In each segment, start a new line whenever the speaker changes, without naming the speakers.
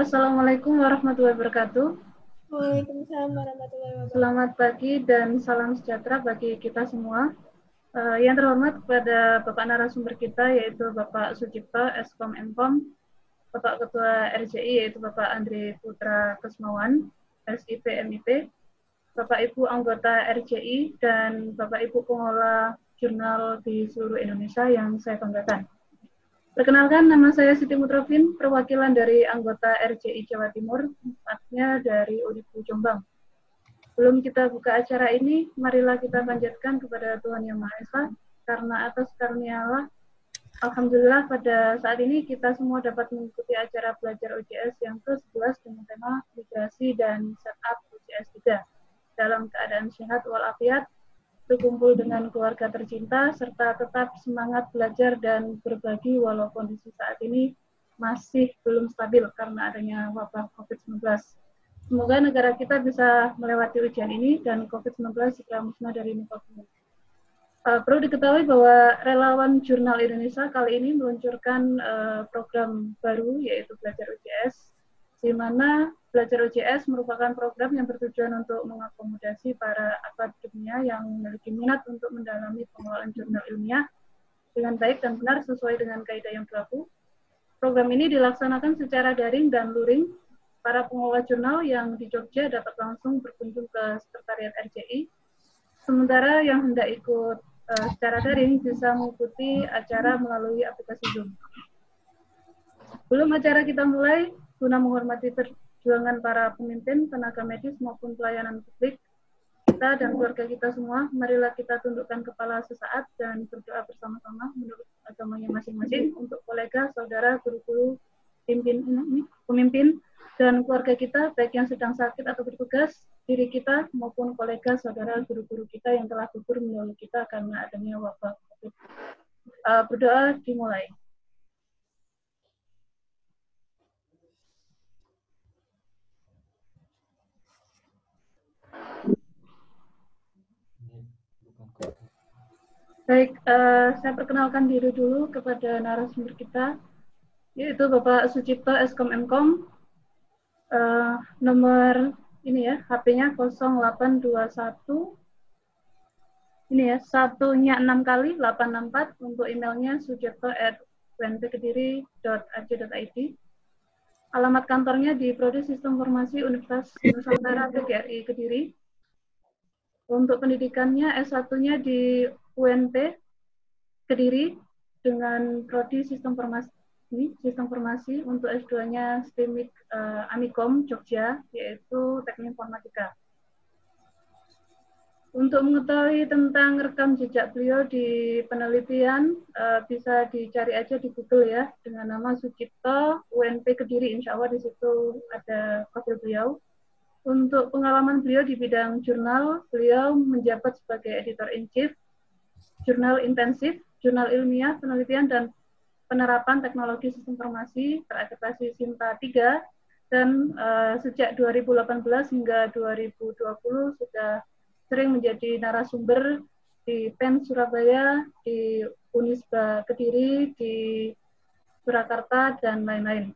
Assalamualaikum warahmatullahi wabarakatuh.
Waalaikumsalam warahmatullahi wabarakatuh.
Selamat pagi dan salam sejahtera bagi kita semua. Uh, yang terhormat kepada Bapak narasumber kita yaitu Bapak Sucipto, Eskom Enkom, Bapak Ketua RJI yaitu Bapak Andri Putra Kesmawan, SIP MIP, Bapak Ibu anggota RJI, dan Bapak Ibu pengelola jurnal di seluruh Indonesia yang saya banggakan. Perkenalkan, nama saya Siti Mutrofin, perwakilan dari anggota RJI Jawa Timur, tempatnya dari Unipu Jombang. Sebelum kita buka acara ini, marilah kita panjatkan kepada Tuhan Yang Maha Esa, karena atas karunia Allah, Alhamdulillah pada saat ini kita semua dapat mengikuti acara belajar OJS yang ke-11 dengan tema migrasi dan setup OJS 3 dalam keadaan sehat walafiat, berkumpul dengan keluarga tercinta, serta tetap semangat belajar dan berbagi walau kondisi saat ini masih belum stabil karena adanya wabah COVID-19. Semoga negara kita bisa melewati ujian ini dan COVID-19 segera musnah dari muka bumi. Uh, perlu diketahui bahwa relawan Jurnal Indonesia kali ini meluncurkan uh, program baru yaitu Belajar UJS, di mana Belajar UJS merupakan program yang bertujuan untuk mengakomodasi para akademia yang memiliki minat untuk mendalami pengelolaan jurnal ilmiah dengan baik dan benar sesuai dengan kaidah yang berlaku. Program ini dilaksanakan secara daring dan luring. Para pengelola jurnal yang di Jogja dapat langsung berkunjung ke Sekretariat RJI Sementara yang hendak ikut uh, secara daring bisa mengikuti acara melalui aplikasi Zoom. Belum acara kita mulai, guna menghormati perjuangan para pemimpin, tenaga medis maupun pelayanan publik, kita dan keluarga kita semua, marilah kita tundukkan kepala sesaat dan berdoa bersama-sama menurut agamanya masing-masing untuk kolega, saudara, guru-guru, pemimpin, pemimpin, dan keluarga kita, baik yang sedang sakit atau bertugas, diri kita maupun kolega, saudara, guru-guru kita yang telah gugur menolong kita karena adanya wabah COVID. Uh, berdoa dimulai. Baik, uh, saya perkenalkan diri dulu kepada narasumber kita, yaitu Bapak Sucipto Eskom Mkom, uh, nomor ini ya, HP-nya 0821 ini ya, satunya 6 kali 864 untuk emailnya sujarto at unpkediri.ac.id. Alamat kantornya di Prodi Sistem Informasi Universitas Nusantara PGRI Kediri. Untuk pendidikannya S1-nya di UNP Kediri dengan Prodi Sistem Informasi sistem informasi untuk S2-nya STEMIC uh, Amikom Jogja yaitu Teknik Informatika. Untuk mengetahui tentang rekam jejak beliau di penelitian uh, bisa dicari aja di Google ya dengan nama Sucipto UNP Kediri Insya Allah di situ ada profil beliau. Untuk pengalaman beliau di bidang jurnal, beliau menjabat sebagai editor in chief, jurnal intensif, jurnal ilmiah, penelitian dan penerapan teknologi sistem informasi terakreditasi SINTA 3 dan uh, sejak 2018 hingga 2020 sudah sering menjadi narasumber di PEN Surabaya, di Unisba Kediri, di Surakarta, dan lain-lain.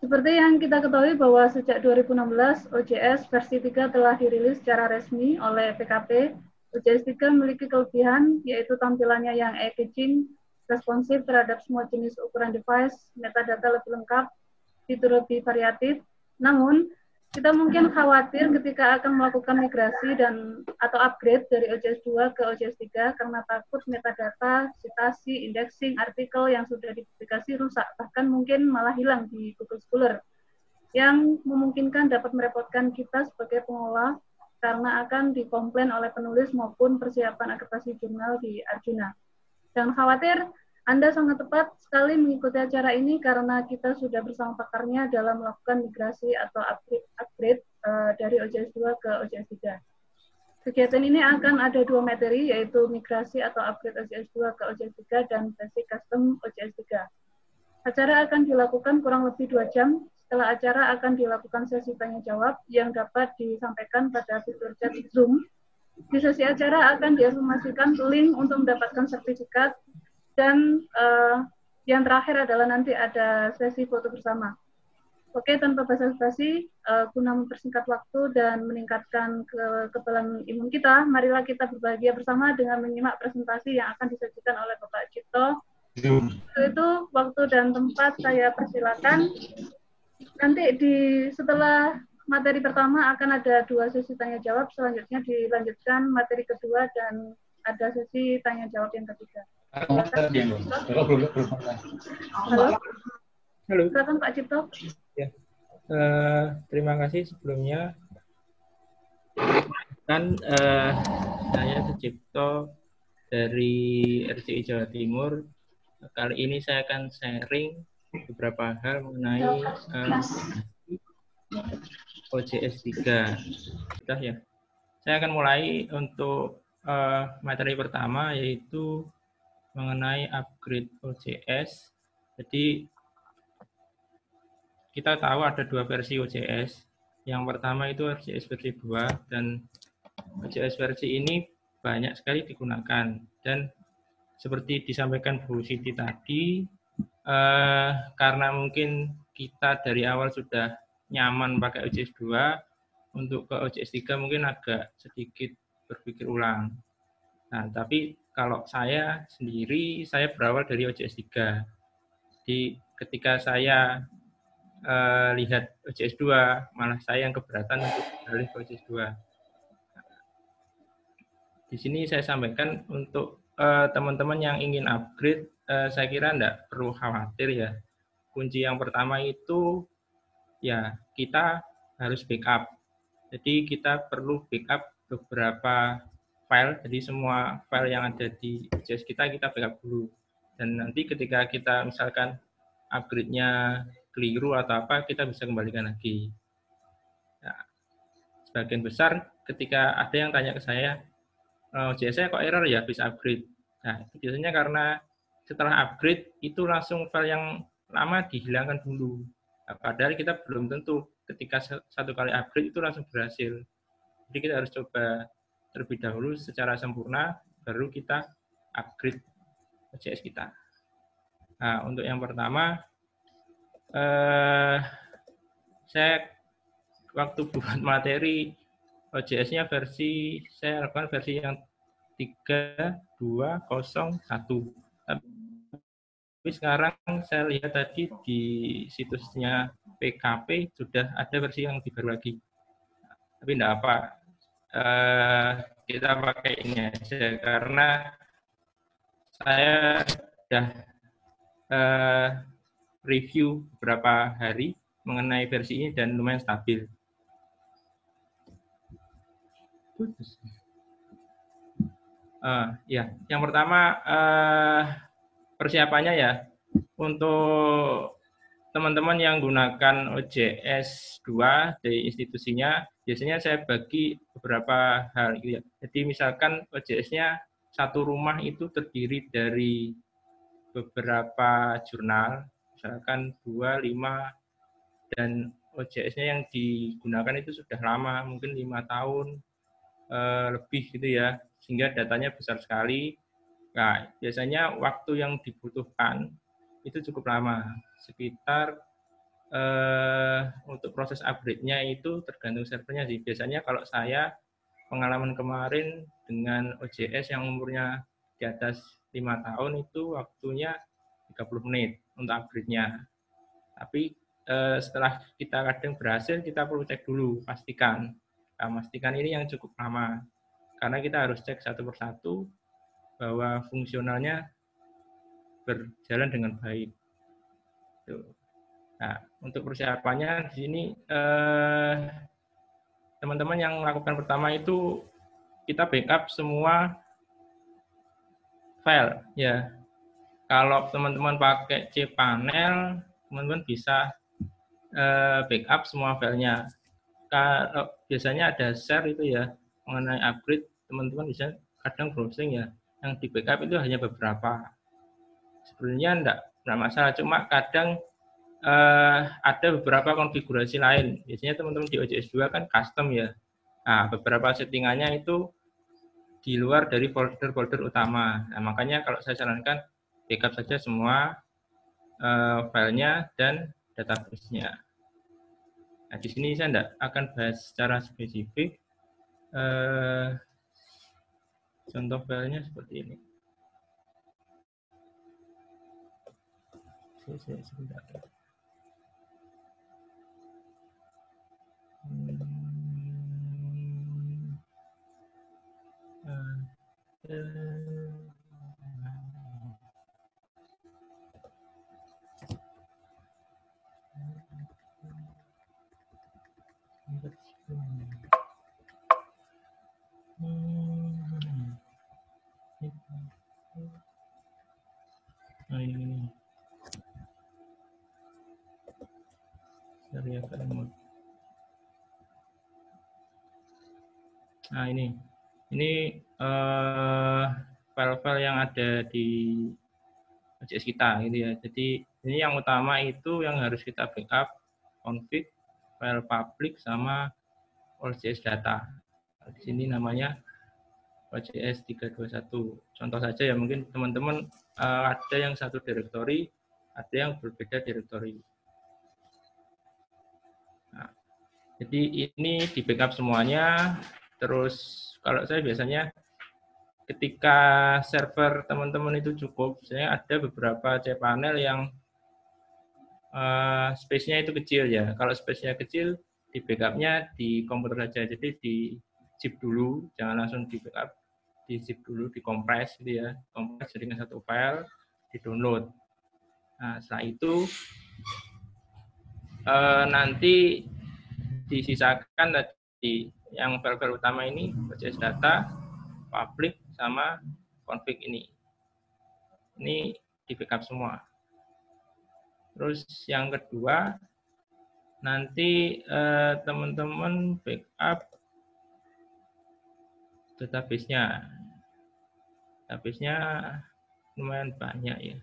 Seperti yang kita ketahui bahwa sejak 2016 OJS versi 3 telah dirilis secara resmi oleh PKP 3 memiliki kelebihan yaitu tampilannya yang eye-catching, responsif terhadap semua jenis ukuran device, metadata lebih lengkap, fitur lebih variatif. Namun, kita mungkin khawatir ketika akan melakukan migrasi dan atau upgrade dari OJS 2 ke OJS 3 karena takut metadata, citasi, indexing, artikel yang sudah dipublikasi rusak, bahkan mungkin malah hilang di Google Scholar yang memungkinkan dapat merepotkan kita sebagai pengelola karena akan dikomplain oleh penulis maupun persiapan akreditasi jurnal di Arjuna. Jangan khawatir, Anda sangat tepat sekali mengikuti acara ini karena kita sudah bersama pakarnya dalam melakukan migrasi atau upgrade, upgrade uh, dari OJS 2 ke OJS 3. Kegiatan ini akan ada dua materi, yaitu migrasi atau upgrade OJS 2 ke OJS 3 dan basic custom OJS 3. Acara akan dilakukan kurang lebih dua jam setelah acara akan dilakukan sesi tanya jawab yang dapat disampaikan pada fitur chat Zoom. Di sesi acara akan diinformasikan link untuk mendapatkan sertifikat dan uh, yang terakhir adalah nanti ada sesi foto bersama. Oke, tanpa basa-basi, uh, guna mempersingkat waktu dan meningkatkan kekebalan imun kita, marilah kita berbahagia bersama dengan menyimak presentasi yang akan disajikan oleh Bapak Cipto. Itu waktu dan tempat saya persilakan. Nanti di setelah materi pertama akan ada dua sesi tanya jawab, selanjutnya dilanjutkan materi kedua dan ada sesi tanya jawab yang ketiga. Halo.
Halo. Silakan Pak Cipto. Ya. Uh, terima kasih sebelumnya. Kan uh, saya Sucipto dari RCI Jawa Timur. Kali ini saya akan sharing beberapa hal mengenai uh, OJS 3. Sudah ya. Saya akan mulai untuk uh, materi pertama yaitu mengenai upgrade OJS. Jadi kita tahu ada dua versi OJS. Yang pertama itu OJS versi 2 dan OJS versi ini banyak sekali digunakan dan seperti disampaikan Bu Siti tadi eh, karena mungkin kita dari awal sudah nyaman pakai OJS 2 untuk ke OJS 3 mungkin agak sedikit berpikir ulang. Nah, tapi kalau saya sendiri saya berawal dari OJS 3. Di ketika saya uh, lihat OJS 2, malah saya yang keberatan untuk beralih ke OJS 2. Di sini saya sampaikan untuk eh, teman-teman uh, yang ingin upgrade, uh, saya kira tidak perlu khawatir ya. Kunci yang pertama itu ya kita harus backup. Jadi kita perlu backup beberapa file, jadi semua file yang ada di OJS kita, kita backup dulu. Dan nanti ketika kita misalkan upgrade-nya keliru atau apa, kita bisa kembalikan lagi. Nah, sebagian besar ketika ada yang tanya ke saya, oh, saya kok error ya bisa upgrade. Nah, biasanya karena setelah upgrade itu langsung file yang lama dihilangkan dulu. Nah, padahal kita belum tentu ketika satu kali upgrade itu langsung berhasil. Jadi kita harus coba terlebih dahulu secara sempurna, baru kita upgrade OJS kita. Nah, untuk yang pertama, eh, saya waktu buat materi OJS-nya versi saya lakukan versi yang 3201. Tapi sekarang saya lihat tadi di situsnya PKP sudah ada versi yang baru lagi. Tapi tidak apa, eh, kita pakai ini aja karena saya sudah eh, review beberapa hari mengenai versi ini dan lumayan stabil. Uh, ya, yang pertama uh, persiapannya ya untuk teman-teman yang gunakan OJS 2 dari institusinya, biasanya saya bagi beberapa hal ya. Jadi misalkan OJS-nya satu rumah itu terdiri dari beberapa jurnal, misalkan 2, 5, dan OJS-nya yang digunakan itu sudah lama, mungkin lima tahun eh, lebih gitu ya, sehingga datanya besar sekali. Nah, biasanya waktu yang dibutuhkan itu cukup lama, sekitar eh, untuk proses upgrade-nya itu tergantung servernya sih. Biasanya kalau saya pengalaman kemarin dengan OJS yang umurnya di atas lima tahun itu waktunya 30 menit untuk upgrade-nya. Tapi eh, setelah kita kadang berhasil, kita perlu cek dulu, pastikan. Nah, pastikan ini yang cukup lama. Karena kita harus cek satu persatu bahwa fungsionalnya berjalan dengan baik. Nah, untuk persiapannya di sini eh, teman-teman eh, yang melakukan pertama itu kita backup semua file ya kalau teman-teman pakai cPanel, teman-teman bisa uh, backup semua filenya. Kalau biasanya ada share itu ya mengenai upgrade, teman-teman bisa kadang browsing ya. Yang di backup itu hanya beberapa. Sebenarnya enggak, enggak masalah, cuma kadang uh, ada beberapa konfigurasi lain. Biasanya teman-teman di OJS 2 kan custom ya. Nah, beberapa settingannya itu di luar dari folder-folder utama. Nah, makanya kalau saya sarankan backup saja semua uh, filenya dan database-nya. Nah, di sini saya tidak akan bahas secara spesifik. Uh, contoh filenya seperti ini. Sebentar. Hmm. Uh, ini dari. Nah ini, ini uh, file-file yang ada di OJS kita gitu ya. Jadi ini yang utama itu yang harus kita backup config, file public sama OJS data. Di sini namanya OJS 321. Contoh saja ya mungkin teman-teman uh, ada yang satu direktori, ada yang berbeda direktori. Nah, jadi ini di backup semuanya. Terus kalau saya biasanya ketika server teman-teman itu cukup, saya ada beberapa cPanel yang uh, space-nya itu kecil ya. Kalau space-nya kecil, di backupnya di komputer saja. Jadi di zip dulu, jangan langsung di backup di zip dulu, dikompres gitu ya, kompres jadikan satu file, di download. Nah, setelah itu eh, nanti disisakan tadi yang file-file utama ini, OJS data, public, sama config ini. Ini di backup semua. Terus yang kedua, nanti eh, teman-teman eh, backup database-nya habisnya lumayan banyak ya.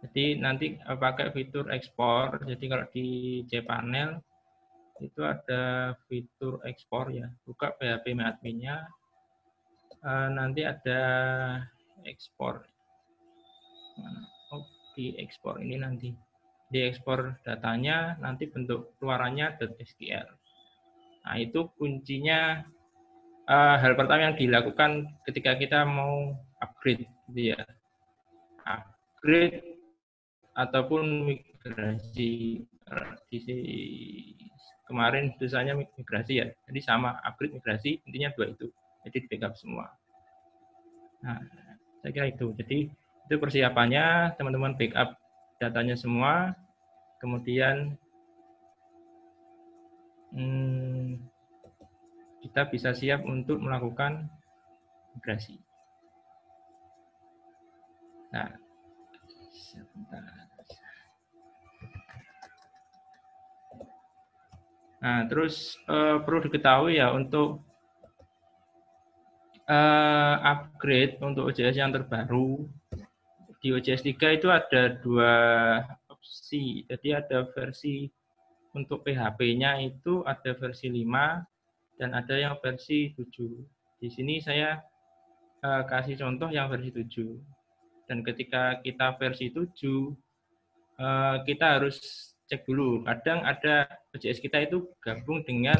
Jadi nanti pakai fitur ekspor. Jadi kalau di cPanel itu ada fitur ekspor ya. Buka PHP adminnya. Eh, nanti ada ekspor. Oh, di ekspor ini nanti. Di ekspor datanya nanti bentuk keluarannya .sql. Nah, itu kuncinya uh, hal pertama yang dilakukan ketika kita mau upgrade gitu ya. Upgrade ataupun migrasi di kemarin tulisannya migrasi ya. Jadi sama upgrade migrasi intinya dua itu. Jadi di backup semua. Nah saya kira itu. Jadi itu persiapannya teman-teman backup datanya semua. Kemudian hmm, kita bisa siap untuk melakukan migrasi. Nah. Nah, terus uh, perlu diketahui ya untuk uh, upgrade untuk OJS yang terbaru di OJS 3 itu ada dua opsi. Jadi ada versi untuk PHP-nya itu ada versi 5 dan ada yang versi 7. Di sini saya uh, kasih contoh yang versi 7. Dan ketika kita versi 7, uh, eh, kita harus cek dulu. Kadang ada OJS kita itu gabung dengan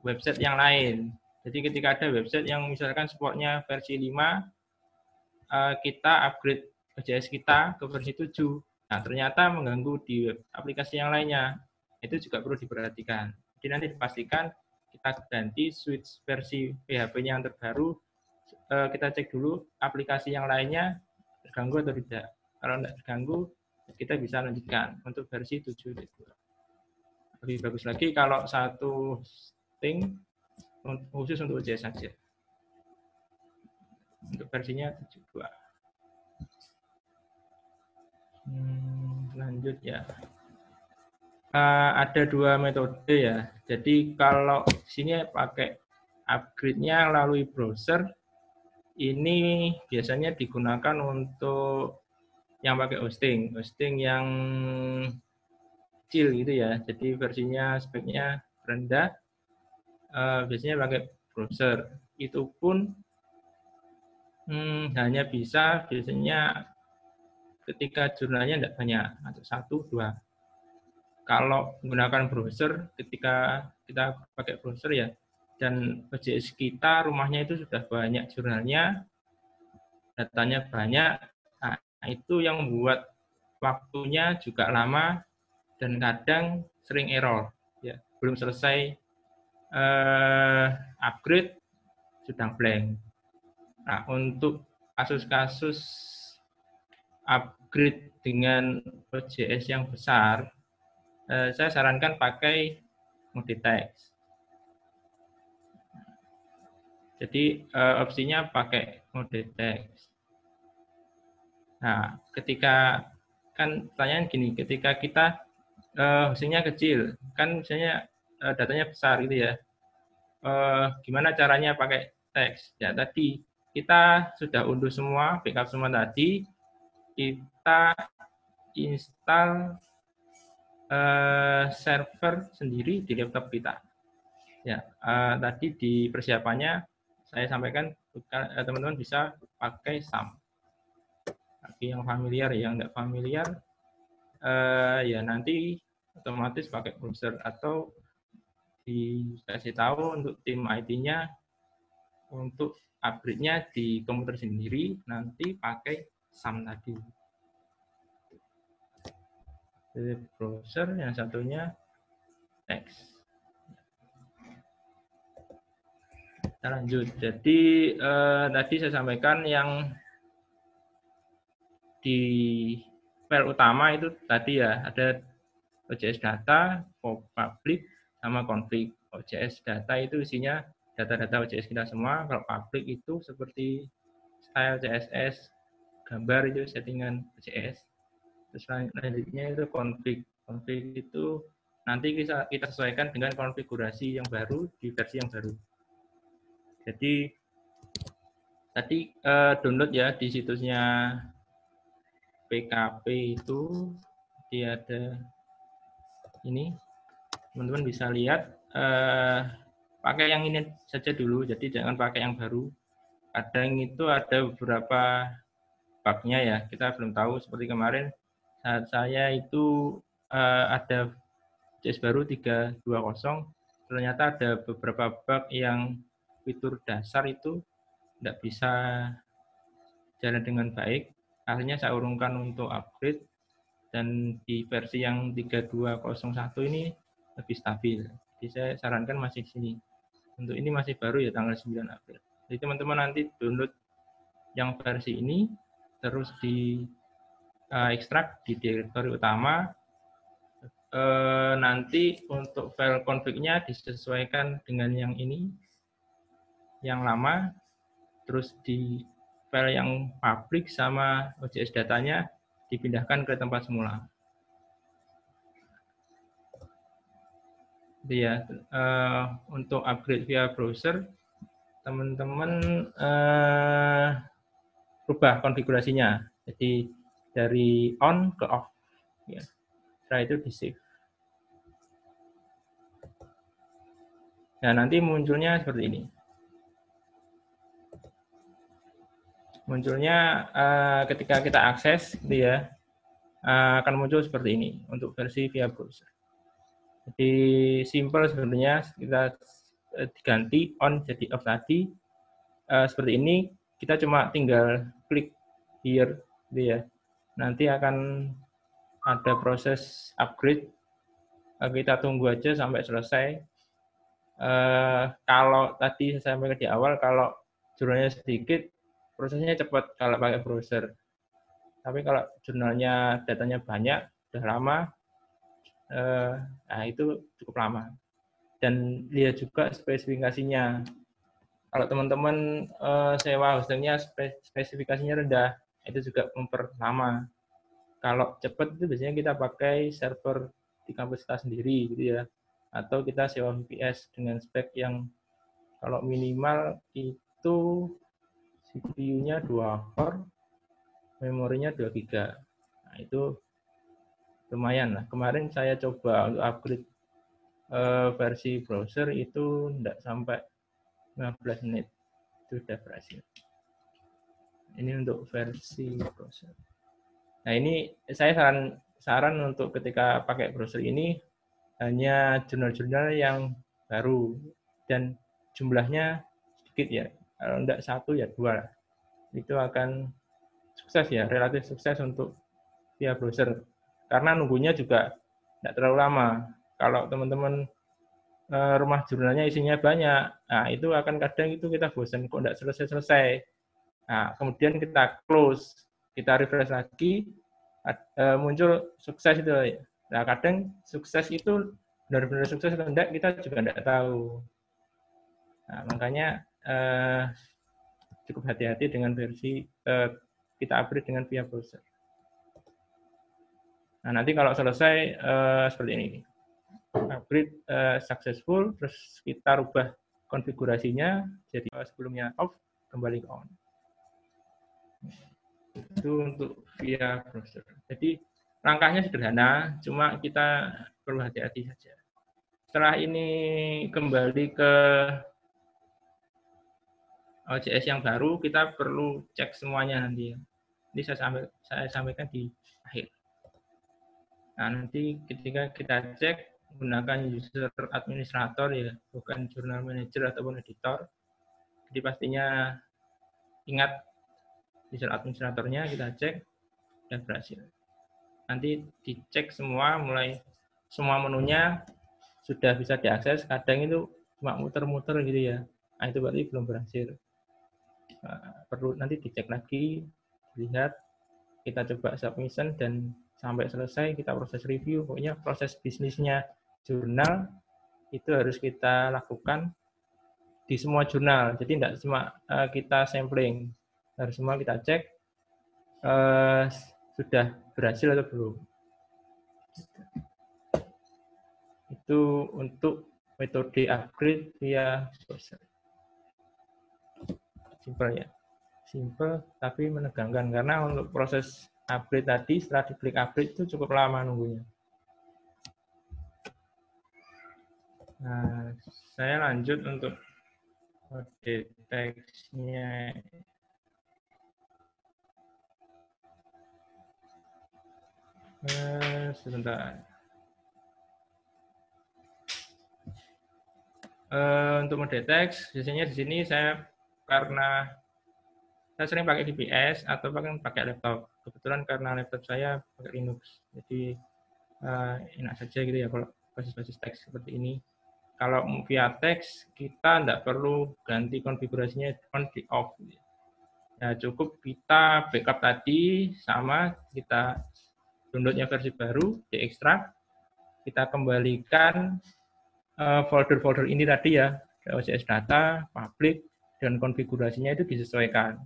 website yang lain. Jadi ketika ada website yang misalkan supportnya versi 5, uh, eh, kita upgrade OJS kita ke versi 7. Nah, ternyata mengganggu di aplikasi yang lainnya. Itu juga perlu diperhatikan. Jadi nanti dipastikan kita ganti switch versi PHP-nya yang terbaru, eh, kita cek dulu aplikasi yang lainnya terganggu atau tidak. Kalau tidak terganggu, kita bisa lanjutkan untuk versi 7. Lebih bagus lagi kalau satu thing khusus untuk UJS saja. Untuk versinya 72. Hmm, lanjut ya uh, ada dua metode ya. Jadi kalau sini pakai upgrade-nya melalui browser, ini biasanya digunakan untuk yang pakai hosting, hosting yang kecil gitu ya. Jadi versinya speknya rendah, uh, biasanya pakai browser. Itu pun hmm, hanya bisa biasanya ketika jurnalnya tidak banyak, atau satu, dua. Kalau menggunakan browser, ketika kita pakai browser ya, dan OJS kita rumahnya itu sudah banyak jurnalnya, datanya banyak, nah, itu yang membuat waktunya juga lama dan kadang sering error. Ya, belum selesai uh, upgrade sudah blank. Nah, untuk kasus-kasus upgrade dengan OJS yang besar, uh, saya sarankan pakai mode text. Jadi uh, opsinya pakai mode text. Nah, ketika kan pertanyaan gini, ketika kita uh, hasilnya kecil, kan misalnya uh, datanya besar gitu ya. Uh, gimana caranya pakai teks? Ya tadi kita sudah unduh semua, backup semua tadi, kita install uh, server sendiri di laptop kita. Ya, uh, tadi di persiapannya saya sampaikan eh, teman-teman bisa pakai SAM. Bagi yang familiar, yang tidak familiar, eh, ya nanti otomatis pakai browser atau dikasih tahu untuk tim IT-nya untuk upgrade-nya di komputer sendiri, nanti pakai SAM tadi. Jadi browser, yang satunya text. Kita lanjut. Jadi eh, tadi saya sampaikan yang di file utama itu tadi ya ada OJS data, public, sama config. OJS data itu isinya data-data OJS kita semua. Kalau public itu seperti style CSS, gambar itu settingan OJS. Selanjutnya itu config. Config itu nanti kita, kita sesuaikan dengan konfigurasi yang baru di versi yang baru. Jadi tadi uh, download ya di situsnya PKP itu. Dia ada ini teman-teman bisa lihat uh, pakai yang ini saja dulu. Jadi jangan pakai yang baru. Kadang itu ada beberapa bugnya ya. Kita belum tahu seperti kemarin saat saya itu uh, ada JS baru 320 ternyata ada beberapa bug yang fitur dasar itu tidak bisa jalan dengan baik. Akhirnya saya urungkan untuk upgrade dan di versi yang 3201 ini lebih stabil. Jadi saya sarankan masih sini. Untuk ini masih baru ya tanggal 9 April. Jadi teman-teman nanti download yang versi ini terus di ekstrak di direktori utama. Uh, nanti untuk file config-nya disesuaikan dengan yang ini yang lama, terus di file yang publik sama OJS datanya dipindahkan ke tempat semula. Ya, uh, untuk upgrade via browser, teman-teman uh, rubah konfigurasinya. Jadi dari on ke off. Ya. Setelah itu di save. Nah, nanti munculnya seperti ini. munculnya uh, ketika kita akses gitu ya uh, akan muncul seperti ini untuk versi via browser. Jadi simple sebenarnya kita uh, diganti on jadi off tadi uh, seperti ini kita cuma tinggal klik here gitu ya. Nanti akan ada proses upgrade. Uh, kita tunggu aja sampai selesai. Uh, kalau tadi saya sampaikan di awal kalau jurnalnya sedikit prosesnya cepat kalau pakai browser. Tapi kalau jurnalnya datanya banyak, sudah lama, eh, nah itu cukup lama. Dan lihat juga spesifikasinya. Kalau teman-teman eh, sewa hostingnya spesifikasinya rendah, itu juga memperlama. Kalau cepat itu biasanya kita pakai server di kampus kita sendiri gitu ya. Atau kita sewa VPS dengan spek yang kalau minimal itu CPU-nya 2 core, memorinya 2 GB. Nah, itu lumayan lah. Kemarin saya coba untuk upgrade uh, versi browser itu tidak sampai 15 menit. Itu sudah berhasil. Ini untuk versi browser. Nah ini saya saran saran untuk ketika pakai browser ini hanya jurnal-jurnal yang baru dan jumlahnya sedikit ya. Kalau tidak satu ya dua. Itu akan sukses ya, relatif sukses untuk via browser. Karena nunggunya juga tidak terlalu lama. Kalau teman-teman eh, rumah jurnalnya isinya banyak, nah itu akan kadang itu kita bosan kok tidak selesai-selesai. Nah, kemudian kita close, kita refresh lagi, eh, muncul sukses itu. Nah, kadang sukses itu benar-benar sukses atau enggak kita juga tidak tahu. Nah, makanya eh, cukup hati-hati dengan versi eh, kita upgrade dengan via browser. Nah, nanti kalau selesai eh, seperti ini. Upgrade eh, successful, terus kita rubah konfigurasinya jadi sebelumnya off, kembali ke on. Itu untuk via browser. Jadi langkahnya sederhana, cuma kita perlu hati-hati saja. Setelah ini kembali ke OJS yang baru, kita perlu cek semuanya nanti. Ini saya, sampai, saya sampaikan di akhir. Nah, nanti ketika kita cek menggunakan user administrator ya, bukan jurnal manager ataupun editor. Jadi pastinya ingat user administratornya kita cek dan berhasil. Nanti dicek semua mulai semua menunya sudah bisa diakses, kadang itu cuma muter-muter gitu ya. Nah, itu berarti belum berhasil. Nah, perlu nanti dicek lagi, lihat, kita coba submission dan sampai selesai kita proses review. Pokoknya proses bisnisnya jurnal itu harus kita lakukan di semua jurnal. Jadi tidak cuma uh, kita sampling, harus semua kita cek uh, sudah berhasil atau belum. Itu untuk metode upgrade via browser. Simple ya. Simple tapi menegangkan karena untuk proses upgrade tadi setelah diklik upgrade itu cukup lama nunggunya. Nah, saya lanjut untuk kode teksnya. Eh, sebentar. Eh, untuk mode teks, biasanya di sini saya karena saya sering pakai DPS atau pakai pakai laptop. Kebetulan karena laptop saya pakai Linux, jadi uh, enak saja gitu ya kalau basis-basis teks seperti ini. Kalau via teks, kita tidak perlu ganti konfigurasinya on di off. Ya, cukup kita backup tadi sama kita downloadnya versi baru, diekstrak, kita kembalikan eh, folder-folder ini tadi ya, OCS data, public, dan konfigurasinya itu disesuaikan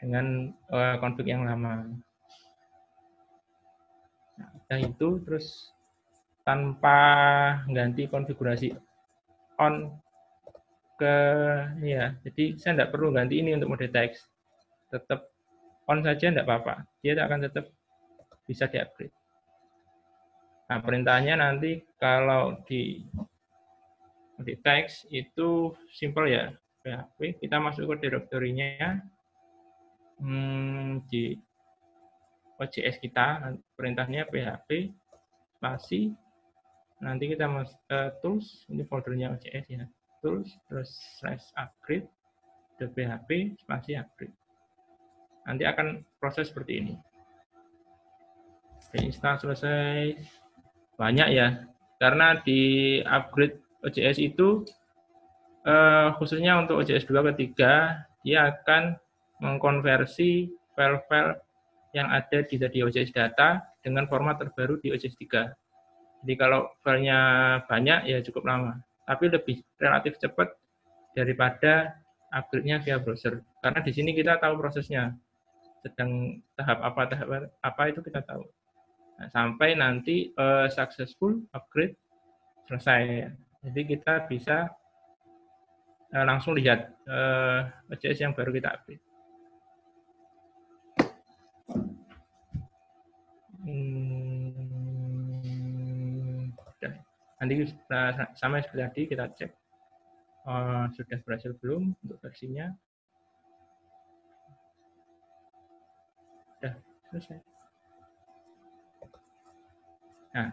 dengan konfig yang lama. Nah, itu terus tanpa ganti konfigurasi on ke ya, jadi saya tidak perlu ganti ini untuk mode teks, tetap on saja tidak apa-apa, dia akan tetap bisa diupgrade. Nah perintahnya nanti kalau di mode teks itu simple ya, PHP kita masuk ke direktorinya hmm, di OJS kita perintahnya php spasi. Nanti kita masuk ke tools ini foldernya OJS ya. Tools terus slash upgrade php spasi upgrade. Nanti akan proses seperti ini install selesai banyak ya karena di upgrade OJS itu eh, khususnya untuk OJS 2 ketiga dia akan mengkonversi file-file yang ada di tadi OJS data dengan format terbaru di OJS 3. Jadi kalau filenya banyak ya cukup lama, tapi lebih relatif cepat daripada upgrade-nya via browser. Karena di sini kita tahu prosesnya, sedang tahap apa tahap apa itu kita tahu. Nah, sampai nanti uh, successful upgrade selesai. Jadi kita bisa uh, langsung lihat uh, eh, OJS yang baru kita upgrade. Hmm, nanti sama seperti tadi kita cek uh, sudah berhasil belum untuk versinya. Sudah Selesai. Nah,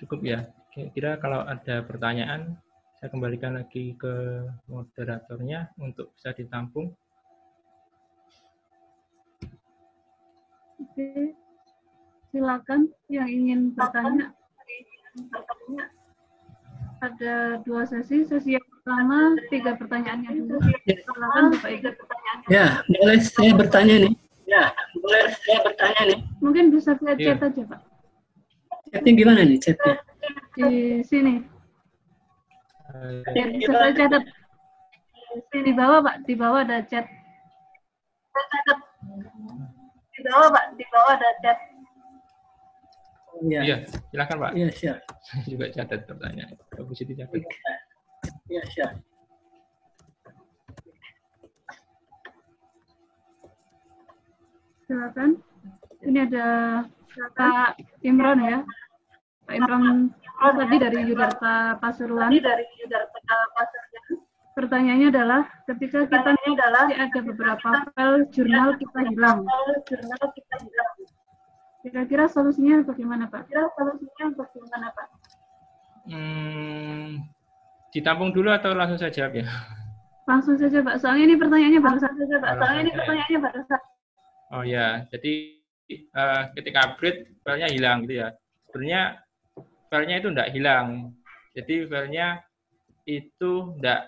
cukup ya. Kira-kira kalau ada pertanyaan, saya kembalikan lagi ke moderatornya untuk bisa ditampung.
Oke, silakan yang ingin bertanya. Ada dua sesi. Sesi yang pertama tiga pertanyaannya dulu. Silakan Bapak Ibu.
Ya, boleh saya bertanya nih. Ya, boleh saya bertanya nih.
Mungkin bisa via
Iya.
chat aja Pak.
Chatnya gimana nih chatnya?
Di sini.
Eh,
Ya, bisa saya catat. Di bawah Pak, di bawah ada chat. Saya catat. Di bawah Pak, di bawah ada chat.
Iya,
Iya, silakan Pak.
iya siap.
Saya juga catat pertanyaan. Bagus itu catat.
Iya siap.
Silakan. Ini ada Kak Imron ya. Pak Imron oh, tadi dari Yudarta Pasuruan. dari Yudarta Pasuruan. Pertanyaannya adalah ketika kita adalah ada beberapa file jurnal kita hilang. Jurnal kita hilang. Kira-kira solusinya bagaimana Pak? Kira solusinya bagaimana Pak?
Hmm, ditampung dulu atau langsung saya jawab ya?
Langsung saja Pak. Soalnya ini pertanyaannya baru saja Pak. Soalnya ini
saja ya.
pertanyaannya baru saja.
Oh ya, jadi eh, ketika upgrade filenya hilang gitu ya. Sebenarnya filenya itu tidak hilang. Jadi filenya itu tidak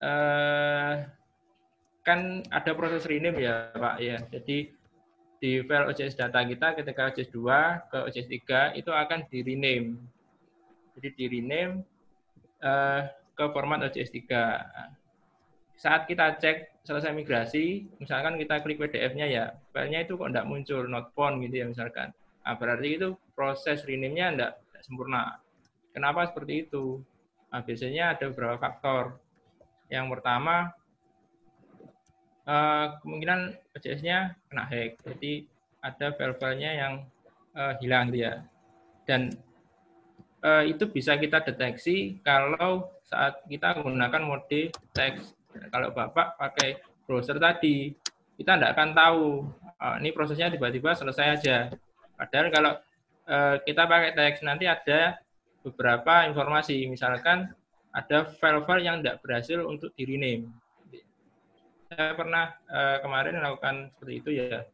eh, kan ada proses rename ya Pak ya. Jadi di file OJS data kita ketika OJS 2 ke OJS 3 itu akan di rename. Jadi di rename eh, ke format OJS 3 saat kita cek selesai migrasi, misalkan kita klik PDF-nya ya, filenya itu kok tidak muncul, not found gitu ya misalkan. Nah, berarti itu proses rename-nya tidak sempurna. Kenapa seperti itu? Nah, biasanya ada beberapa faktor. Yang pertama, eh, kemungkinan OJS-nya kena hack. Jadi ada file-filenya yang eh, hilang dia. Dan eh, itu bisa kita deteksi kalau saat kita menggunakan mode teks. Kalau Bapak pakai browser tadi, kita tidak akan tahu ah, ini prosesnya tiba-tiba selesai aja. Padahal kalau eh, kita pakai teks nanti ada beberapa informasi, misalkan ada file-file yang tidak berhasil untuk di rename. Saya pernah eh, kemarin melakukan seperti itu ya.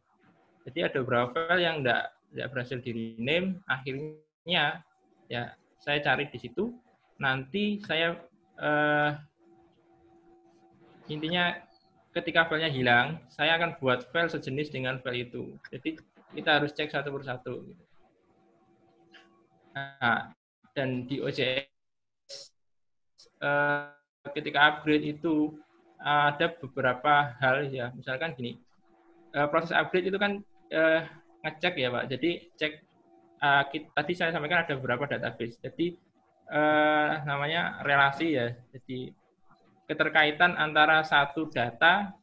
Jadi ada beberapa file yang tidak tidak berhasil di rename, akhirnya ya saya cari di situ. Nanti saya eh, intinya ketika filenya hilang, saya akan buat file sejenis dengan file itu. Jadi kita harus cek satu persatu. Nah, dan di OJS eh, ketika upgrade itu ada beberapa hal ya, misalkan gini, eh, proses upgrade itu kan eh, ngecek ya Pak. Jadi cek eh, kit- tadi saya sampaikan ada beberapa database. Jadi eh, namanya relasi ya. Jadi keterkaitan antara satu data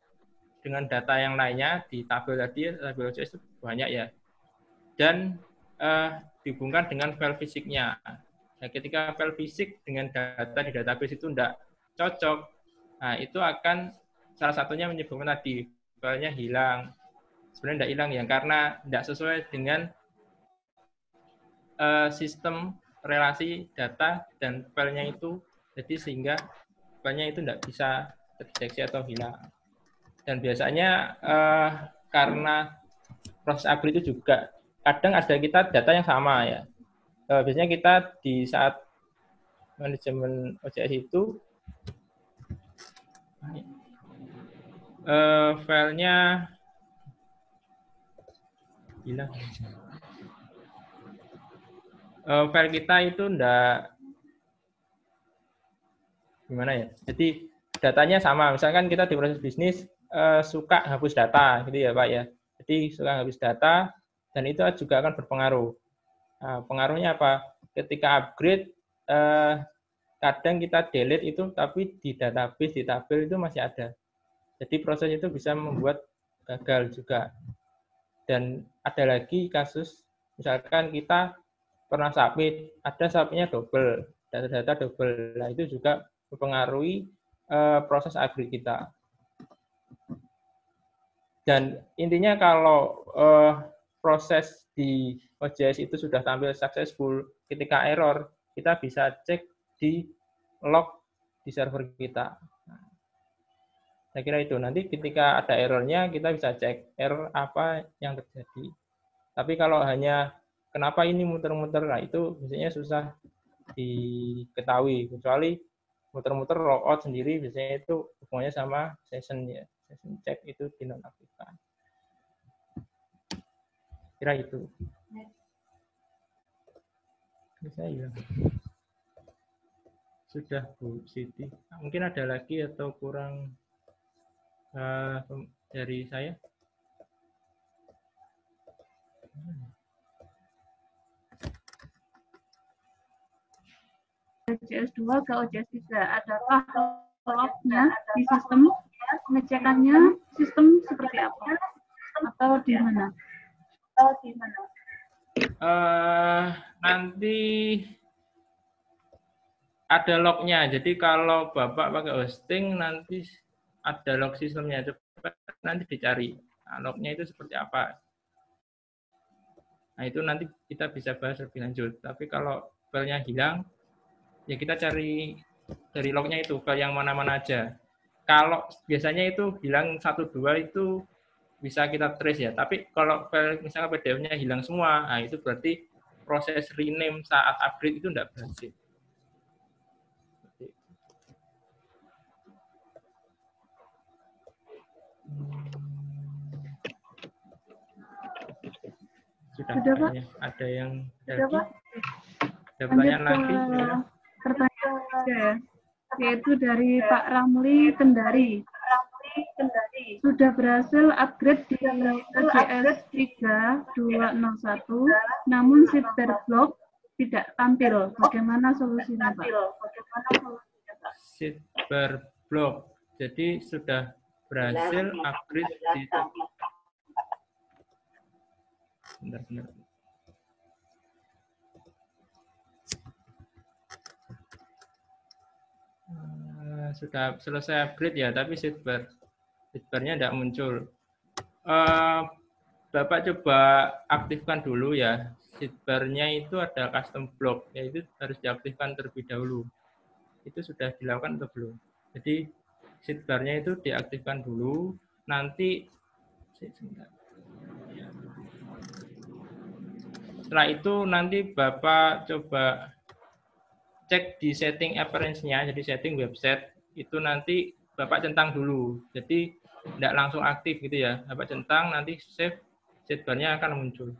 dengan data yang lainnya di tabel tadi, tabel itu banyak ya. Dan eh, dihubungkan dengan file fisiknya. Nah, ketika file fisik dengan data di database itu tidak cocok, nah itu akan salah satunya menyebabkan tadi filenya hilang. Sebenarnya tidak hilang ya, karena tidak sesuai dengan eh, sistem relasi data dan filenya itu, jadi sehingga filenya itu tidak bisa terdeteksi atau hilang. Dan biasanya eh, karena proses upgrade itu juga kadang ada kita data yang sama ya. Eh, biasanya kita di saat manajemen OJS itu eh, filenya hilang. Eh, file kita itu enggak gimana ya? Jadi datanya sama. Misalkan kita di proses bisnis eh, suka hapus data, gitu ya Pak ya. Jadi suka hapus data dan itu juga akan berpengaruh. Nah, pengaruhnya apa? Ketika upgrade, eh, kadang kita delete itu, tapi di database, di tabel itu masih ada. Jadi proses itu bisa membuat gagal juga. Dan ada lagi kasus, misalkan kita pernah submit, ada submitnya double, data-data double. Nah, itu juga mempengaruhi eh, proses upgrade kita. Dan intinya kalau uh, proses di OJS itu sudah tampil successful, ketika error, kita bisa cek di log di server kita. Saya kira itu. Nanti ketika ada errornya, kita bisa cek error apa yang terjadi. Tapi kalau hanya kenapa ini muter-muter, nah itu biasanya susah diketahui. Kecuali muter-muter logout sendiri, biasanya itu hubungannya sama session ya. Session check itu dinonaktifkan. Kira itu. Bisa ya. Sudah Bu Siti. Mungkin ada lagi atau kurang uh, dari saya?
OJS 2 ke OJS 3. Adakah lognya di sistem? Pengecekannya sistem seperti apa? Atau di mana? Atau di mana?
Uh, nanti ada lognya. Jadi kalau Bapak pakai hosting, nanti ada log sistemnya. Coba nanti dicari. Nah, lognya itu seperti apa. Nah, itu nanti kita bisa bahas lebih lanjut. Tapi kalau filenya hilang, ya kita cari dari lognya itu ke yang mana-mana aja. Kalau biasanya itu hilang satu dua itu bisa kita trace ya. Tapi kalau file misalnya PDF-nya hilang semua, nah itu berarti proses rename saat upgrade itu tidak berhasil. Sudah, Sudah Ada yang
Sudah, Pak.
Ada pertanyaan lagi?
Ya. Ya, yaitu dari Pak Ramli Kendari. Sudah berhasil upgrade di AGS 3201, namun shifter block tidak tampil. Bagaimana solusinya, Pak?
Sitter block. Jadi sudah berhasil upgrade di... Bentar, bentar. Sudah selesai upgrade ya, tapi sidebar sidebarnya tidak muncul. Uh, Bapak coba aktifkan dulu ya. Sidebarnya itu ada custom block, yaitu harus diaktifkan terlebih dahulu. Itu sudah dilakukan atau belum? Jadi sidebarnya itu diaktifkan dulu, nanti setelah itu nanti Bapak coba cek di setting appearance-nya, jadi setting website, itu nanti Bapak centang dulu. Jadi tidak langsung aktif gitu ya. Bapak centang, nanti save, sidebar-nya akan muncul.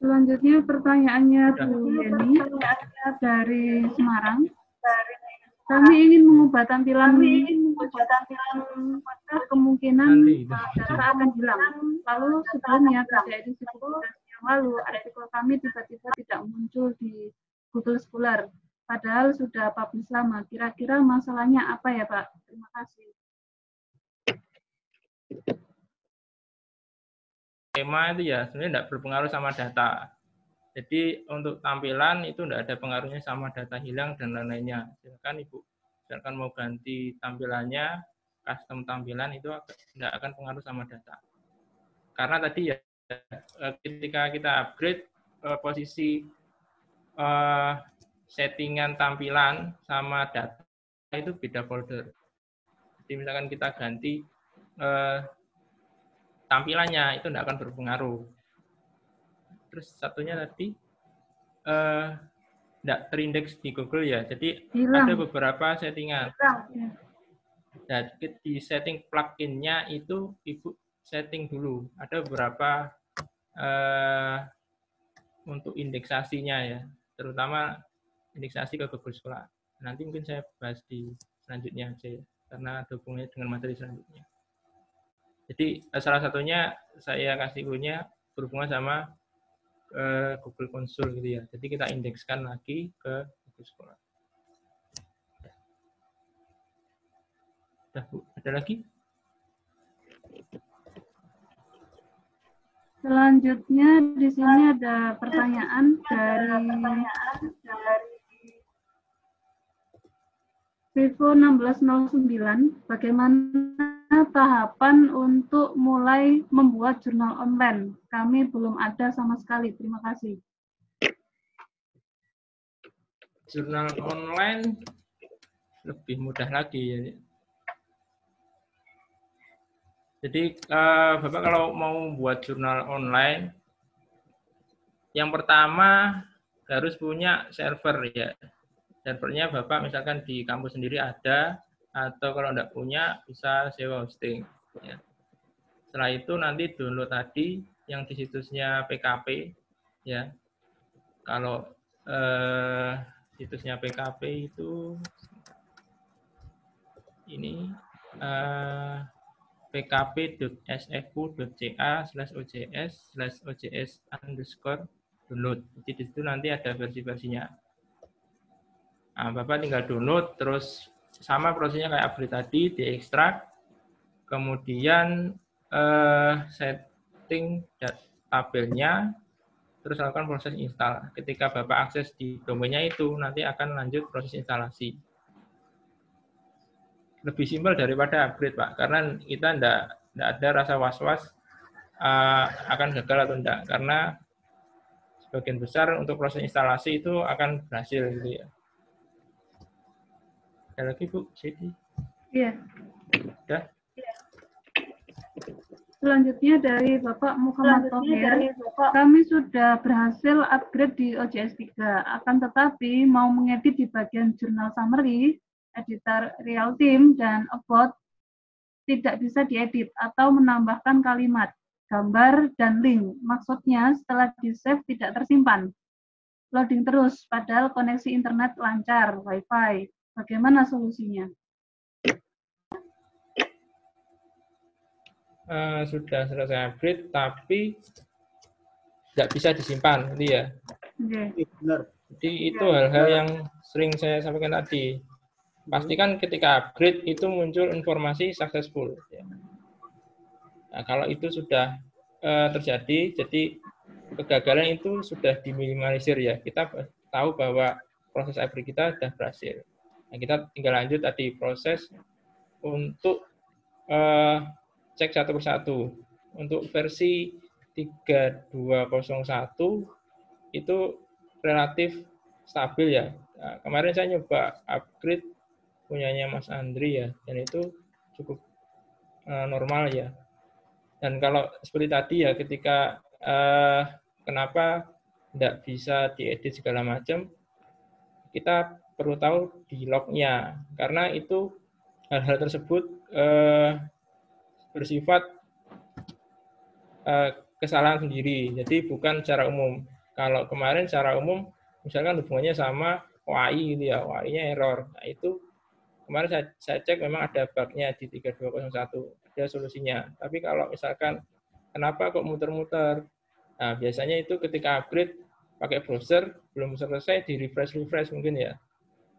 Selanjutnya pertanyaannya Bu Yeni dari Semarang. Kami ingin mengubah tampilan, kami ingin mengubah tampilan kemungkinan data akan hilang. Lalu sebelumnya pada edisi yang lalu artikel kami tiba-tiba tidak muncul di Google Scholar. Padahal sudah publish lama. Kira-kira masalahnya apa ya Pak? Terima kasih.
tema itu ya sebenarnya tidak berpengaruh sama data. Jadi untuk tampilan itu tidak ada pengaruhnya sama data hilang dan lain-lainnya. Silakan Ibu, silakan mau ganti tampilannya, custom tampilan itu tidak akan pengaruh sama data. Karena tadi ya eh, ketika kita upgrade eh, posisi eh, settingan tampilan sama data itu beda folder. Jadi misalkan kita ganti tampilannya itu tidak akan berpengaruh. Terus satunya tadi uh, tidak terindeks di Google ya. Jadi Hilang. ada beberapa settingan. Dan di setting pluginnya itu ibu setting dulu. Ada beberapa uh, untuk indeksasinya ya, terutama indeksasi ke Google Scholar. Nanti mungkin saya bahas di selanjutnya aja ya, karena ada hubungannya dengan materi selanjutnya. Jadi eh, salah satunya saya kasih punya berhubungan sama uh, Google Console gitu ya. Jadi kita indekskan lagi ke Google Scholar. Sudah, Bu. Ada lagi?
Selanjutnya di sini ada pertanyaan dari Vivo 1609. Bagaimana tahapan untuk mulai membuat jurnal online? Kami belum ada sama sekali. Terima kasih.
Jurnal online lebih mudah lagi ya. Jadi uh, Bapak kalau mau buat jurnal online, yang pertama harus punya server ya. Servernya Bapak misalkan di kampus sendiri ada, atau kalau tidak punya bisa sewa hosting. Ya. Setelah itu nanti download tadi yang di situsnya PKP ya. Kalau uh, situsnya PKP itu ini uh, pkp.sfu.ca slash ojs slash ojs underscore download. Jadi di situ nanti ada versi-versinya. Nah, Bapak tinggal download, terus sama prosesnya kayak upgrade tadi, diekstrak, kemudian eh, setting tabelnya, terus lakukan proses install. Ketika Bapak akses di domainnya itu, nanti akan lanjut proses instalasi lebih simpel daripada upgrade Pak karena kita tidak tidak ada rasa was-was uh, akan gagal atau tidak karena sebagian besar untuk proses instalasi itu akan berhasil gitu ya. Ada lagi Bu, Siti?
Iya.
Sudah?
Selanjutnya dari Bapak Muhammad Tohir, kami sudah berhasil upgrade di OJS 3, akan tetapi mau mengedit di bagian jurnal summary, editor real time dan about tidak bisa diedit atau menambahkan kalimat, gambar, dan link. Maksudnya setelah di-save tidak tersimpan. Loading terus, padahal koneksi internet lancar, wifi. Bagaimana solusinya?
Uh, sudah selesai upgrade, tapi tidak bisa disimpan, gitu ya.
Okay.
Jadi itu hal-hal yang sering saya sampaikan tadi pastikan ketika upgrade itu muncul informasi successful. Ya. Nah, kalau itu sudah uh, terjadi, jadi kegagalan itu sudah diminimalisir ya. Kita tahu bahwa proses upgrade kita sudah berhasil. Nah, kita tinggal lanjut tadi proses untuk uh, cek satu persatu. Untuk versi 3201 itu relatif stabil ya. Nah, kemarin saya nyoba upgrade punyanya Mas Andri ya, dan itu cukup uh, normal ya. Dan kalau seperti tadi ya, ketika uh, kenapa tidak bisa diedit segala macam, kita perlu tahu di lognya, karena itu hal-hal tersebut uh, bersifat uh, kesalahan sendiri, jadi bukan secara umum. Kalau kemarin secara umum, misalkan hubungannya sama WAI gitu ya, WAI-nya error. Nah, itu kemarin saya, saya cek memang ada bugnya di 3201, ada solusinya. Tapi kalau misalkan kenapa kok muter-muter? Nah, biasanya itu ketika upgrade pakai browser belum selesai di refresh refresh mungkin ya.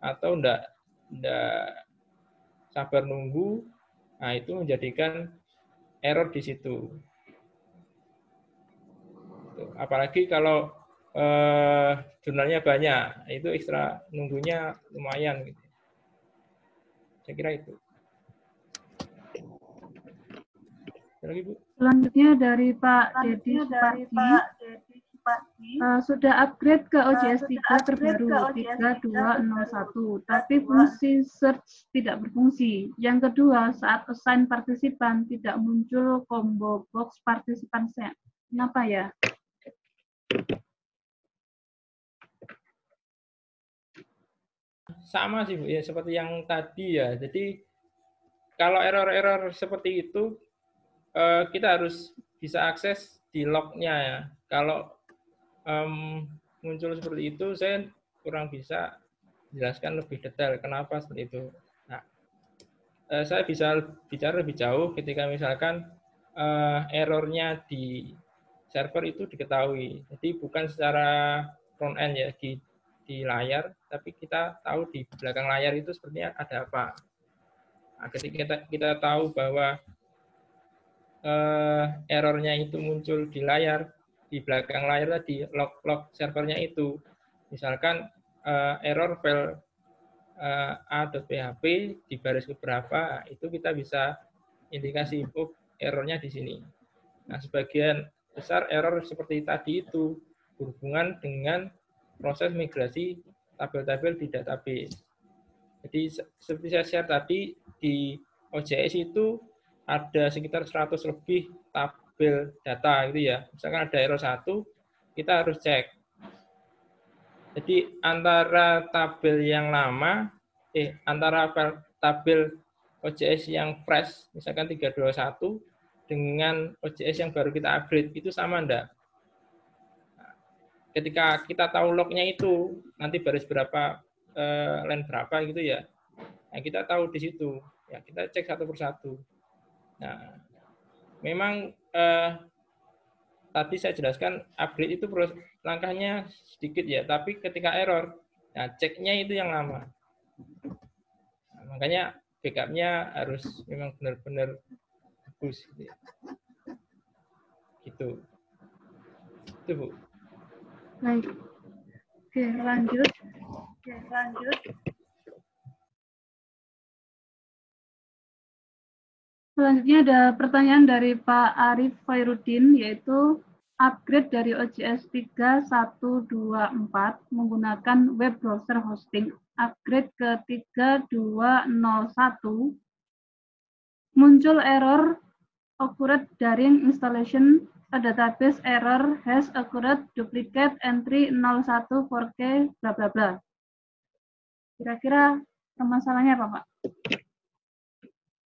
Atau enggak enggak sabar nunggu. Nah, itu menjadikan error di situ. Apalagi kalau eh, jurnalnya banyak, itu ekstra nunggunya lumayan gitu. Saya kira itu.
Lagi, Bu. Selanjutnya dari Pak Dedi Supardi. Uh, sudah upgrade ke OJS 3 terbaru 3201, tapi fungsi search tidak berfungsi. Yang kedua, saat assign partisipan tidak muncul combo box partisipan set. Kenapa ya?
sama sih Bu ya seperti yang tadi ya. Jadi kalau error-error seperti itu eh, kita harus bisa akses di lognya ya. Kalau um, muncul seperti itu saya kurang bisa jelaskan lebih detail kenapa seperti itu. Nah, eh, saya bisa bicara lebih jauh ketika misalkan uh, errornya di server itu diketahui. Jadi bukan secara front end ya di di layar, tapi kita tahu di belakang layar itu sepertinya ada apa. Nah, ketika kita, kita tahu bahwa uh, errornya itu muncul di layar, di belakang layar tadi log-log servernya itu. Misalkan uh, error file uh, a.php di baris keberapa itu kita bisa indikasi oh, errornya di sini. Nah, sebagian besar error seperti tadi itu berhubungan dengan proses migrasi tabel-tabel di database. Jadi seperti saya share tadi di OJS itu ada sekitar 100 lebih tabel data gitu ya. Misalkan ada error satu, kita harus cek. Jadi antara tabel yang lama, eh antara tabel OJS yang fresh, misalkan 321, dengan OJS yang baru kita upgrade, itu sama enggak? ketika kita tahu lognya itu nanti baris berapa eh, line berapa gitu ya nah kita tahu di situ ya kita cek satu persatu nah memang eh, tadi saya jelaskan upgrade itu langkahnya sedikit ya tapi ketika error nah ceknya itu yang lama nah, makanya backupnya harus memang benar-benar bagus gitu, gitu. itu bu
Baik. Oke, lanjut. Oke, lanjut. Selanjutnya ada pertanyaan dari Pak Arif Fairudin, yaitu upgrade dari OJS 3124 menggunakan web browser hosting. Upgrade ke 3201, muncul error occurred during installation a database error has occurred duplicate entry 01 4K bla bla bla. Kira-kira permasalahannya apa, Pak?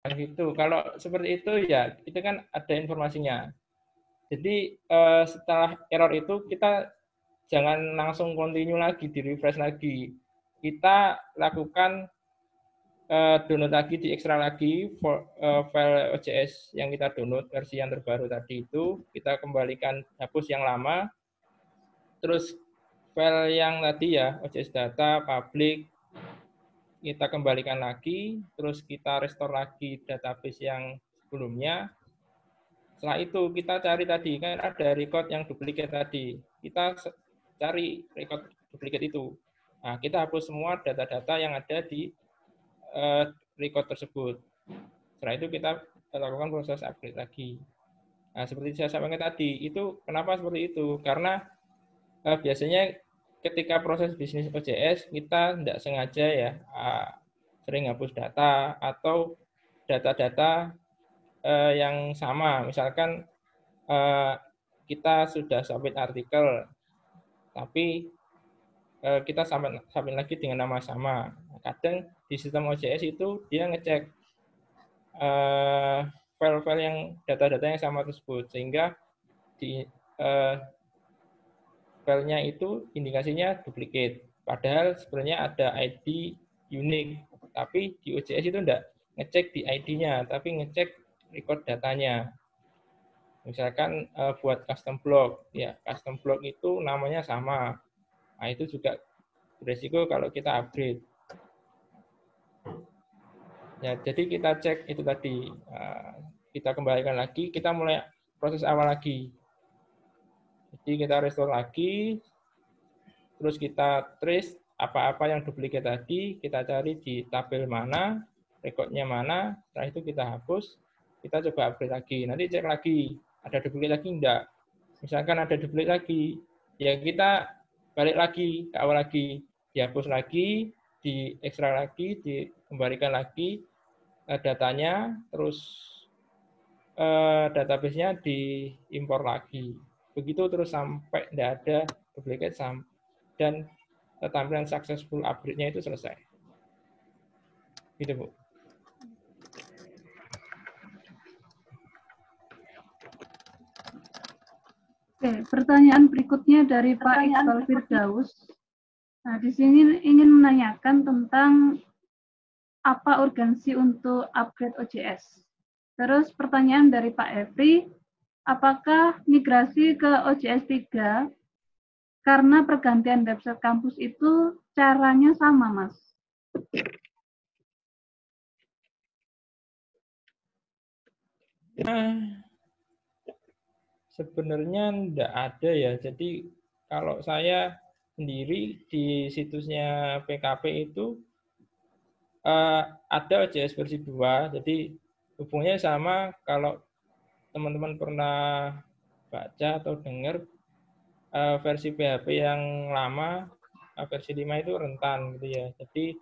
Itu kalau seperti itu ya itu kan ada informasinya. Jadi eh, setelah error itu kita jangan langsung continue lagi di refresh lagi. Kita lakukan uh, download lagi, diekstrak lagi for, uh, file OJS yang kita download versi yang terbaru tadi itu, kita kembalikan hapus yang lama, terus file yang tadi ya, OJS data, public, kita kembalikan lagi, terus kita restore lagi database yang sebelumnya. Setelah itu kita cari tadi, kan ada record yang duplicate tadi. Kita cari record duplicate itu. Nah, kita hapus semua data-data yang ada di uh, record tersebut. Setelah itu kita lakukan proses upgrade lagi. Nah, seperti saya sampaikan tadi, itu kenapa seperti itu? Karena uh, biasanya ketika proses bisnis OJS kita tidak sengaja ya sering hapus data atau data-data uh, yang sama. Misalkan uh, kita sudah submit artikel, tapi uh, kita submit, submit lagi dengan nama sama. Kadang di sistem OJS itu dia ngecek file file-file yang data-data yang sama tersebut sehingga di filenya itu indikasinya duplicate. Padahal sebenarnya ada ID unik tapi di OJS itu enggak ngecek di ID-nya tapi ngecek record datanya. Misalkan uh, buat custom block ya custom block itu namanya sama. Nah itu juga beresiko kalau kita upgrade. Ya, jadi kita cek itu tadi, eh, kita kembalikan lagi, kita mulai proses awal lagi. Jadi kita restore lagi, terus kita trace apa-apa yang duplicate tadi, kita cari di tabel mana, rekodnya mana, setelah itu kita hapus, kita coba upgrade lagi. Nanti cek lagi, ada duplicate lagi enggak. Misalkan ada duplicate lagi, ya kita balik lagi ke awal lagi, dihapus lagi, diekstrak lagi, dikembalikan lagi, Eh, datanya, terus uh, database-nya diimpor lagi. Begitu terus sampai tidak ada duplicate dan tampilan successful upgrade-nya itu selesai. Gitu, Bu.
Oke, pertanyaan berikutnya dari pertanyaan Pak Iqbal Firdaus. Nah, di sini ingin menanyakan tentang apa urgensi untuk upgrade OJS? Terus pertanyaan dari Pak Evri, apakah migrasi ke OJS 3 karena pergantian website kampus itu caranya sama, Mas?
Nah, sebenarnya tidak ada ya. Jadi kalau saya sendiri di situsnya PKP itu uh, ada OJS versi 2. Jadi hubungannya sama kalau teman-teman pernah baca atau dengar uh, versi PHP yang lama uh, versi 5 itu rentan gitu ya. Jadi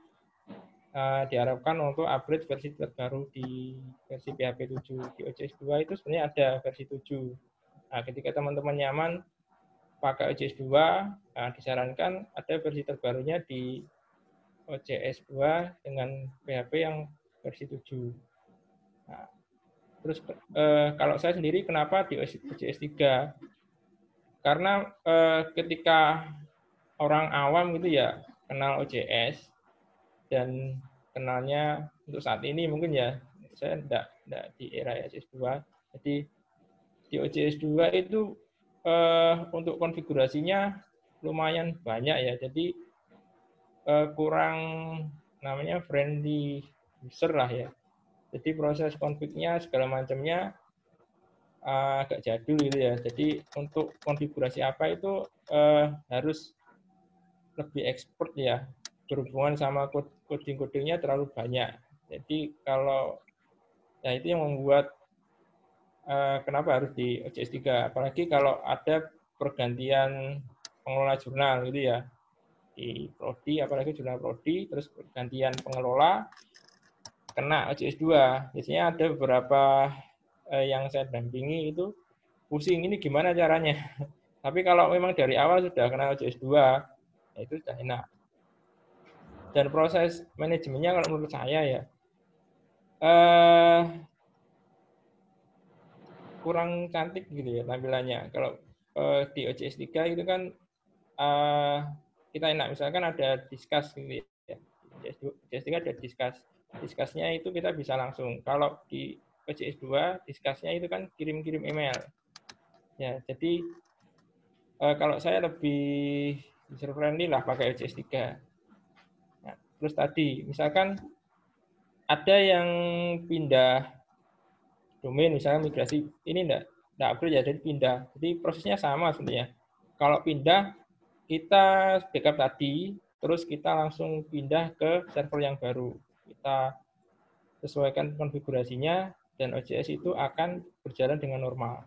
uh, diharapkan untuk upgrade versi terbaru di versi PHP 7. Di OJS 2 itu sebenarnya ada versi 7. Nah, ketika teman-teman nyaman pakai OJS 2, nah, disarankan ada versi terbarunya di OJS 2 dengan PHP yang versi 7. Terus eh, kalau saya sendiri kenapa di OJS 3? Karena eh, ketika orang awam gitu ya kenal OJS dan kenalnya untuk saat ini mungkin ya saya tidak tidak di era OJS 2. Jadi di OJS 2 itu uh, untuk konfigurasinya lumayan banyak ya. Jadi uh, kurang namanya friendly user lah ya. Jadi proses konfignya segala macamnya uh, agak jadul gitu ya. Jadi untuk konfigurasi apa itu uh, harus lebih expert ya. Berhubungan sama coding-codingnya terlalu banyak. Jadi kalau ya itu yang membuat Eh, kenapa harus di OJS 3? Apalagi kalau ada pergantian pengelola jurnal gitu ya. Di prodi, apalagi jurnal prodi, terus pergantian pengelola, kena OJS 2. Biasanya ada beberapa eh, yang saya dampingi itu pusing, ini gimana caranya? Tapi kalau memang dari awal sudah kena OJS 2, ya itu sudah enak. Dan proses manajemennya kalau menurut saya ya, eh, kurang cantik gitu ya tampilannya. Kalau uh, di OJS 3 itu kan uh, kita enak misalkan ada discuss gitu ya. OJS 3 ada discuss. Discussnya itu kita bisa langsung. Kalau di OJS 2 discussnya itu kan kirim-kirim email. Ya, jadi uh, kalau saya lebih user friendly lah pakai OJS 3. Nah, terus tadi misalkan ada yang pindah domain misalnya migrasi ini enggak enggak upgrade ya jadi pindah jadi prosesnya sama sebenarnya kalau pindah kita backup tadi terus kita langsung pindah ke server yang baru kita sesuaikan konfigurasinya dan OJS itu akan berjalan dengan normal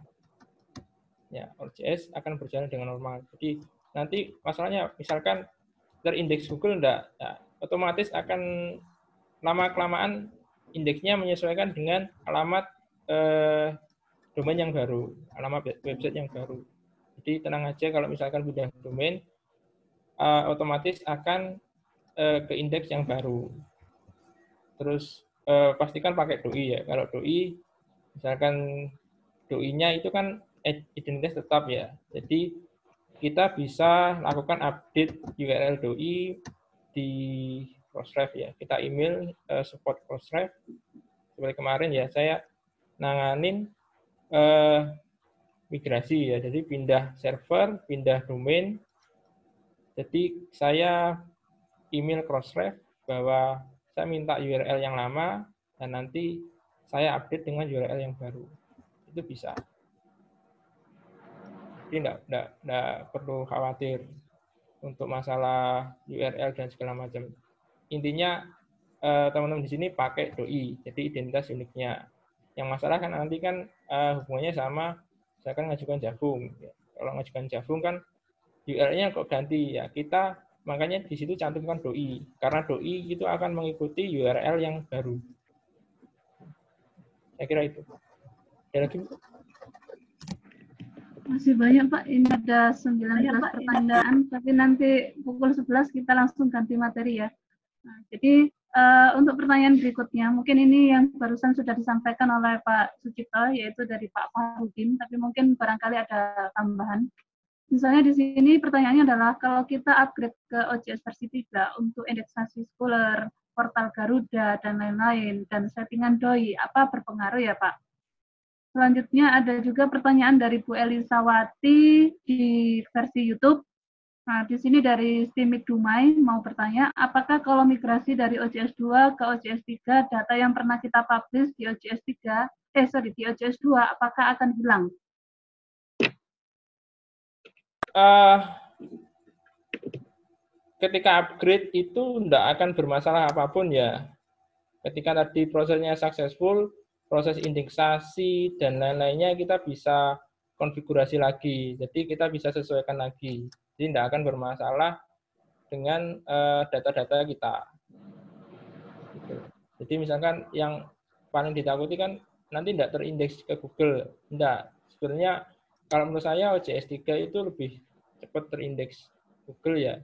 ya OJS akan berjalan dengan normal jadi nanti masalahnya misalkan terindeks Google enggak ya, otomatis akan lama kelamaan indeksnya menyesuaikan dengan alamat eh, domain yang baru, alamat website yang baru. Jadi tenang aja kalau misalkan pindah domain, eh, otomatis akan eh, ke indeks yang baru. Terus eh, pastikan pakai doi ya. Kalau doi, misalkan doi-nya itu kan identitas tetap ya. Jadi kita bisa lakukan update URL doi di Crossref ya. Kita email uh, support Crossref. Seperti kemarin ya, saya nanganin eh, migrasi ya. Jadi pindah server, pindah domain. Jadi saya email Crossref bahwa saya minta URL yang lama dan nanti saya update dengan URL yang baru. Itu bisa. Jadi enggak, enggak, enggak perlu khawatir untuk masalah URL dan segala macam. Intinya eh, teman-teman di sini pakai doi, jadi identitas uniknya. Yang masalah kan nanti kan uh, hubungannya sama saya kan ngajukan jabung. Ya. Kalau ngajukan jabung kan URL-nya kok ganti ya kita makanya di situ cantumkan doi karena doi itu akan mengikuti URL yang baru. Saya kira itu. Ada lagi?
Masih banyak Pak, ini ada 19 Pak, pertanyaan, tapi nanti pukul 11 kita langsung ganti materi ya. Nah, jadi Uh, untuk pertanyaan berikutnya, mungkin ini yang barusan sudah disampaikan oleh Pak Sucipto, yaitu dari Pak Farudin, tapi mungkin barangkali ada tambahan. Misalnya di sini pertanyaannya adalah, kalau kita upgrade ke OJS versi 3 untuk indeksasi scholar, portal Garuda, dan lain-lain, dan settingan DOI, apa berpengaruh ya Pak? Selanjutnya ada juga pertanyaan dari Bu Elisawati di versi YouTube, Nah, di sini dari Stimik Dumai mau bertanya, apakah kalau migrasi dari OJS 2 ke OJS 3, data yang pernah kita publish di OJS 3, eh sorry, di OJS 2, apakah akan hilang?
Uh, ketika upgrade itu tidak akan bermasalah apa pun ya. Ketika tadi prosesnya successful, proses indeksasi dan lain-lainnya kita bisa konfigurasi lagi. Jadi kita bisa sesuaikan lagi. Jadi tidak akan bermasalah dengan eh, data-data uh, kita. Gitu. Jadi misalkan yang paling ditakuti kan nanti tidak terindeks ke Google. Tidak. Sebenarnya kalau menurut saya OJS 3 itu lebih cepat terindeks Google ya.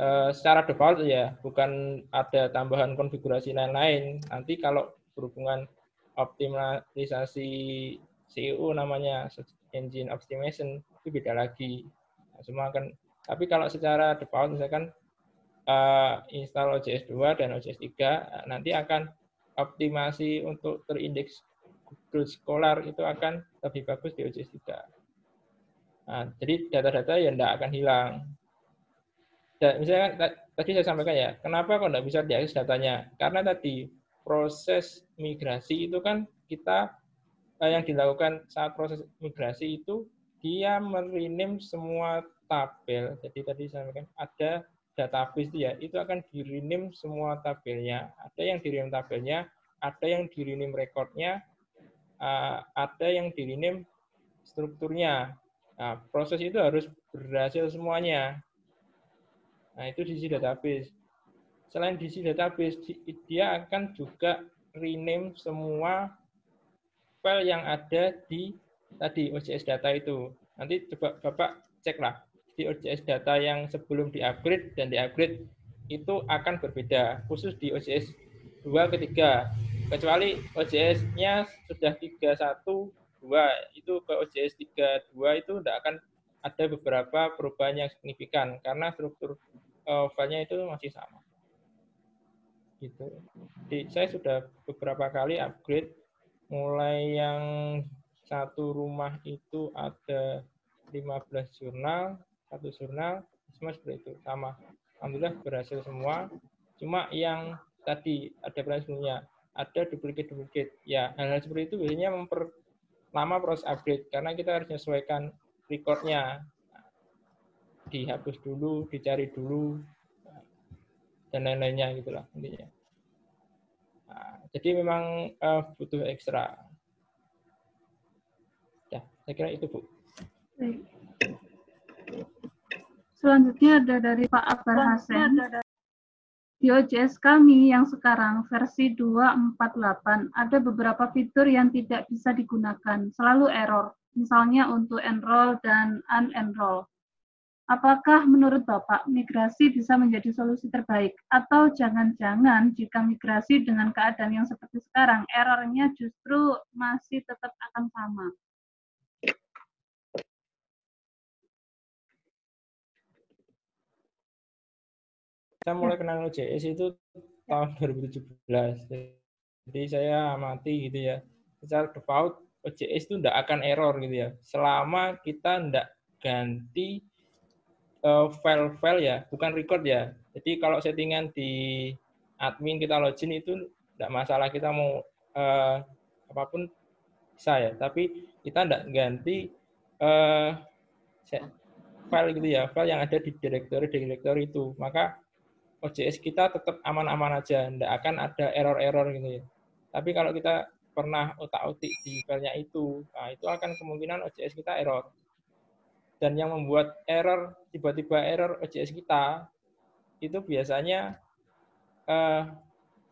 Eh, secara default ya, bukan ada tambahan konfigurasi lain-lain. Nanti kalau berhubungan optimalisasi CEO namanya engine optimization itu beda lagi. Nah, semua akan tapi kalau secara default misalkan uh, install OJS 2 dan OJS 3 nanti akan optimasi untuk terindeks Google Scholar itu akan lebih bagus di OJS 3. Nah, jadi data-data yang tidak akan hilang dan misalnya tadi saya sampaikan ya, kenapa kok tidak bisa diakses datanya? Karena tadi proses migrasi itu kan kita eh, yang dilakukan saat proses migrasi itu dia merinim semua tabel. Jadi tadi saya sampaikan ada database itu ya, itu akan dirinim semua tabelnya. Ada yang dirinim tabelnya, ada yang dirinim rekodnya, eh, ada yang dirinim strukturnya. Nah, proses itu harus berhasil semuanya. Nah, itu di sisi database. Selain di sisi database, dia akan juga rename semua file yang ada di tadi OJS data itu. Nanti coba Bapak ceklah di OJS data yang sebelum di-upgrade dan di-upgrade itu akan berbeda, khusus di OJS 2 ke 3. Kecuali OJS-nya sudah 31 2 itu ke OJS 32 itu tidak akan ada beberapa perubahan yang signifikan karena struktur uh, filenya itu masih sama. Gitu. Jadi saya sudah beberapa kali upgrade, mulai yang satu rumah itu ada 15 jurnal, satu jurnal, semua seperti itu, sama. Alhamdulillah berhasil semua. Cuma yang tadi ada sebelumnya, ada duplicate-duplicate. Ya, hal-hal seperti itu biasanya memperlama proses upgrade, karena kita harus menyesuaikan recordnya dihapus dulu, dicari dulu, dan lain-lainnya gitulah intinya. Nah, jadi memang uh, butuh ekstra. Ya, saya kira itu Bu.
Selanjutnya ada dari Pak Akbar Hasan. Di OJS kami yang sekarang versi 248 ada beberapa fitur yang tidak bisa digunakan, selalu error. Misalnya untuk enroll dan unenroll. Apakah menurut Bapak migrasi bisa menjadi solusi terbaik? Atau jangan-jangan jika migrasi dengan keadaan yang seperti sekarang, errornya justru masih tetap akan sama?
Saya mulai kenal OJS itu tahun 2017. Jadi saya amati gitu ya. Secara default OJS itu tidak akan error gitu ya. Selama kita tidak ganti uh, file-file ya, bukan record ya. Jadi kalau settingan di admin kita login itu tidak masalah kita mau uh, apa pun bisa ya. Tapi kita tidak ganti uh, file gitu ya, file yang ada di direktori-direktori itu. Maka OJS kita tetap aman-aman aja, tidak akan ada error-error gitu ya. Tapi kalau kita pernah otak-otik di filenya itu, nah itu akan kemungkinan OJS kita error. Dan yang membuat error tiba-tiba error OJS kita itu biasanya uh,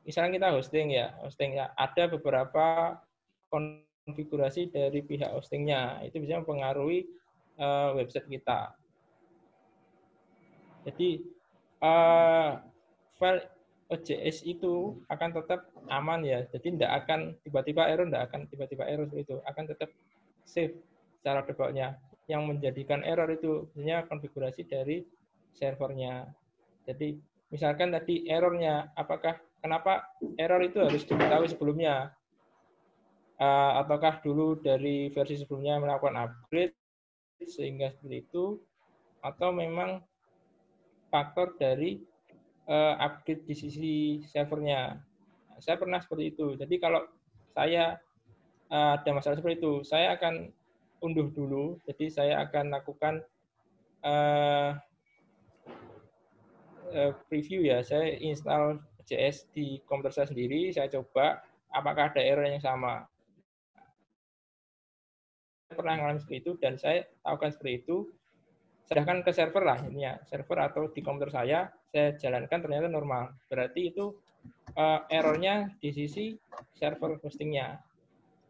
misalnya kita hosting ya hosting ya ada beberapa konfigurasi dari pihak hostingnya. Itu bisa mempengaruhi uh, website kita. Jadi uh, file OJS itu akan tetap aman ya jadi tidak akan tiba-tiba error tidak akan tiba-tiba error itu akan tetap save secara defaultnya yang menjadikan error itu sebenarnya konfigurasi dari servernya. Jadi misalkan tadi errornya, apakah kenapa error itu harus diketahui sebelumnya? Uh, ataukah dulu dari versi sebelumnya melakukan upgrade sehingga seperti itu, atau memang faktor dari uh, upgrade di sisi servernya? Saya pernah seperti itu. Jadi kalau saya uh, ada masalah seperti itu, saya akan unduh dulu. Jadi saya akan lakukan uh, uh, preview ya. Saya install JS di komputer saya sendiri. Saya coba apakah ada error yang sama. Saya pernah mengalami seperti itu dan saya tahukan seperti itu. Sedangkan ke server lah ini ya, server atau di komputer saya, saya jalankan ternyata normal. Berarti itu uh, errornya di sisi server hostingnya.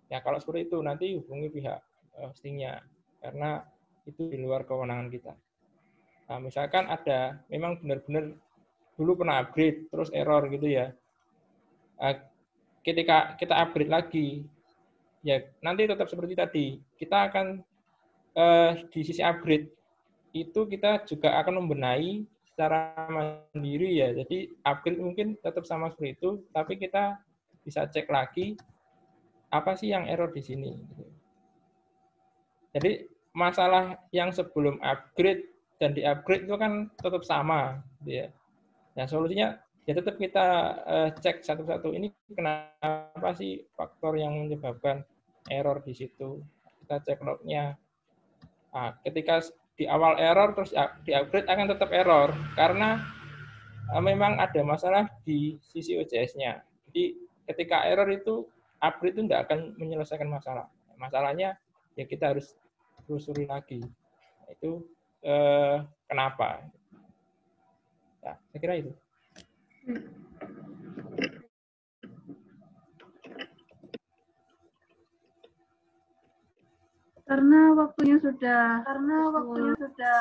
Ya kalau seperti itu nanti hubungi pihak hostingnya karena itu di luar kewenangan kita. Nah, misalkan ada memang benar-benar dulu pernah upgrade terus error gitu ya. Nah, ketika kita upgrade lagi, ya nanti tetap seperti tadi. Kita akan eh, di sisi upgrade itu kita juga akan membenahi secara mandiri ya. Jadi upgrade mungkin tetap sama seperti itu, tapi kita bisa cek lagi apa sih yang error di sini. Jadi masalah yang sebelum upgrade dan di upgrade itu kan tetap sama, gitu ya. Nah solusinya ya tetap kita uh, cek satu-satu ini kenapa sih faktor yang menyebabkan error di situ. Kita cek lognya. Nah, ketika di awal error terus di upgrade akan tetap error karena uh, memang ada masalah di sisi OJS-nya. Jadi ketika error itu upgrade itu tidak akan menyelesaikan masalah. Masalahnya ya kita harus telusuri lagi. Itu eh, kenapa? Ya, saya kira itu.
Karena waktunya sudah karena waktunya sudah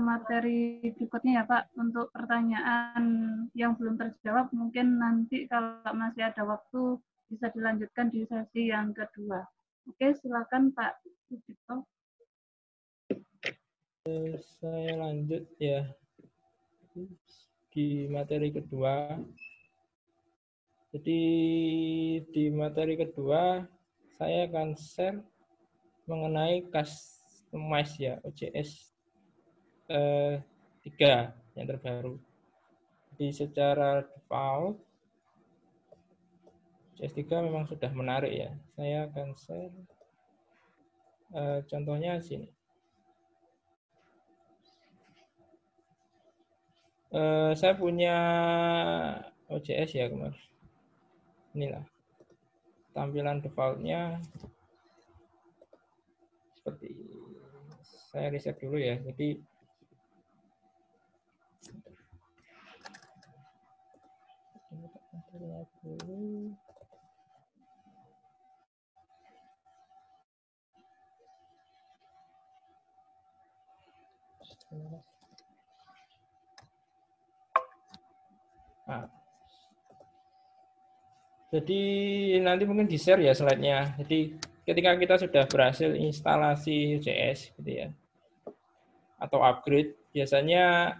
materi berikutnya ya Pak untuk pertanyaan yang belum terjawab mungkin nanti kalau masih ada waktu bisa dilanjutkan di sesi yang kedua. Oke, silakan Pak Sudipto.
Saya lanjut ya di materi kedua. Jadi di materi kedua saya akan share mengenai customize ya OJS eh, 3 yang terbaru. Jadi secara default CS3 memang sudah menarik ya. Saya akan share uh, contohnya sini. Uh, saya punya OJS ya kemarin. Inilah tampilan defaultnya seperti saya riset dulu ya. Jadi. Nah. Jadi nanti mungkin di-share ya slide-nya. Jadi ketika kita sudah berhasil instalasi JS gitu ya, atau upgrade, biasanya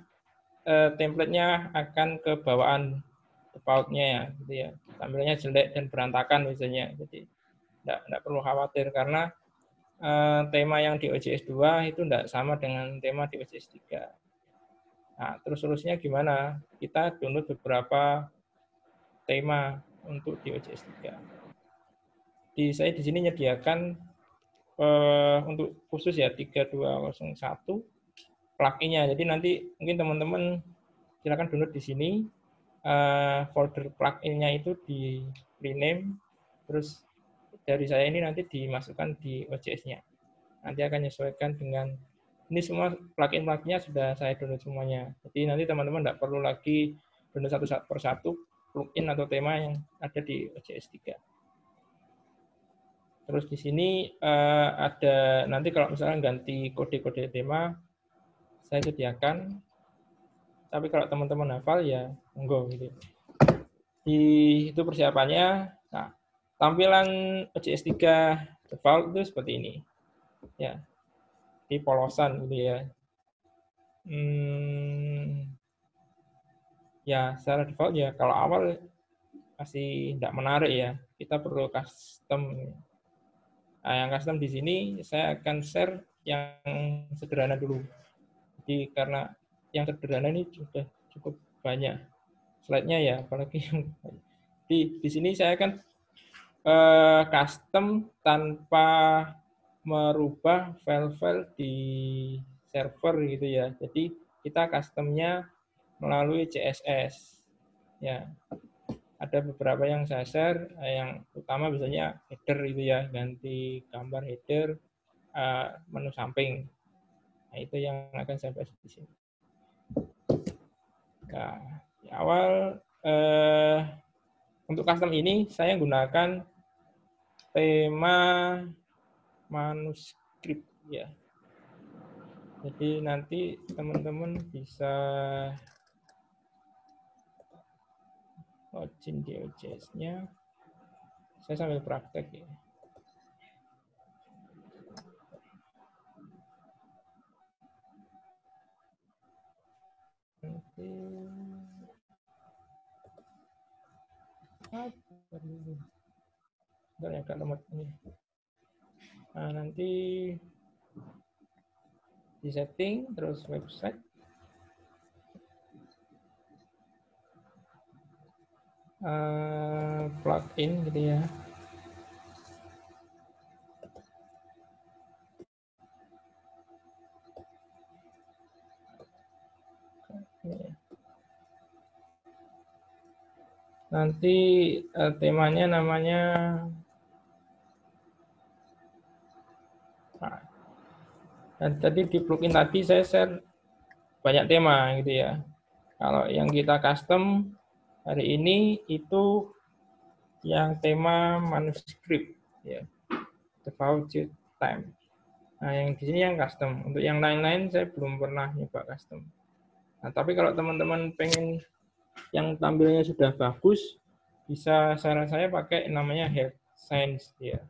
eh, template-nya akan ke bawaan default-nya ya, gitu ya. Tampilannya jelek dan berantakan biasanya. Jadi tidak perlu khawatir karena eh, tema yang di OJS 2 itu tidak sama dengan tema di OJS 3. Nah, terus solusinya gimana? Kita download beberapa tema untuk di OJS 3. Di saya di sini menyediakan uh, untuk khusus ya 3201 plugin-nya. Jadi nanti mungkin teman-teman silakan download di sini uh, folder plugin-nya itu di rename terus dari saya ini nanti dimasukkan di OJS-nya. Nanti akan menyesuaikan dengan ini semua plugin-pluginnya sudah saya download semuanya. Jadi nanti teman-teman tidak perlu lagi download satu persatu plugin atau tema yang ada di OJS 3. Terus di sini uh, ada nanti kalau misalnya ganti kode-kode tema saya sediakan. Tapi kalau teman-teman hafal ya monggo gitu. Di itu persiapannya. Nah, tampilan OJS 3 default itu seperti ini. Ya, di polosan gitu ya. Hmm, ya secara default ya kalau awal masih tidak menarik ya. Kita perlu custom. Nah, yang custom di sini saya akan share yang sederhana dulu. Jadi karena yang sederhana ini sudah cukup banyak slide-nya ya, apalagi yang di di sini saya akan uh, custom tanpa merubah file-file di server gitu ya. Jadi kita customnya melalui CSS. Ya, ada beberapa yang saya share, eh, yang utama biasanya header itu ya, ganti gambar header, eh, menu samping. Nah, itu yang akan saya bahas di sini. Nah, di awal eh, untuk custom ini saya gunakan tema manuskrip ya. Jadi nanti teman-teman bisa login OJS-nya. Saya sambil praktek ya. Nanti Bentar ya, agak lemot ini. Nah, nanti di setting, terus website. Uh, plugin gitu ya. Nanti uh, temanya namanya nah, dan tadi di plugin tadi saya share banyak tema gitu ya. Kalau yang kita custom hari ini itu yang tema manuskrip ya. The voucher time. Nah, yang di sini yang custom. Untuk yang lain-lain saya belum pernah nyoba custom. Nah, tapi kalau teman-teman pengen yang tampilnya sudah bagus, bisa saran saya pakai namanya health science ya.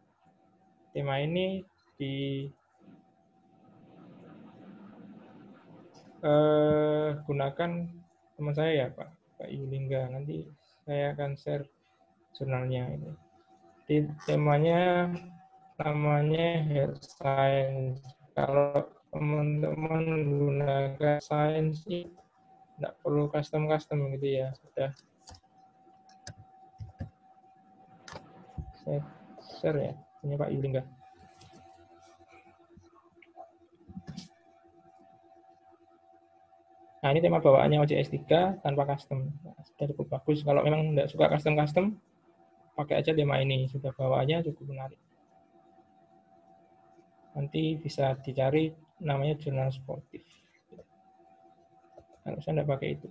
Tema ini di eh, gunakan teman saya ya Pak, Pak Yulingga. Nanti saya akan share jurnalnya ini. Di temanya namanya health science. Kalau teman-teman gunakan science tidak perlu custom custom gitu ya sudah saya share ya punya Pak Yulingga Nah, ini tema bawaannya OJS 3 tanpa custom. Nah, sudah cukup bagus. Kalau memang tidak suka custom-custom, pakai aja tema ini. Sudah bawaannya cukup menarik. Nanti bisa dicari namanya jurnal sportif. Kalau saya tidak pakai itu.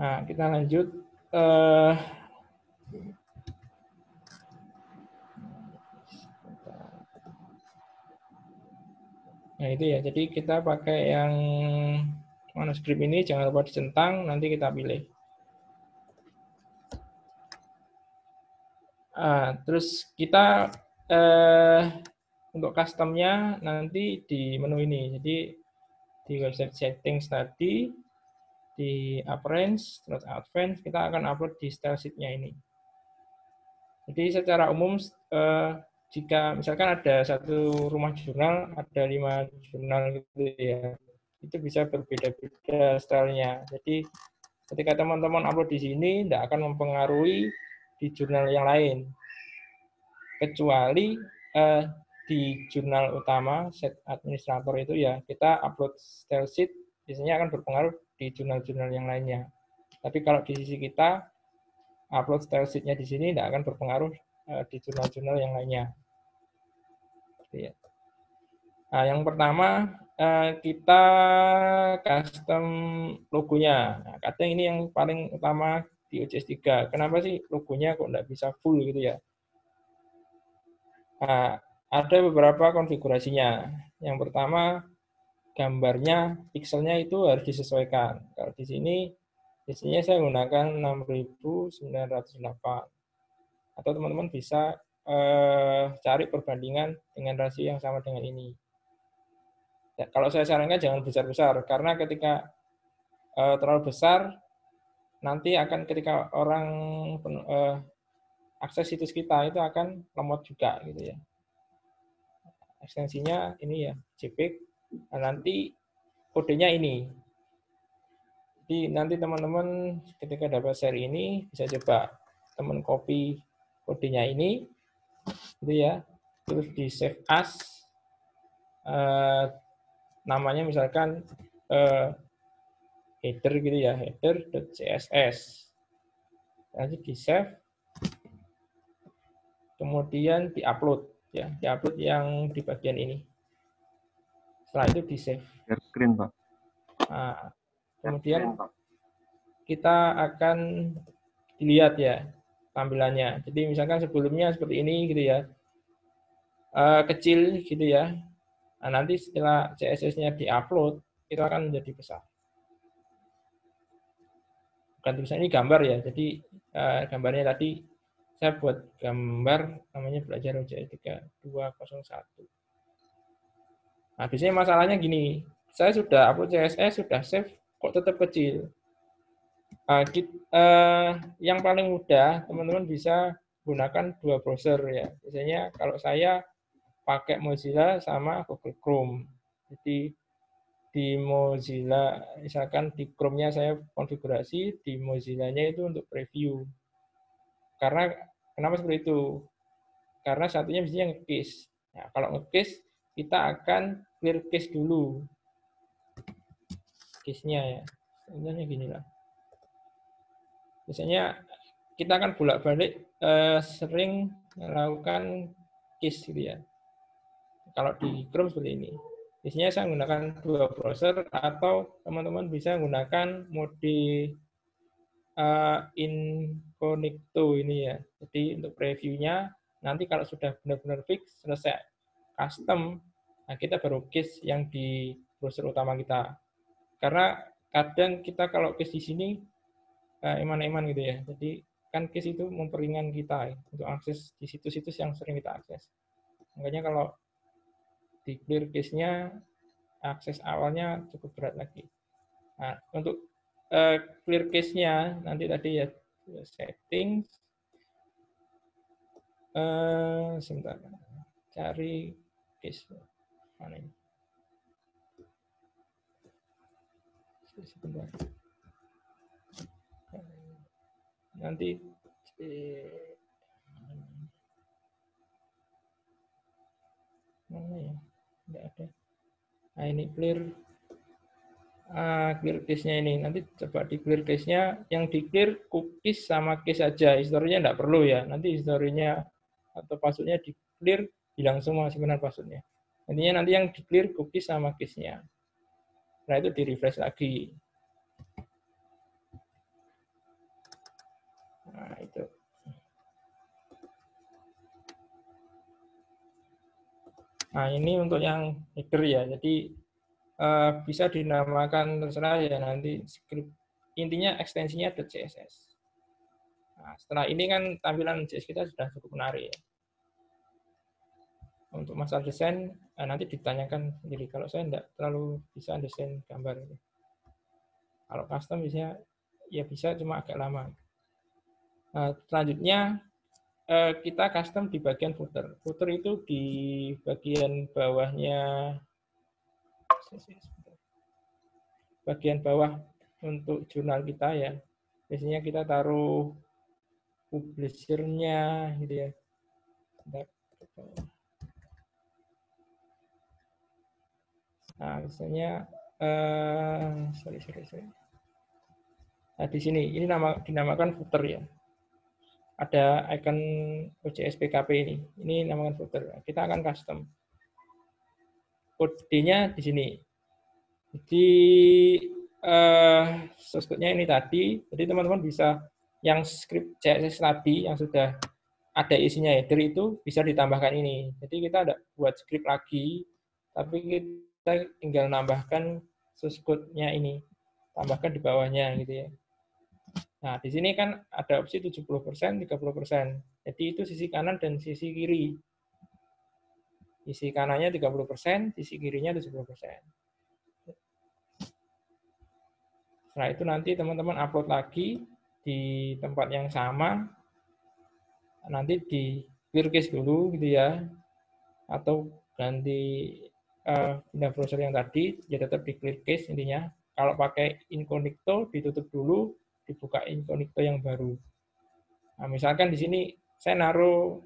Nah, kita lanjut. Uh, nah, itu ya. Jadi kita pakai yang manuskrip ini, jangan lupa dicentang, nanti kita pilih. Uh, terus kita uh, untuk customnya nanti di menu ini. Jadi di website settings tadi, di appearance, terus advance, kita akan upload di style sheet-nya ini. Jadi secara umum, eh, jika misalkan ada satu rumah jurnal, ada lima jurnal gitu ya, itu bisa berbeda-beda stylenya. Jadi ketika teman-teman upload di sini, tidak akan mempengaruhi di jurnal yang lain. Kecuali eh, di jurnal utama set administrator itu ya kita upload style sheet biasanya akan berpengaruh di jurnal-jurnal yang lainnya. Tapi kalau di sisi kita upload style sheet-nya di sini tidak akan berpengaruh uh, di jurnal-jurnal yang lainnya. Ya. Nah, yang pertama uh, kita custom logonya. Nah, kadang ini yang paling utama di OJS 3. Kenapa sih logonya kok tidak bisa full gitu ya? Nah, ada beberapa konfigurasinya. Yang pertama, gambarnya, pixelnya itu harus disesuaikan. Kalau di sini, sini saya gunakan 6908. Atau teman-teman bisa eh, cari perbandingan dengan rasio yang sama dengan ini. Ya, kalau saya sarankan jangan besar-besar, karena ketika eh, terlalu besar, nanti akan ketika orang eh, akses situs kita itu akan lemot juga gitu ya. Ekstensinya ini ya JPEG. Nah, nanti kodenya ini. Jadi nanti teman-teman ketika dapat seri ini bisa coba teman copy kodenya ini gitu ya. Terus di save as uh, namanya misalkan uh, header gitu ya header.css nanti di save kemudian di upload ya di upload yang di bagian ini. Setelah itu di save.
Share screen pak.
Nah, kemudian kita akan dilihat ya tampilannya. Jadi misalkan sebelumnya seperti ini gitu ya. Uh, kecil gitu ya. Nah, nanti setelah CSS-nya diupload itu akan menjadi besar. Bukan tulisan ini gambar ya. Jadi uh, gambarnya tadi saya buat gambar namanya belajar OJS 3201 nah biasanya masalahnya gini. Saya sudah upload CSS sudah save kok tetap kecil uh, uh, yang paling mudah teman-teman bisa gunakan dua browser ya biasanya kalau saya pakai Mozilla sama Google Chrome. Jadi di Mozilla, misalkan di Chrome-nya saya konfigurasi, di Mozilla-nya itu untuk preview. Karena kenapa seperti itu? Karena satunya biasanya nge-case. Nah, kalau nge-case, kita akan clear case dulu. Case-nya ya. Contohnya gini lah. Biasanya kita akan bolak-balik eh, sering melakukan case gitu ya kalau di Chrome seperti ini. Biasanya saya menggunakan dua browser atau teman-teman bisa menggunakan mode uh, incognito ini ya. Jadi untuk previewnya nanti kalau sudah benar-benar fix selesai custom, nah kita baru case yang di browser utama kita. Karena kadang kita kalau case di sini eman-eman gitu ya. Jadi kan case itu memperingan kita ya, untuk akses di situs-situs yang sering kita akses. Makanya kalau di clear case-nya akses awalnya cukup berat lagi. Nah, untuk uh, clear case-nya nanti tadi ya settings uh, sebentar cari case mana ini sebentar nanti. Eh, mana ya? Tidak ada. Nah ini clear. Uh, clear case-nya ini. Nanti coba di clear case-nya. Yang di clear cookies sama case saja historinya tidak perlu ya. Nanti historinya atau passwordnya di clear hilang semua sebenarnya passwordnya. Intinya nanti yang di clear cookies sama case-nya. Nah itu di refresh lagi nah itu Nah, ini untuk yang header ya. Jadi uh, bisa dinamakan terserah ya nanti script. Intinya ekstensinya .css. Nah, setelah ini kan tampilan CSS kita sudah cukup menarik ya. Untuk masalah desain nah, nanti ditanyakan sendiri. Kalau saya tidak terlalu bisa desain gambar. Kalau custom bisa ya bisa cuma agak lama. Nah, selanjutnya Eh, kita custom di bagian footer. Footer itu di bagian bawahnya, bagian bawah untuk jurnal kita ya. Biasanya kita taruh publishernya gitu ya. Nah, misalnya, uh, sorry, sorry, sorry. Nah, di sini, ini nama dinamakan footer ya ada icon OJS PKP ini. Ini namakan footer. Kita akan custom. Kodenya di sini. Jadi source code-nya ini tadi. Jadi teman-teman bisa yang script CSS tadi yang sudah ada isinya header itu bisa ditambahkan ini. Jadi kita ada buat script lagi, tapi kita tinggal nambahkan code-nya ini. Tambahkan di bawahnya gitu ya. Nah, di sini kan ada opsi 70%, 30%. Jadi itu sisi kanan dan sisi kiri. Sisi kanannya 30%, sisi kirinya 70%. Setelah itu nanti teman-teman upload lagi di tempat yang sama. Nanti di clear case dulu gitu ya. Atau ganti uh, browser yang tadi, ya tetap di clear case intinya. Kalau pakai incognito ditutup dulu, dibuka incognito yang baru. Nah, misalkan di sini saya naruh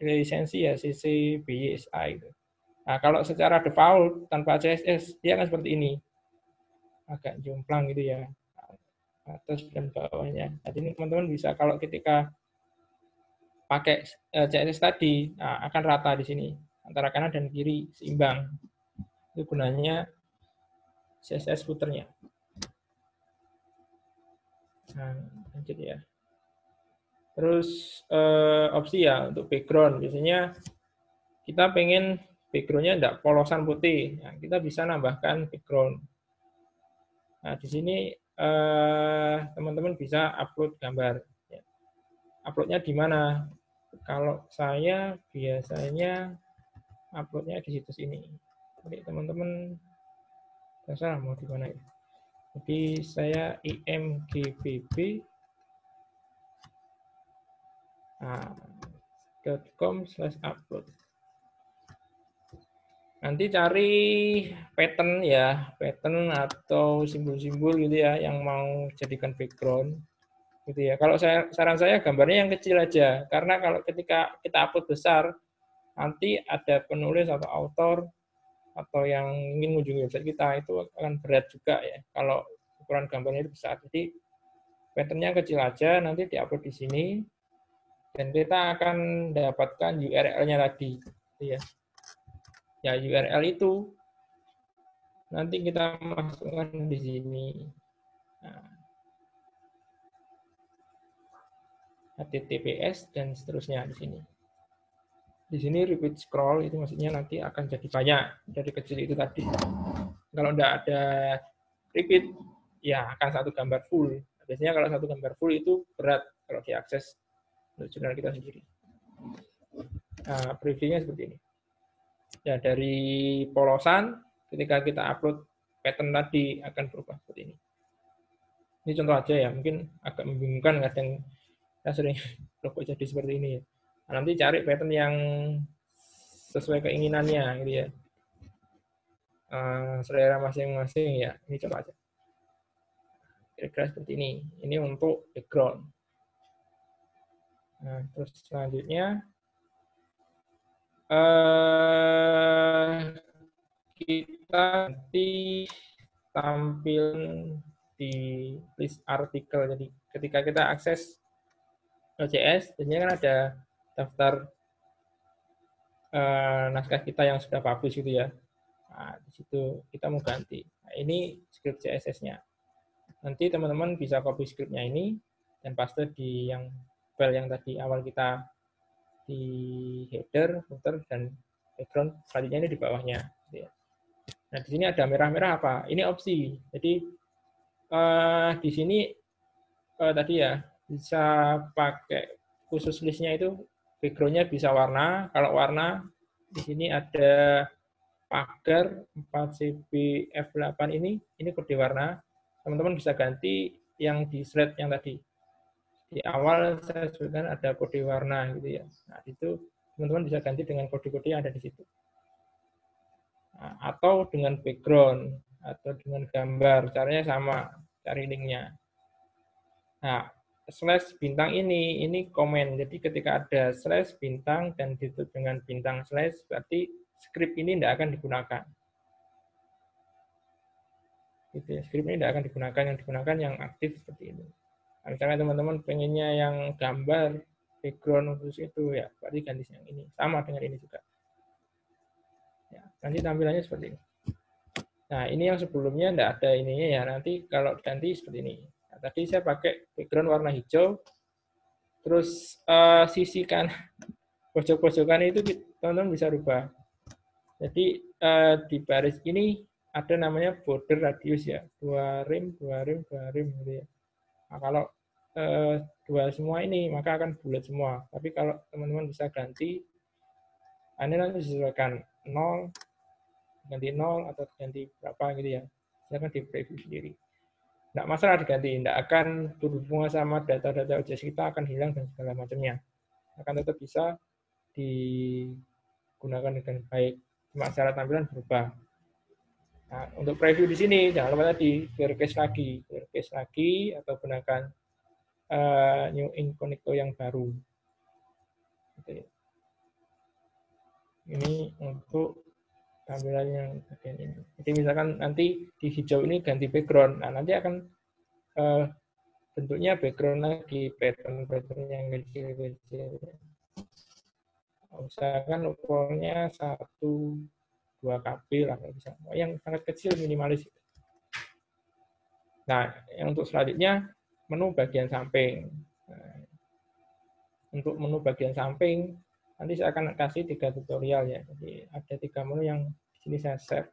lisensi ya CC BYSA itu. Nah, kalau secara default tanpa CSS dia akan seperti ini. Agak jomplang gitu ya. Atas dan bawahnya. Jadi ini teman-teman bisa kalau ketika pakai eh, CSS tadi nah, akan rata di sini antara kanan dan kiri seimbang. Itu gunanya CSS footernya. Nah, lanjut ya. Terus eh, opsi ya untuk background. Biasanya kita pengen backgroundnya tidak polosan putih. Nah, kita bisa nambahkan background. Nah, di sini eh, teman-teman eh, bisa upload gambar. Ya. Uploadnya di mana? Kalau saya biasanya uploadnya di situs ini. Jadi teman-teman terserah mau di mana ya. Jadi saya imgbb nah, .com slash upload nanti cari pattern ya, pattern atau simbol-simbol gitu ya yang mau jadikan background gitu ya. Kalau saya saran saya gambarnya yang kecil aja karena kalau ketika kita upload besar nanti ada penulis atau author atau yang ingin mengunjungi website kita itu akan berat juga ya kalau ukuran gambarnya itu besar. Jadi patternnya kecil aja nanti diupload di sini dan kita akan dapatkan URL-nya tadi gitu ya ya URL itu nanti kita masukkan di sini. Nah, HTTPS dan seterusnya di sini. Di sini repeat scroll itu maksudnya nanti akan jadi banyak dari kecil itu tadi. Kalau tidak ada repeat, ya akan satu gambar full. Biasanya kalau satu gambar full itu berat kalau diakses untuk jurnal kita sendiri. Nah, previewnya seperti ini ya dari polosan ketika kita upload pattern tadi akan berubah seperti ini. Ini contoh aja ya, mungkin agak membingungkan kadang kita sering logo jadi seperti ini ya. Nanti cari pattern yang sesuai keinginannya gitu ya. Uh, selera masing-masing ya, ini contoh aja. Kira-kira seperti ini. Ini untuk background. Nah, terus selanjutnya uh, kita nanti tampil di list artikel. Jadi ketika kita akses OJS, biasanya kan ada daftar uh, naskah kita yang sudah publish gitu ya. Nah, di situ kita mau ganti. Nah, ini script CSS-nya. Nanti teman-teman bisa copy scriptnya ini dan paste di yang file yang tadi awal kita di header, footer, dan background. Selanjutnya ini di bawahnya. Gitu ya. Nah, di sini ada merah-merah apa? Ini opsi. Jadi, uh, di sini uh, tadi ya, bisa pakai khusus listnya itu backgroundnya bisa warna. Kalau warna, di sini ada pagar 4CB F8 ini, ini kode warna. Teman-teman bisa ganti yang di slide yang tadi di awal saya sebutkan ada kode warna gitu ya. Nah, itu teman-teman bisa ganti dengan kode-kode yang ada di situ. Nah, atau dengan background atau dengan gambar, caranya sama, cari linknya. Nah, slash bintang ini, ini komen. Jadi ketika ada slash bintang dan ditutup dengan bintang slash, berarti script ini tidak akan digunakan. Gitu ya, script ini tidak akan digunakan, yang digunakan yang aktif seperti ini. Nah, misalnya teman-teman pengennya yang gambar background khusus itu ya berarti ganti yang ini sama dengan ini juga ya, nanti tampilannya seperti ini nah ini yang sebelumnya tidak ada ininya ya nanti kalau ganti seperti ini tadi saya pakai background warna hijau terus uh, sisi kan pojok-pojokan itu teman-teman bisa rubah jadi uh, di baris ini ada namanya border radius ya dua rim dua rim dua rim gitu ya Nah, kalau eh, dua semua ini, maka akan bulat semua. Tapi kalau teman-teman bisa ganti, nah, ini nanti disesuaikan 0, ganti 0, atau ganti berapa gitu ya. Silahkan di preview sendiri. Tidak masalah diganti, tidak akan berhubungan sama data-data OJS kita akan hilang dan segala macamnya. Akan tetap bisa digunakan dengan baik. Cuma cara tampilan berubah. Nah, untuk preview di sini, jangan lupa tadi, clear cache lagi. Clear cache lagi, atau gunakan uh, new incognito yang baru. Ini untuk tampilan yang bagian ini. Jadi misalkan nanti di hijau ini ganti background, nah nanti akan uh, bentuknya background lagi pattern-pattern yang kecil-kecil. Usahakan ukurannya satu dua kb lah bisa. Yang sangat kecil minimalis. Nah, yang untuk selanjutnya menu bagian samping. Nah, untuk menu bagian samping nanti saya akan kasih tiga tutorial ya. Jadi ada tiga menu yang di sini saya share.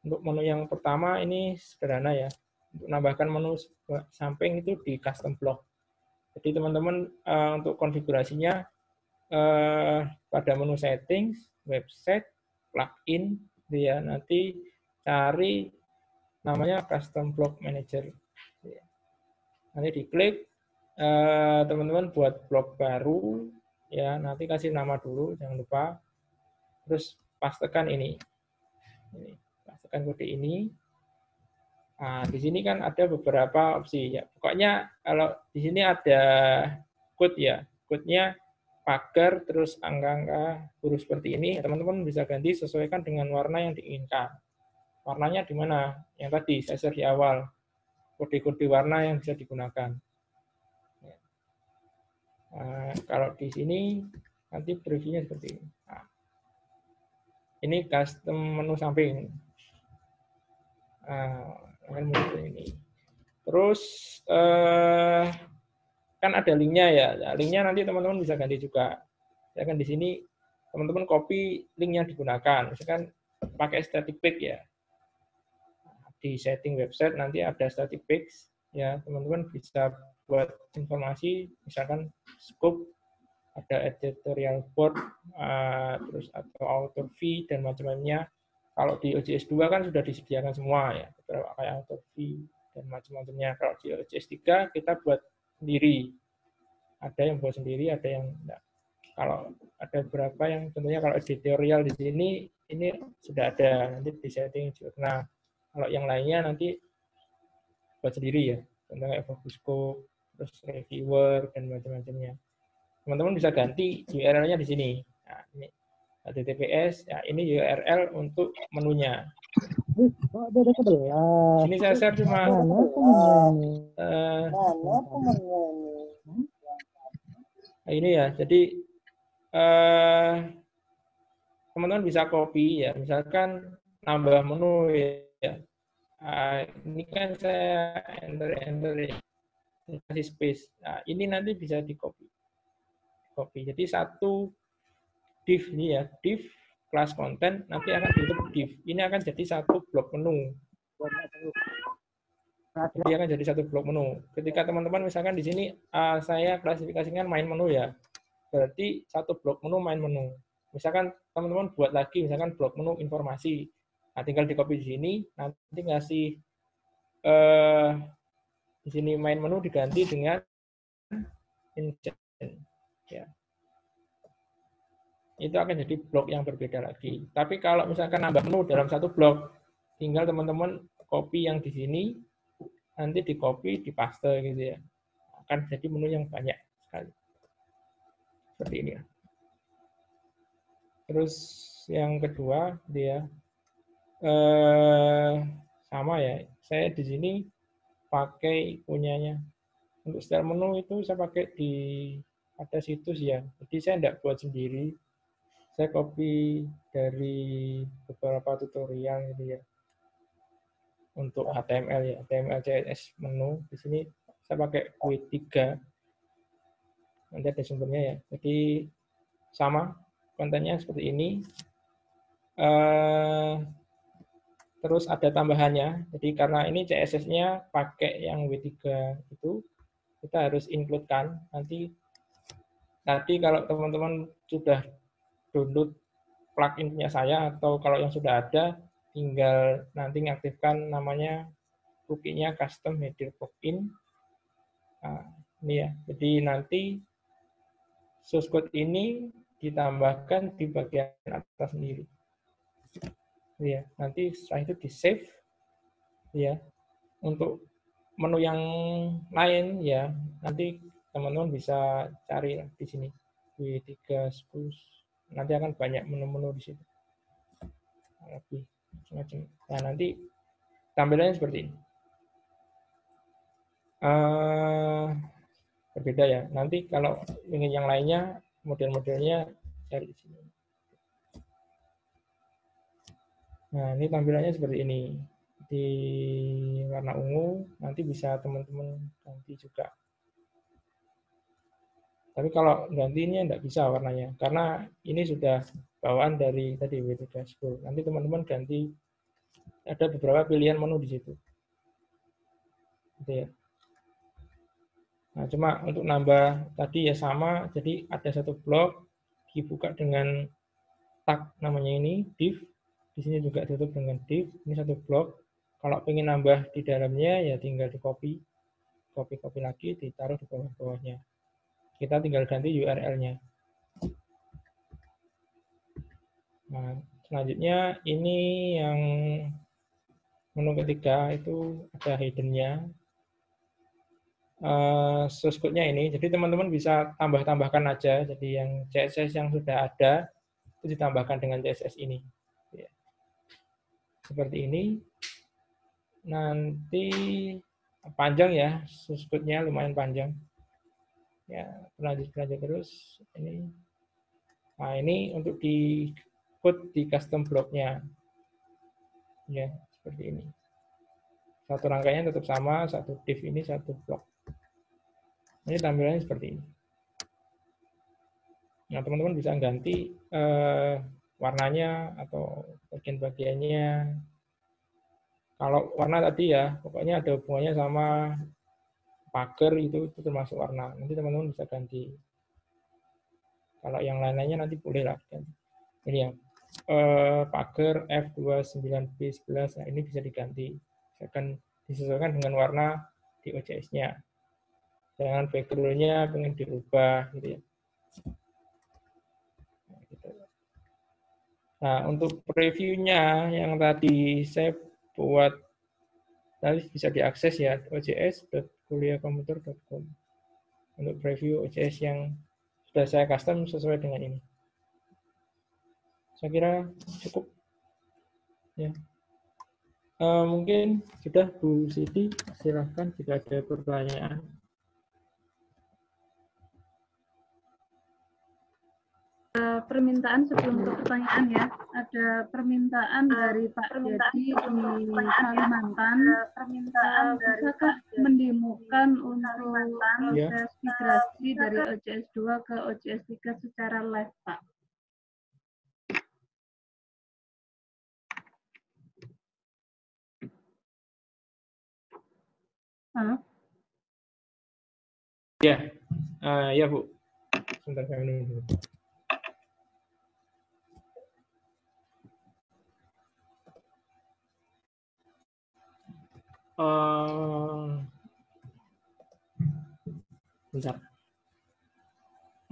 Untuk menu yang pertama ini sederhana ya. Untuk menambahkan menu samping itu di custom block. Jadi teman-teman uh, untuk konfigurasinya uh, pada menu settings, website, plugin, dia gitu nanti cari namanya custom block manager. Nanti diklik, eh, teman-teman buat blok baru, ya nanti kasih nama dulu, jangan lupa. Terus pastekan ini, ini pastekan kode ini. Nah, di sini kan ada beberapa opsi ya. Pokoknya kalau di sini ada code ya, code-nya pagar terus angka-angka huruf seperti ini, teman-teman bisa ganti sesuaikan dengan warna yang diinginkan. Warnanya di mana? Yang tadi saya share di awal. Kode-kode warna yang bisa digunakan. Nah, kalau di sini nanti previewnya seperti ini. Nah, ini custom menu samping. Nah, ini. Terus eh, kan ada linknya ya. Nah, linknya nanti teman-teman bisa ganti juga. Ya kan di sini teman-teman copy link yang digunakan. Misalkan pakai static page ya. Di setting website nanti ada static page ya teman-teman bisa buat informasi misalkan scope ada editorial board uh, terus atau author fee dan macam-macamnya kalau di OJS 2 kan sudah disediakan semua ya beberapa kayak author fee dan macam-macamnya kalau di OJS 3 kita buat sendiri. Ada yang buat sendiri, ada yang enggak. Kalau ada beberapa yang tentunya kalau editorial di sini, ini sudah ada, nanti di setting. Nah, kalau yang lainnya nanti buat sendiri ya. Contohnya kayak Focusco, terus reviewer, dan macam-macamnya. Teman-teman bisa ganti URL-nya di sini. Nah, ini HTTPS, ya ini URL untuk menunya. Ini saya share cuma
uh,
ini ya. Jadi eh, teman-teman uh, bisa copy ya. Misalkan nambah menu ya. Uh, ini kan saya enter enter ya. Kasih space. Nah, ini nanti bisa di copy. Copy. Jadi satu div ini ya, div kelas konten nanti akan ditutup div. Ini akan jadi satu blok menu. Jadi akan jadi satu blok menu. Ketika teman-teman misalkan di sini uh, saya klasifikasikan main menu ya, berarti satu blok menu main menu. Misalkan teman-teman buat lagi misalkan blok menu informasi. Nah, tinggal di copy di sini, nanti ngasih uh, sini main menu diganti dengan ingest. Ya itu akan jadi blok yang berbeda lagi. Tapi kalau misalkan nambah menu dalam satu blok, tinggal teman-teman copy yang di sini, nanti di copy, di paste gitu ya. Akan jadi menu yang banyak sekali. Seperti ini ya. Terus yang kedua, dia eh, sama ya. Saya di sini pakai punyanya. Untuk style menu itu saya pakai di ada situs ya. Jadi saya tidak buat sendiri. Saya copy dari beberapa tutorial gitu ya. Untuk HTML ya HTML CSS menu. Di sini saya pakai W3 nanti ada sumbernya ya. Jadi sama kontennya seperti ini. Uh, terus ada tambahannya jadi karena ini CSS-nya pakai yang W3 itu kita harus include kan nanti nanti kalau teman-teman sudah download plugin punya saya atau kalau yang sudah ada tinggal nanti mengaktifkan namanya plugin-nya custom header plugin. Nah, ini ya. Jadi nanti source code ini ditambahkan di bagian atas sendiri. Ya, nanti setelah itu di save ya. Untuk menu yang lain ya, nanti teman-teman bisa cari di sini. W3 Spruce nanti akan banyak menu-menu di situ. Lebih semacam. Nah, nanti tampilannya seperti ini. Uh, berbeda ya. Nanti kalau ingin yang lainnya, model-modelnya dari sini. Nah, ini tampilannya seperti ini. Di warna ungu, nanti bisa teman-teman ganti juga. Tapi kalau gantinya tidak bisa warnanya, karena ini sudah bawaan dari tadi WD Dashboard. Nanti teman-teman ganti, ada beberapa pilihan menu di situ. Gitu ya. Nah, cuma untuk nambah tadi ya sama, jadi ada satu blok dibuka dengan tag namanya ini, div, di sini juga tutup dengan div. Ini satu blok. Kalau ingin nambah di dalamnya, ya tinggal di copy. Copy-copy lagi, ditaruh di bawah-bawahnya. Kita tinggal ganti URL-nya. Nah, selanjutnya ini yang menu ketiga itu ada hidden-nya. Uh, source code-nya ini. Jadi teman-teman bisa tambah-tambahkan aja. Jadi yang CSS yang sudah ada, itu ditambahkan dengan CSS ini seperti ini. Nanti panjang ya, suskutnya lumayan panjang. Ya, lanjut lanjut terus. Ini. Nah, ini untuk di code di custom blocknya. Ya, seperti ini. Satu rangkaian tetap sama, satu div ini satu block. Ini tampilannya seperti ini. Nah, teman-teman bisa ganti eh, warnanya atau bagian-bagiannya. Kalau warna tadi ya, pokoknya ada hubungannya sama pagar itu, itu termasuk warna. Nanti teman-teman bisa ganti. Kalau yang lain-lainnya nanti boleh lah. Ini ya, eh, pagar F29B11, nah ini bisa diganti. Akan disesuaikan dengan warna di OJS-nya. Jangan background-nya pengen dirubah gitu ya. Nah, untuk previewnya yang tadi saya buat tadi bisa diakses ya ojs.kuliahkomputer.com untuk preview OJS yang sudah saya custom sesuai dengan ini. Saya kira cukup. Ya. Uh, mungkin sudah Bu Siti, silahkan jika ada pertanyaan.
Permintaan sebelum ke pertanyaan ya. Ada permintaan dari Pak Dedi di Kalimantan. Permintaan bisakah mendemukan untuk proses migrasi dari OJS 2 ke OJS 3 secara live, Pak? Halo?
Ya, uh, ya Bu. Sebentar saya menunggu. Uh, bentar.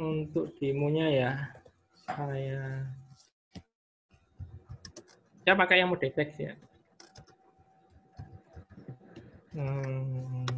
Untuk demonya ya, saya saya pakai yang mode teks ya. Hmm.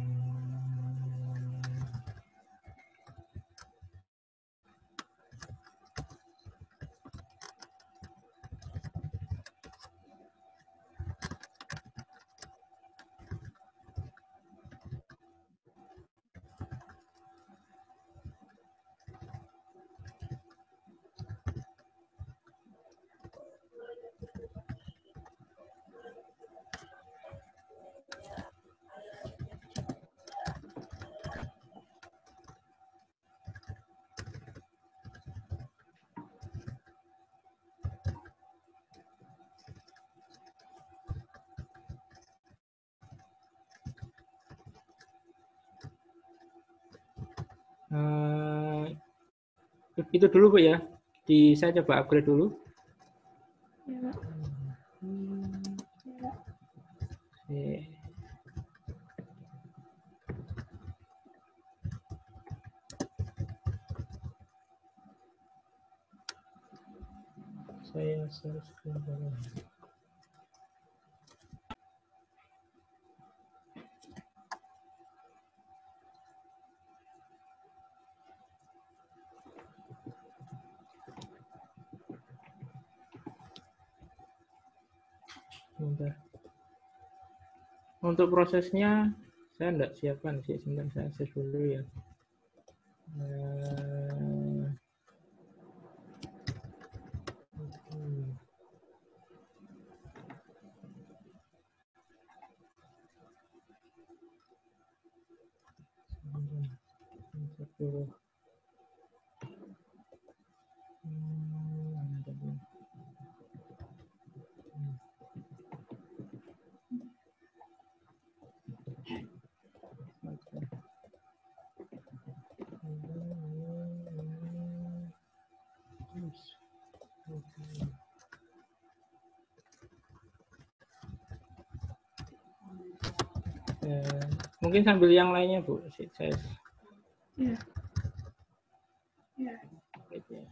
Uh, itu dulu Bu ya. Di saya coba upgrade dulu.
Ya.
Ya. Saya share screen dulu. Sebentar. Untuk prosesnya saya enggak siapkan sih, sebentar saya akses dulu ya. Eh, hmm. Sebentar. Hmm, mana tadi? Eh, mungkin sambil yang lainnya bu, saya gitu ya.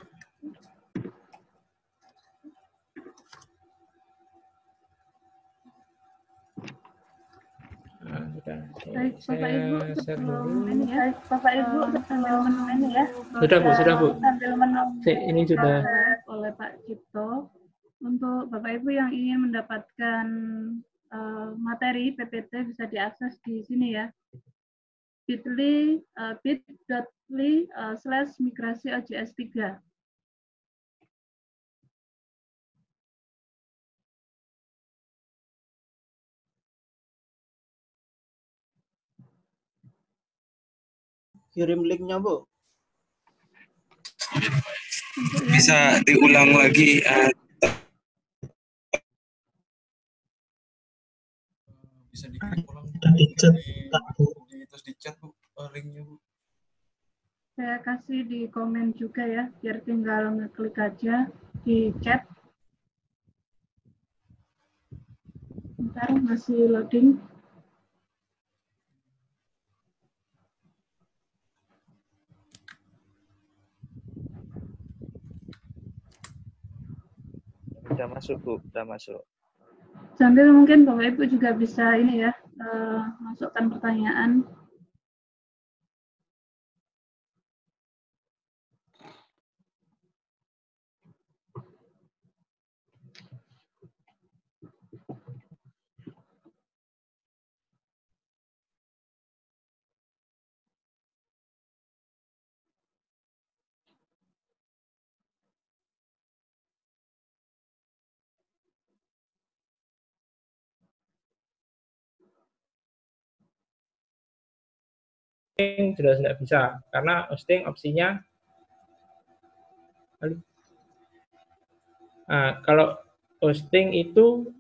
Nah, sudah.
Baik, Bapak Ibu, sebelum ini ya, Bapak Ibu sambil menunggu ini ya.
Sudah bu, sudah bu.
Sambil menunggu
Si- Ini sudah.
oleh Pak Cipto untuk Bapak Ibu yang ingin mendapatkan eh, materi PPT bisa diakses di sini ya. bit.ly eh, bit.ly eh, slash migrasi OJS 3.
kirim linknya bu
bisa diulang lagi eh, bisa
Di chat, Pak, Bu.
terus di chat bu eh, linknya bu
saya kasih di komen juga ya, biar tinggal ngeklik aja di chat. Ntar masih loading.
Udah masuk, Bu. Udah masuk.
Sambil mungkin Bapak Ibu juga bisa ini ya, eh, masukkan pertanyaan.
Hosting jelas tidak bisa karena hosting opsinya Nah, kalau hosting itu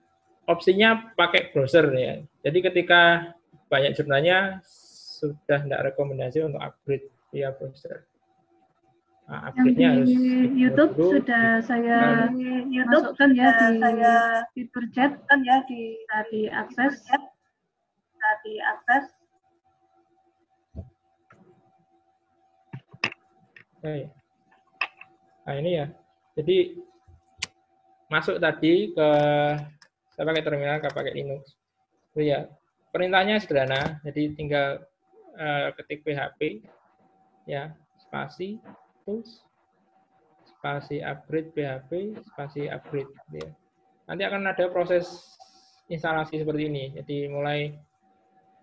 opsinya pakai browser ya. Jadi ketika banyak jurnalnya sudah tidak rekomendasi untuk upgrade via browser. Nah,
Yang
upgrade-nya
di
harus
YouTube
dulu.
sudah saya
Nah,
masukkan ya di saya fitur chat kan ya di di akses di akses
Oke. Nah ini ya. Jadi masuk tadi ke saya pakai terminal, nggak pakai Linux. Oh ya, perintahnya sederhana. Jadi tinggal eh, ketik PHP, ya spasi, terus spasi upgrade PHP, spasi upgrade. ya. Nanti akan ada proses instalasi seperti ini. Jadi mulai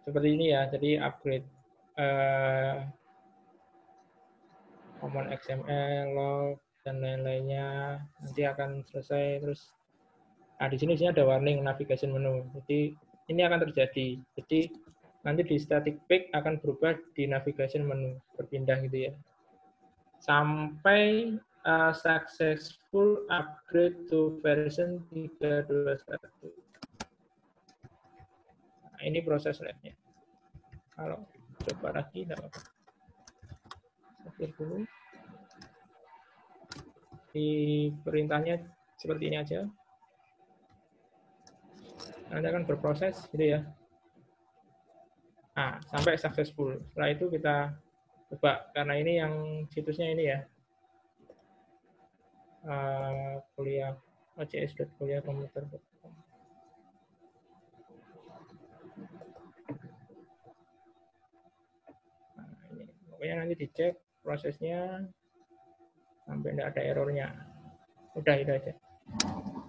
seperti ini ya. Jadi upgrade. eh, command XML, log, dan lain-lainnya. Nanti akan selesai. Terus nah di sini ada warning navigation menu. Jadi ini akan terjadi. Jadi nanti di static page akan berubah di navigation menu berpindah gitu ya. Sampai uh, successful upgrade to version 321 nah, ini proses lihatnya kalau coba lagi tidak apa-apa Oke dulu. Di perintahnya seperti ini aja. Nanti akan berproses gitu ya. Nah, sampai successful. Setelah itu kita coba karena ini yang situsnya ini ya. Uh, kuliah ocs.kuliahkomputer.com. Nah, ini pokoknya nanti dicek prosesnya sampai tidak ada errornya. Udah itu aja.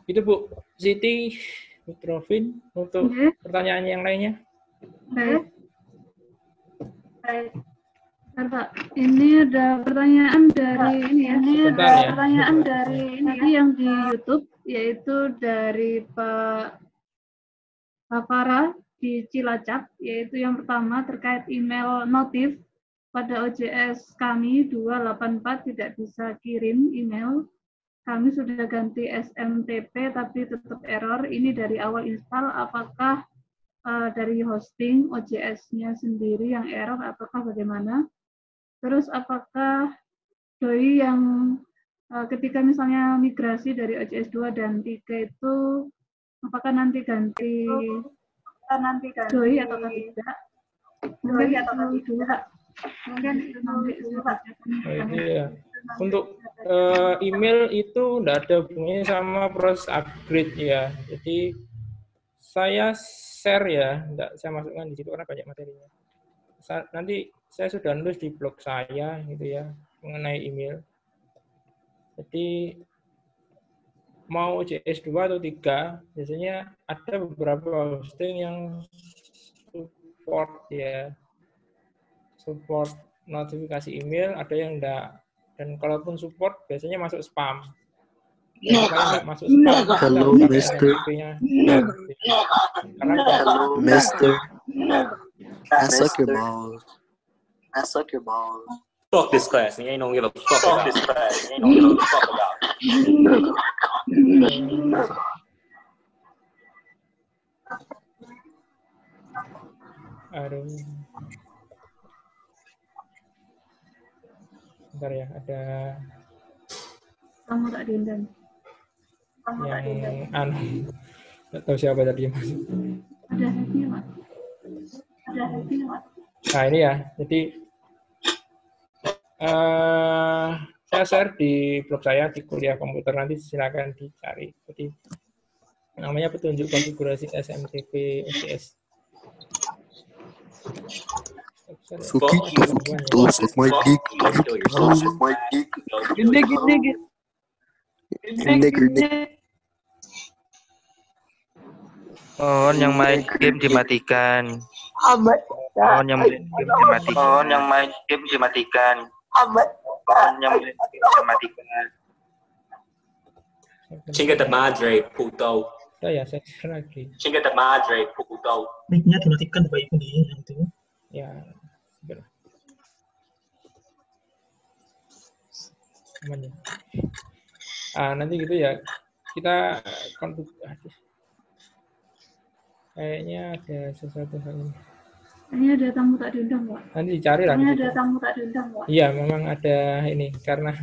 Itu Bu, Siti Putrovin untuk
Oke.
pertanyaan yang lainnya.
Baik. Baik. Pak. Ini ada pertanyaan dari ini ya. Ini ada
ya.
pertanyaan dari ini ya, yang di YouTube yaitu dari Pak Hafara di Cilacap yaitu yang pertama terkait email notif pada OJS kami 284 tidak bisa kirim email. Kami sudah ganti SMTP tapi tetap error. Ini dari awal install apakah eh, dari hosting OJS-nya sendiri yang error ataukah bagaimana? Terus apakah doi yang eh, ketika misalnya migrasi dari OJS 2 dan 3 itu apakah nanti ganti nanti ganti doi atau tidak? Doi atau tidak? Mungkin itu nanti saya bacakan.
Oh, itu ya. Untuk eh, email itu tidak ada hubungannya sama proses upgrade ya. Jadi saya share ya, tidak saya masukkan di situ karena banyak materinya. Sa- Nanti saya sudah nulis di blog saya gitu ya mengenai email. Jadi mau JS 2 atau 3 biasanya ada beberapa hosting yang support ya support notifikasi email ada yang enggak dan kalaupun support biasanya masuk spam. Kalau nggak masuk spam
Hello, Mister. Hello, Mister. I suck your balls. I suck your balls.
Fuck this class. You ain't gonna give a fuck about this class. You ain't gonna give a fuck about
aduh Bentar ya, ada
Kamu tak diundang. Kamu tak diundang.
yang anu nggak tahu siapa tadi yang masuk.
Ada hacknya, Pak. Ada hacknya, Pak.
Nah ini ya, jadi eh saya share di blog saya di kuliah komputer nanti silakan dicari. Jadi namanya petunjuk konfigurasi SMTP OCS.
Suki, Suki, don't suck my dick. Suck my dick.
Gede, gede, gede.
Gede, gede.
Mohon yang main game dimatikan. Mohon yang main game dimatikan. Mohon yang main game dimatikan. Mohon yang main game dimatikan.
Chinga de madre, puto.
Oh ya, saya lagi.
Chinga de madre, puto.
Mic-nya dimatikan Bapak Ibu nih yang itu.
Ya, sebentar. Aman ya. Ah, nanti gitu ya. Kita aduh. Kayaknya ada sesuatu hal ini.
Ini ada tamu tak diundang, Pak.
Nanti dicari lah.
Ini
di
ada tamu tak diundang, Pak.
Iya, memang ada ini karena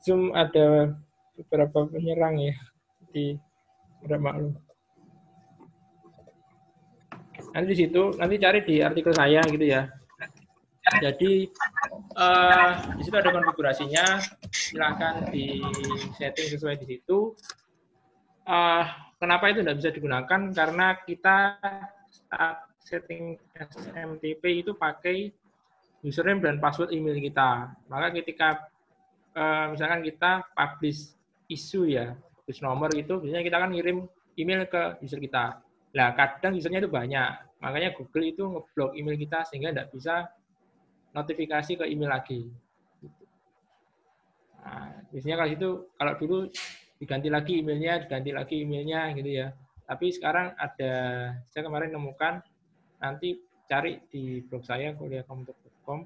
Zoom ada beberapa penyerang ya. Jadi udah maklum. Nanti di situ, nanti cari di artikel saya gitu ya. Jadi eh, di situ ada konfigurasinya, silahkan di setting sesuai di situ. Eh, kenapa itu tidak bisa digunakan? Karena kita saat setting SMTP itu pakai username dan password email kita. Maka ketika eh, misalkan kita publish isu ya, publish nomor itu, biasanya kita akan ngirim email ke user kita. Nah, kadang usernya itu banyak. Makanya Google itu ngeblok email kita sehingga tidak bisa notifikasi ke email lagi. Nah, biasanya kalau itu, kalau dulu diganti lagi emailnya, diganti lagi emailnya gitu ya. Tapi sekarang ada, saya kemarin nemukan, nanti cari di blog saya kuliahkomputer.com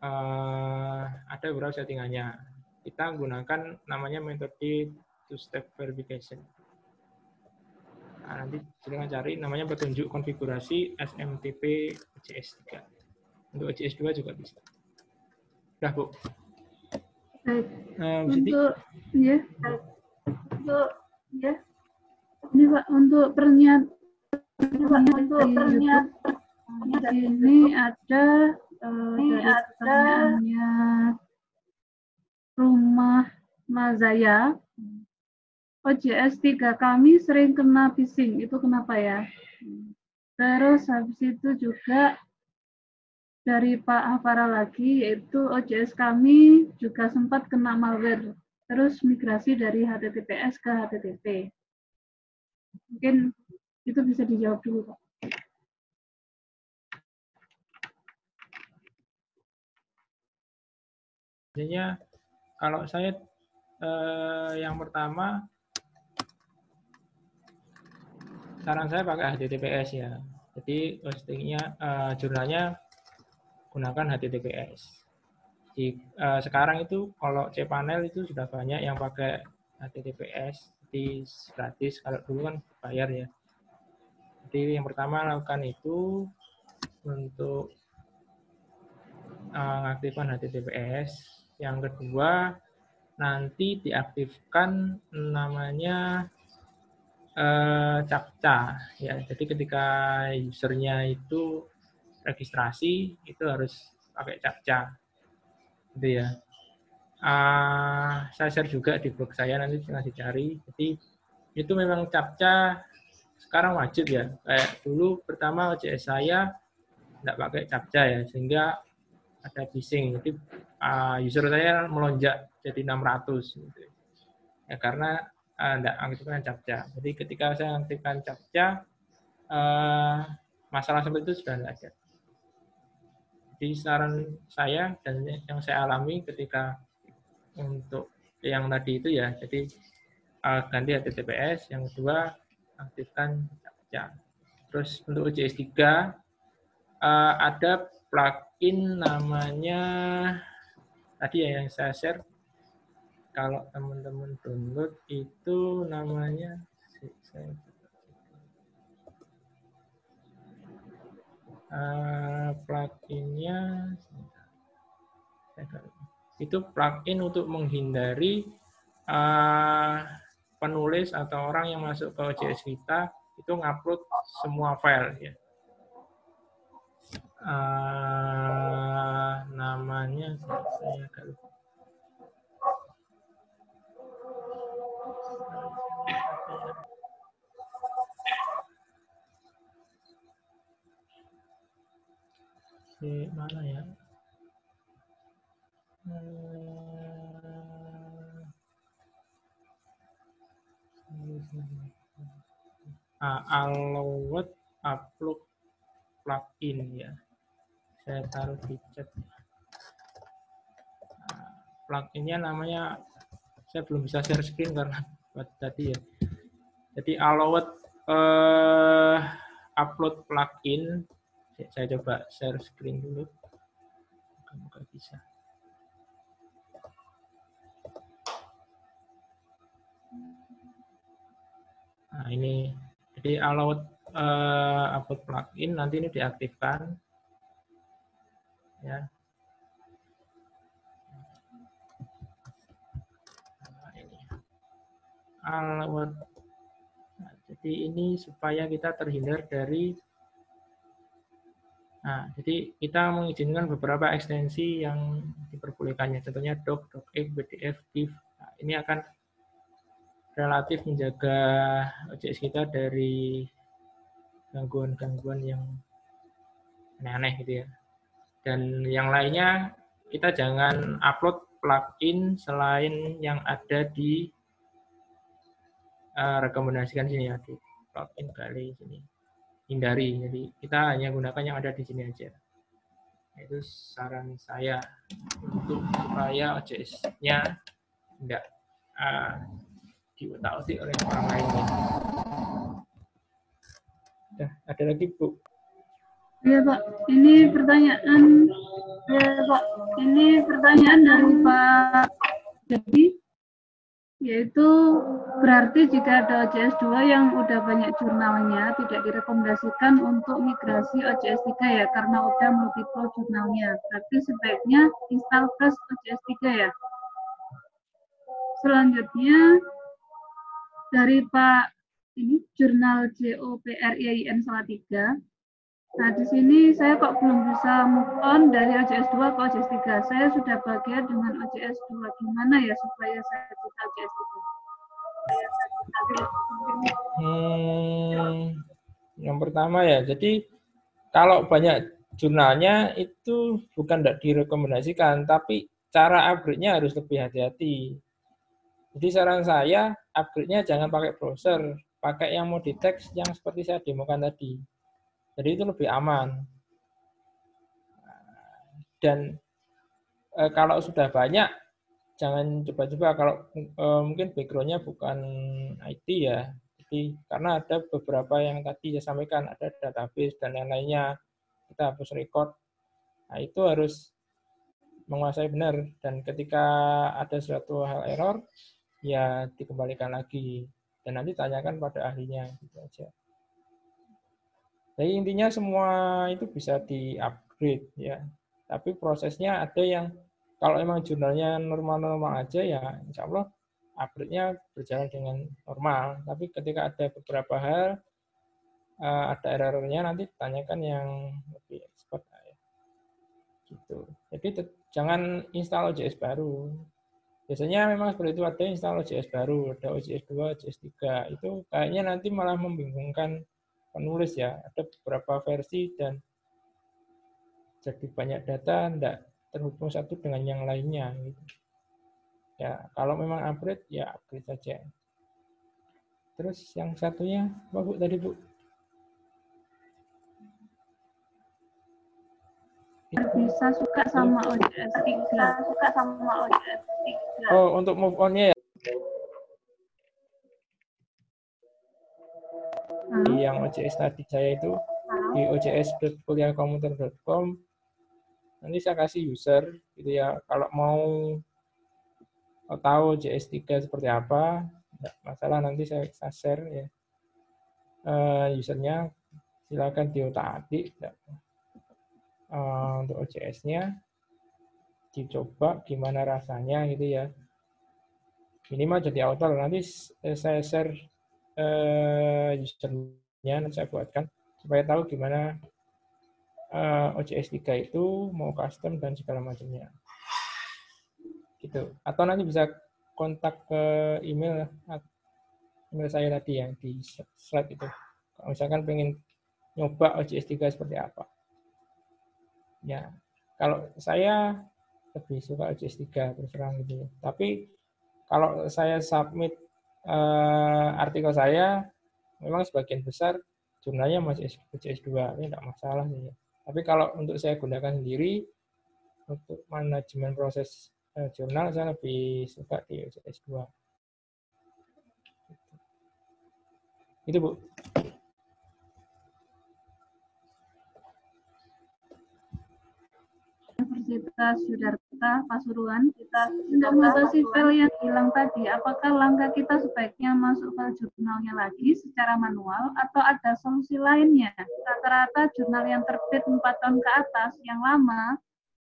eh, ada beberapa settingannya. Kita gunakan namanya metode two-step verification. Nah, nanti silakan cari namanya petunjuk konfigurasi SMTP OJS3. Untuk OJS 2 juga bisa. Udah, Bu.
Baik.
Nah.
Untuk ya, untuk ya. Ini Pak untuk pernyataan untuk pernyataan ini ada eh, dari pertanyaannya rumah Mazaya. OJS 3 kami sering kena phishing, itu kenapa ya? Terus habis itu juga dari Pak Hafara lagi, yaitu OJS kami juga sempat kena malware, terus migrasi dari HTTPS ke HTTP. Mungkin itu bisa dijawab dulu, Pak.
Jadinya kalau saya eh, yang pertama saran saya pakai HTTPS ya. Jadi hostingnya eh, jurnalnya gunakan HTTPS. Di, eh, sekarang itu kalau cPanel itu sudah banyak yang pakai HTTPS, jadi gratis. Kalau dulu kan bayar ya. Jadi yang pertama lakukan itu untuk uh, mengaktifkan HTTPS. Yang kedua nanti diaktifkan namanya uh, captcha ya. Jadi ketika usernya itu registrasi itu harus pakai captcha, gitu ya. Uh, saya share juga di blog saya nanti tinggal dicari. Jadi itu memang captcha sekarang wajib ya. Kayak dulu pertama OJS saya tidak pakai captcha ya, sehingga ada phishing. Jadi uh, user saya melonjak jadi 600 gitu. Ya karena uh, aktifkan captcha. Jadi ketika saya aktifkan captcha, uh, masalah seperti itu sudah tidak ada. Jadi saran saya dan yang saya alami ketika untuk yang tadi itu ya, jadi uh, ganti HTTPS, yang kedua aktifkan captcha. Terus untuk OJS 3 uh, ada plugin namanya tadi ya yang saya share kalau teman-teman download itu namanya uh, pluginnya itu plugin untuk menghindari uh, penulis atau orang yang masuk ke OJS kita itu ngupload semua file ya. Uh, namanya saya agak lupa. Di mana ya? Uh, allowed upload plugin ya. Saya taruh di chat. Nah, pluginnya namanya saya belum bisa share screen karena buat tadi ya. Jadi allowed uh, upload plugin. Saya coba share screen dulu. Moga bisa. Nah, ini jadi allowed uh, upload plugin nanti ini diaktifkan ya. Nah, ini. Allowed. Jadi ini supaya kita terhindar dari Nah, jadi kita mengizinkan beberapa ekstensi yang diperbolehkannya, contohnya doc, docx, bdf, div. Nah, ini akan relatif menjaga OJS kita dari gangguan-gangguan yang aneh-aneh gitu ya. Dan yang lainnya kita jangan upload plugin selain yang ada di uh, rekomendasikan sini ya di plugin kali sini hindari. Jadi kita hanya gunakan yang ada di sini aja. Itu saran saya untuk supaya OJS-nya tidak uh, diutak-utik oleh orang lainnya. Nah, ada lagi Bu.
Ya Pak, ini pertanyaan ya Pak, ini pertanyaan dari Pak Jadi yaitu berarti jika ada OJS 2 yang udah banyak jurnalnya tidak direkomendasikan untuk migrasi OJS 3 ya karena udah multiple jurnalnya. Berarti sebaiknya install plus OJS 3 ya. Selanjutnya dari Pak ini jurnal JOPRIIN Salatiga. Nah, di sini saya kok belum bisa move on dari OJS 2 ke OJS 3. Saya sudah bahagia dengan OJS 2. Gimana ya supaya saya bisa OJS
3? Hmm, yang pertama ya, jadi kalau banyak jurnalnya itu bukan tidak direkomendasikan, tapi cara upgrade-nya harus lebih hati-hati. Jadi saran saya, upgrade-nya jangan pakai browser, pakai yang mau di teks yang seperti saya demokan tadi. Jadi itu lebih aman. Dan e, kalau sudah banyak, jangan coba-coba kalau e, mungkin backgroundnya bukan IT ya. Jadi karena ada beberapa yang tadi saya sampaikan, ada database dan lain-lainnya, kita hapus record. Nah itu harus menguasai benar dan ketika ada suatu hal error ya dikembalikan lagi dan nanti tanyakan pada ahlinya gitu aja. Jadi intinya semua itu bisa di-upgrade ya. Tapi prosesnya ada yang kalau emang jurnalnya normal-normal aja ya insya Allah upgrade-nya berjalan dengan normal. Tapi ketika ada beberapa hal eh, ada error-errornya nanti tanyakan yang lebih expert ya. Gitu. Jadi jangan install OJS baru. Biasanya memang seperti itu ada install OJS baru, ada OJS 2, OJS 3. Itu kayaknya nanti malah membingungkan penulis ya. Ada beberapa versi dan jadi banyak data tidak terhubung satu dengan yang lainnya. Gitu. Ya, kalau memang upgrade, ya upgrade saja. Terus yang satunya, apa Bu tadi Bu?
bisa suka sama OJS 3 suka sama OJS 3
Oh, untuk move on-nya ya. Di yang OJS tadi saya itu di ojs.kuliahkomputer.com nanti saya kasih user gitu ya. Kalau mau tahu OJS 3 seperti apa, enggak masalah nanti saya, saya share ya. Uh, usernya silakan diotak-atik uh, untuk OJS-nya dicoba gimana rasanya gitu ya. Minimal jadi author nanti saya share uh, usernya nanti saya buatkan supaya tahu gimana uh, OJS 3 itu mau custom dan segala macamnya. Gitu. Atau nanti bisa kontak ke email email saya tadi yang di slide itu. Kalau misalkan pengen nyoba OJS 3 seperti apa. Ya kalau saya lebih suka OJS 3 terus terang gitu. Tapi kalau saya submit uh, artikel saya, memang sebagian besar jurnalnya masih OJS 2, ini tidak masalah sih. Tapi kalau untuk saya gunakan sendiri, untuk manajemen proses uh, jurnal, saya lebih suka di OJS 2. Itu Bu.
Universitas Sudarta Pasuruan. Untuk mengatasi file yang hilang tadi, apakah langkah kita sebaiknya masuk ke jurnalnya lagi secara manual atau ada solusi lainnya? Rata-rata jurnal yang terbit 4 tahun ke atas yang lama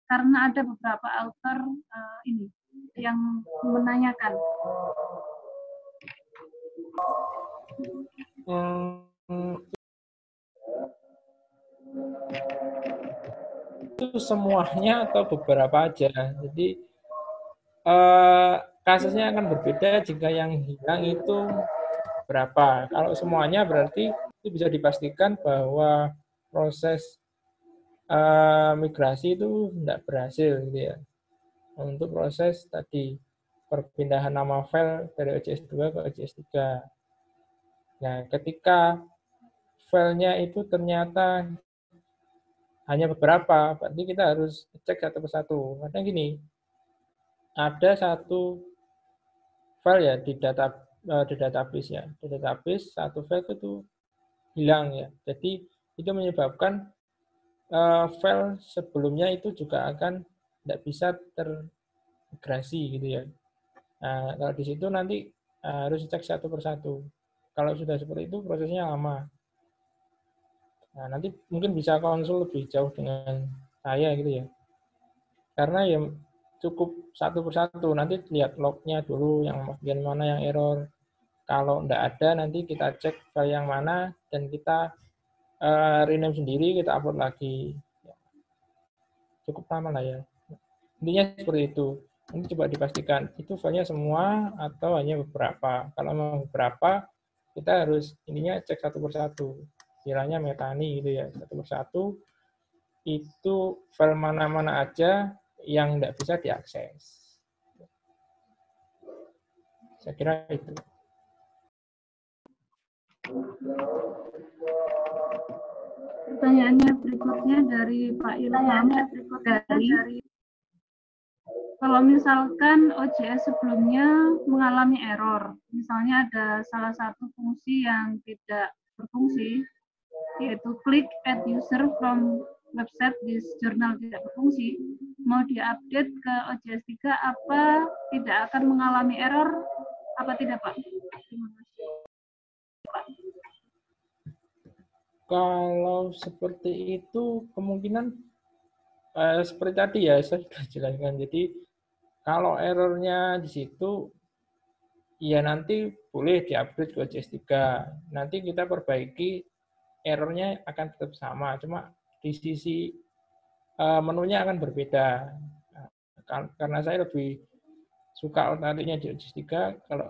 karena ada beberapa author uh, ini yang menanyakan.
Hmm, itu semuanya atau beberapa aja. Jadi eh, kasusnya akan berbeda jika yang hilang itu berapa. Kalau semuanya berarti itu bisa dipastikan bahwa proses eh, migrasi itu tidak berhasil gitu ya. Untuk proses tadi perpindahan nama file dari OJS 2 ke OJS 3. Nah, ketika filenya itu ternyata hanya beberapa, berarti kita harus cek satu persatu. Karena gini, ada satu file ya di data eh, di database ya, di database satu file itu hilang ya. Jadi itu menyebabkan uh, file sebelumnya itu juga akan tidak bisa terintegrasi gitu ya. Nah, kalau di situ nanti uh, harus cek satu persatu. Kalau sudah seperti itu prosesnya lama. Nah, nanti mungkin bisa konsul lebih jauh dengan saya gitu ya. Karena ya cukup satu persatu, nanti lihat lognya dulu yang bagian mana yang error. Kalau tidak ada, nanti kita cek file yang mana dan kita uh, rename sendiri, kita upload lagi. Cukup lama lah ya. Intinya seperti itu. Ini coba dipastikan, itu filenya semua atau hanya beberapa. Kalau mau beberapa, kita harus intinya cek satu persatu istilahnya metani gitu ya satu persatu itu file mana-mana aja yang tidak bisa diakses. Saya kira itu.
Pertanyaannya berikutnya dari Pak Ilham dari kalau misalkan OJS sebelumnya mengalami error, misalnya ada salah satu fungsi yang tidak berfungsi, yaitu klik add user from website this journal tidak berfungsi, mau diupdate ke OJS 3 apa tidak akan mengalami error apa tidak Pak?
Kalau seperti itu kemungkinan eh, seperti tadi ya saya sudah jelaskan. Jadi kalau errornya di situ ya nanti boleh diupdate ke OJS 3. Nanti kita perbaiki errornya akan tetap sama, cuma di sisi uh, menunya akan berbeda. Karena saya lebih suka nantinya di OJS 3, kalau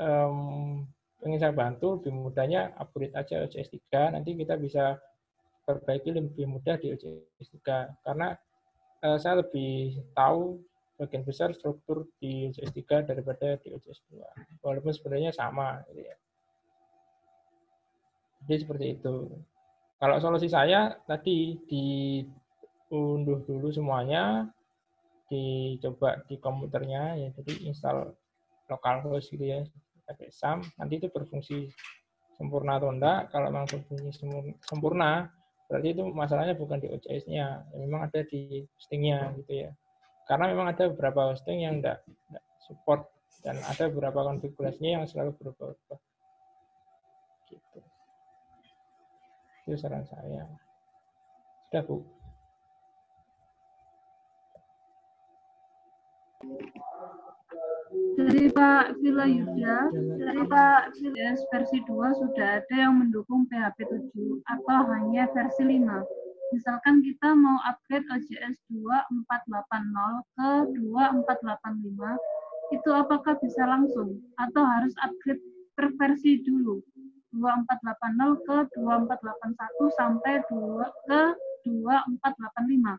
um, ingin saya bantu, lebih mudahnya upgrade aja OJS 3, nanti kita bisa perbaiki lebih mudah di OJS 3. Karena uh, saya lebih tahu bagian besar struktur di OJS 3 daripada di OJS 2. Walaupun sebenarnya sama. Gitu ya. Jadi seperti itu. Kalau solusi saya tadi diunduh dulu semuanya, dicoba di komputernya, ya jadi install localhost gitu ya, pakai SAM, nanti itu berfungsi sempurna atau enggak. Kalau memang berfungsi sempurna, berarti itu masalahnya bukan di OCS-nya, ya, memang ada di hostingnya gitu ya. Karena memang ada beberapa hosting yang enggak, enggak support dan ada beberapa konfigurasinya yang selalu berubah-ubah. Gitu. Itu saran saya. Sudah, Bu.
Dari Pak Vila Yuda, dari Pak Vila versi 2 sudah ada yang mendukung PHP 7 atau hanya versi 5. Misalkan kita mau upgrade OJS 2480 ke 2485, itu apakah bisa langsung atau harus upgrade per versi dulu? 2480 ke 2481 sampai 2 ke 2485.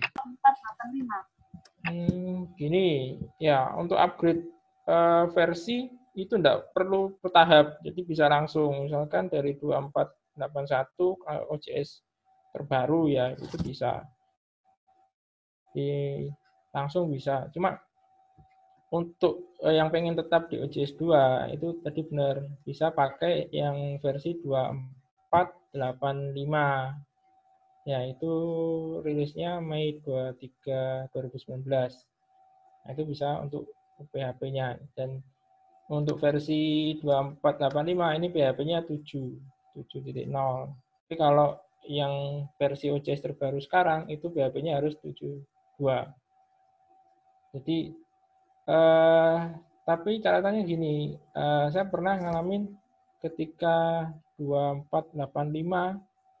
2485.
Hmm, gini, ya untuk upgrade uh, versi itu tidak perlu bertahap, jadi bisa langsung. Misalkan dari 2481 ke OJS terbaru ya, itu bisa. Di, langsung bisa. Cuma untuk uh, yang pengen tetap di OJS 2, itu tadi benar, bisa pakai yang versi 2485 Ya, itu rilisnya Mei 23 2019. Nah, itu bisa untuk PHP-nya dan untuk versi 2485 ini PHP-nya 7 7.0. Tapi kalau yang versi OJS terbaru sekarang itu PHP-nya harus 7.2. Jadi eh, tapi catatannya gini, eh, saya pernah ngalamin ketika 2485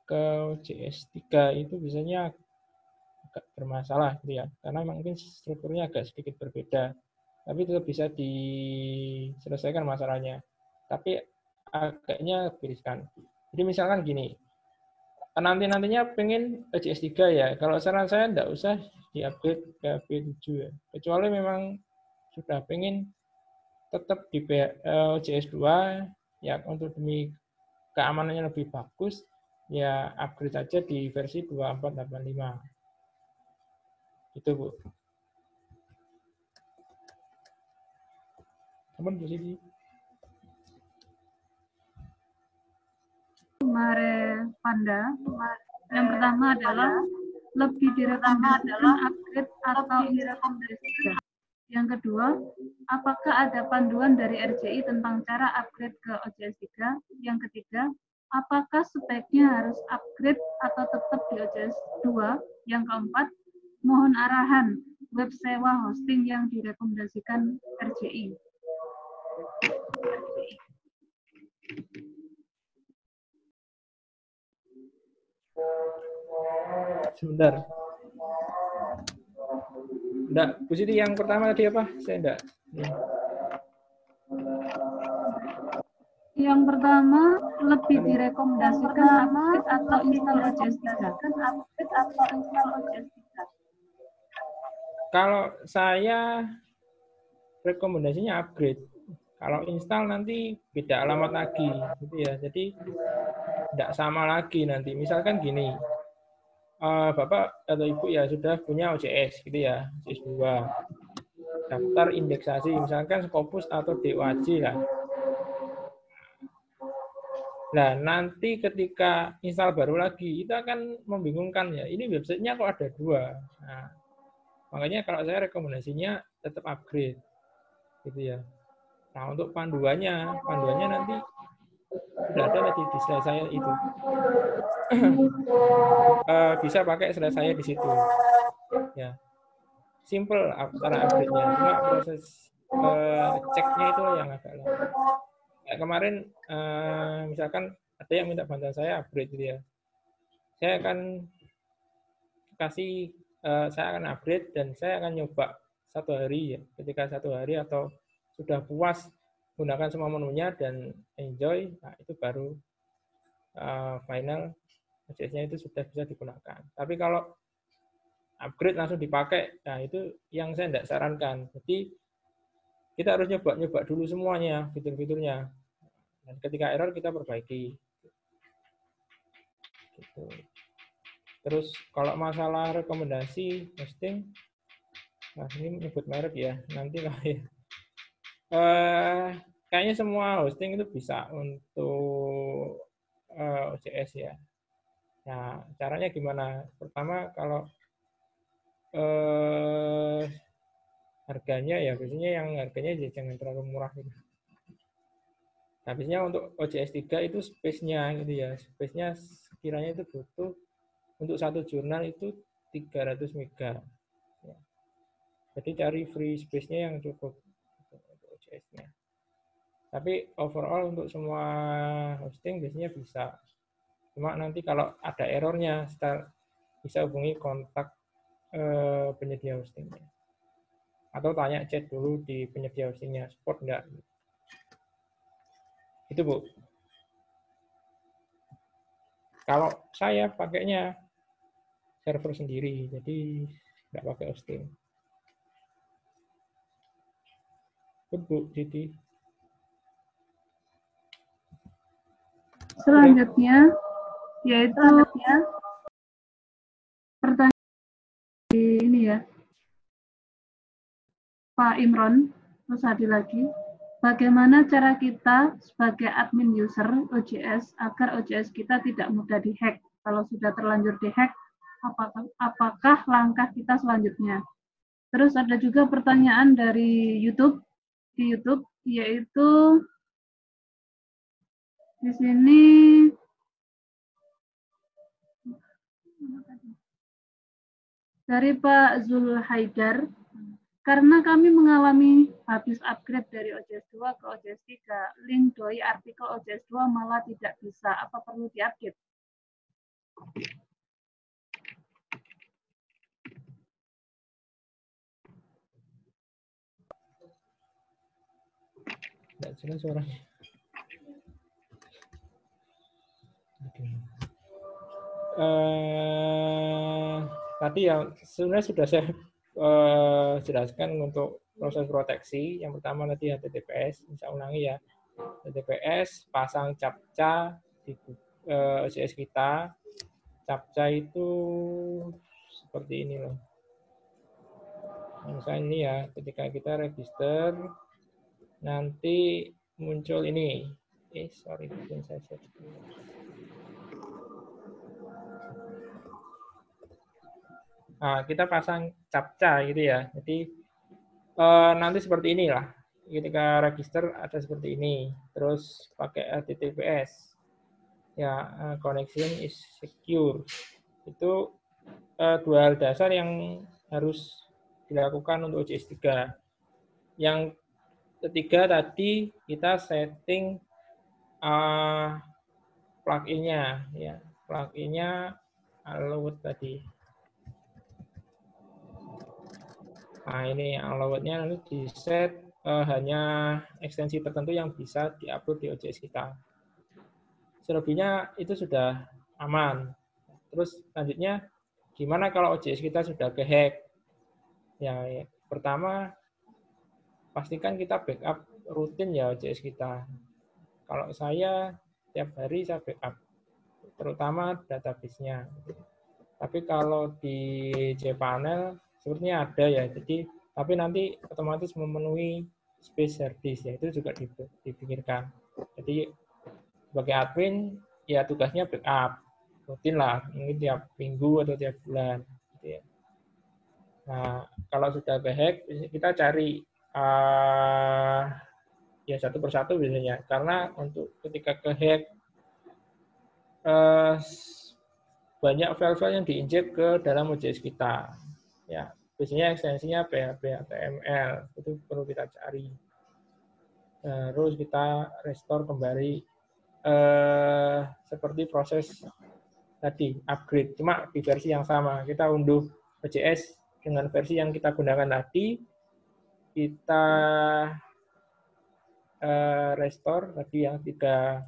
ke CS3 itu biasanya agak bermasalah gitu ya. Karena mungkin strukturnya agak sedikit berbeda. Tapi tetap bisa diselesaikan masalahnya. Tapi agaknya beriskan. Jadi misalkan gini, nanti-nantinya pengen CS3 ya. Kalau saran saya tidak usah di-upgrade ke P7 ya. Kecuali memang sudah pengen tetap di OJS 2 ya untuk demi keamanannya lebih bagus ya upgrade saja di versi 2485. Itu, Bu. Teman di sini.
Mare Panda. Yang pertama adalah lebih direkomendasikan upgrade atau direkomendasikan. Yang kedua, apakah ada panduan dari RJI tentang cara upgrade ke OJS 3? Yang ketiga, apakah sebaiknya harus upgrade atau tetap di OJS 2? Yang keempat, mohon arahan web sewa hosting yang direkomendasikan RJI.
Sebentar. Enggak, posisi yang pertama tadi apa? Saya enggak.
Yang pertama, lebih direkomendasikan upgrade atau install OJS 3. Upgrade atau install OJS
3. Kalau saya rekomendasinya upgrade. Kalau install nanti beda alamat lagi, gitu ya. Jadi tidak sama lagi nanti. Misalkan gini, eh, Bapak atau Ibu ya sudah punya OJS gitu ya, OJS 2. Daftar indeksasi, misalkan Scopus atau DOAJ lah. Nah, nanti ketika install baru lagi, itu akan membingungkan ya. Ini websitenya kok ada dua. Nah, makanya kalau saya rekomendasinya tetap upgrade. Gitu ya. Nah, untuk panduannya, panduannya nanti sudah ada di, di saya itu. Eh, bisa pakai saya di situ. Ya. Simple cara upgrade-nya. Cuma proses eh, ceknya itu yang agak lama. Kemarin eh, misalkan ada yang minta bantuan saya upgrade gitu ya. Saya akan kasih eh, saya akan upgrade dan saya akan nyoba satu hari ya. Ketika satu hari atau sudah puas gunakan semua menunya dan enjoy, nah itu baru uh, final OJS-nya itu sudah bisa digunakan. Tapi kalau upgrade langsung dipakai, nah itu yang saya tidak sarankan. Jadi kita harus nyoba-nyoba dulu semuanya, fitur-fiturnya. Dan ketika error kita perbaiki. Gitu. Terus kalau masalah rekomendasi hosting, nah ini menyebut merek ya, nanti lah ya eh, kayaknya semua hosting itu bisa untuk eh, OJS ya. Nah, caranya gimana? Pertama, kalau eh, harganya ya biasanya yang harganya ya jangan terlalu murah gitu. Nah, untuk OJS 3 itu space-nya gitu ya. Space-nya sekiranya itu butuh untuk satu jurnal itu 300 mega. Ya. Jadi cari free space-nya yang cukup OJS-nya. Tapi overall untuk semua hosting biasanya bisa. Cuma nanti kalau ada errornya, bisa hubungi kontak eh, penyedia hostingnya. Atau tanya chat dulu di penyedia hostingnya, support enggak. Itu Bu. Kalau saya pakainya server sendiri, jadi nggak pakai hosting. Good, Bu.
Selanjutnya yaitu pertanyaan di ini ya. Pak Imron, terus ada lagi. Bagaimana cara kita sebagai admin user OJS agar OJS kita tidak mudah dihack? Kalau sudah terlanjur dihack, apakah, apakah langkah kita selanjutnya? Terus ada juga pertanyaan dari YouTube di YouTube yaitu di sini dari Pak Zul Haidar karena kami mengalami habis upgrade dari OJS 2 ke OJS 3, link doi artikel OJS 2 malah tidak bisa. Apa perlu diupdate?
Tidak jelas suaranya. Eh, tadi yang sebenarnya sudah saya eh, jelaskan untuk proses proteksi. Yang pertama nanti HTTPS, bisa ulangi ya. HTTPS, pasang captcha di eh, OCS kita. Captcha itu seperti ini loh. Misalnya ini ya, ketika kita register, nanti muncul ini. Eh, sorry, mungkin saya share Nah, kita pasang captcha gitu ya. Jadi eh, nanti seperti inilah. Ketika register ada seperti ini. Terus pakai HTTPS. Ya, eh, connection is secure. Itu eh, dua hal dasar yang harus dilakukan untuk OJS 3. Yang ketiga tadi kita setting uh, plugin-nya ya. Plugin-nya allowed tadi. Nah, ini allowed-nya nanti di set uh, hanya ekstensi tertentu yang bisa diupload di OJS kita. Selebihnya itu sudah aman. Terus selanjutnya gimana kalau OJS kita sudah kehack? Ya, ya, pertama pastikan kita backup rutin ya OJS kita. Kalau saya tiap hari saya backup, terutama database-nya. Tapi kalau di cPanel sepertinya ada ya, jadi tapi nanti otomatis memenuhi space hard disk ya itu juga dipikirkan. Jadi sebagai admin ya tugasnya backup rutin lah mungkin tiap minggu atau tiap bulan gitu ya. Nah kalau sudah kehack kita cari uh, ya satu persatu biasanya. Karena untuk ketika kehack uh, banyak file-file yang diinjek ke dalam OJS kita. Ya biasanya ekstensinya PHP HTML itu perlu kita cari. Terus kita restore kembali eh, seperti proses tadi upgrade, cuma di versi yang sama. Kita unduh OJS dengan versi yang kita gunakan tadi, kita eh, restore tadi yang tiga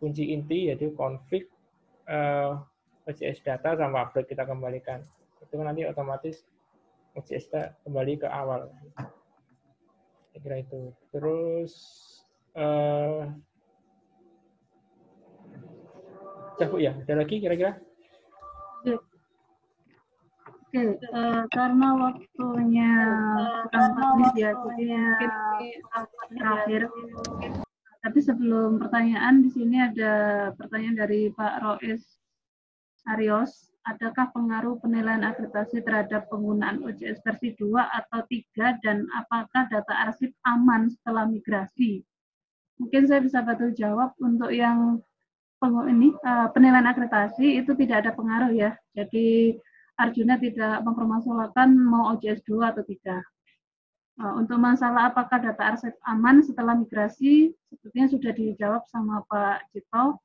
kunci inti yaitu config OJS data sama upgrade kita kembalikan. Itu nanti otomatis kita kembali ke awal. Saya kira itu. Terus Bu, ya? Ada lagi kira-kira?
Oke, uh, karena waktunya habis ya, mungkin terakhir. Tapi sebelum pertanyaan, di sini ada pertanyaan dari Pak Rois Arios. Adakah pengaruh penilaian akreditasi terhadap penggunaan OJS versi 2 atau 3 dan apakah data arsip aman setelah migrasi? Mungkin saya bisa bantu jawab untuk yang ini uh, penilaian akreditasi itu tidak ada pengaruh ya. Jadi Arjuna tidak mempermasalahkan mau OJS 2 atau tidak. Uh, untuk masalah apakah data arsip aman setelah migrasi, sepertinya sudah dijawab sama Pak Cito.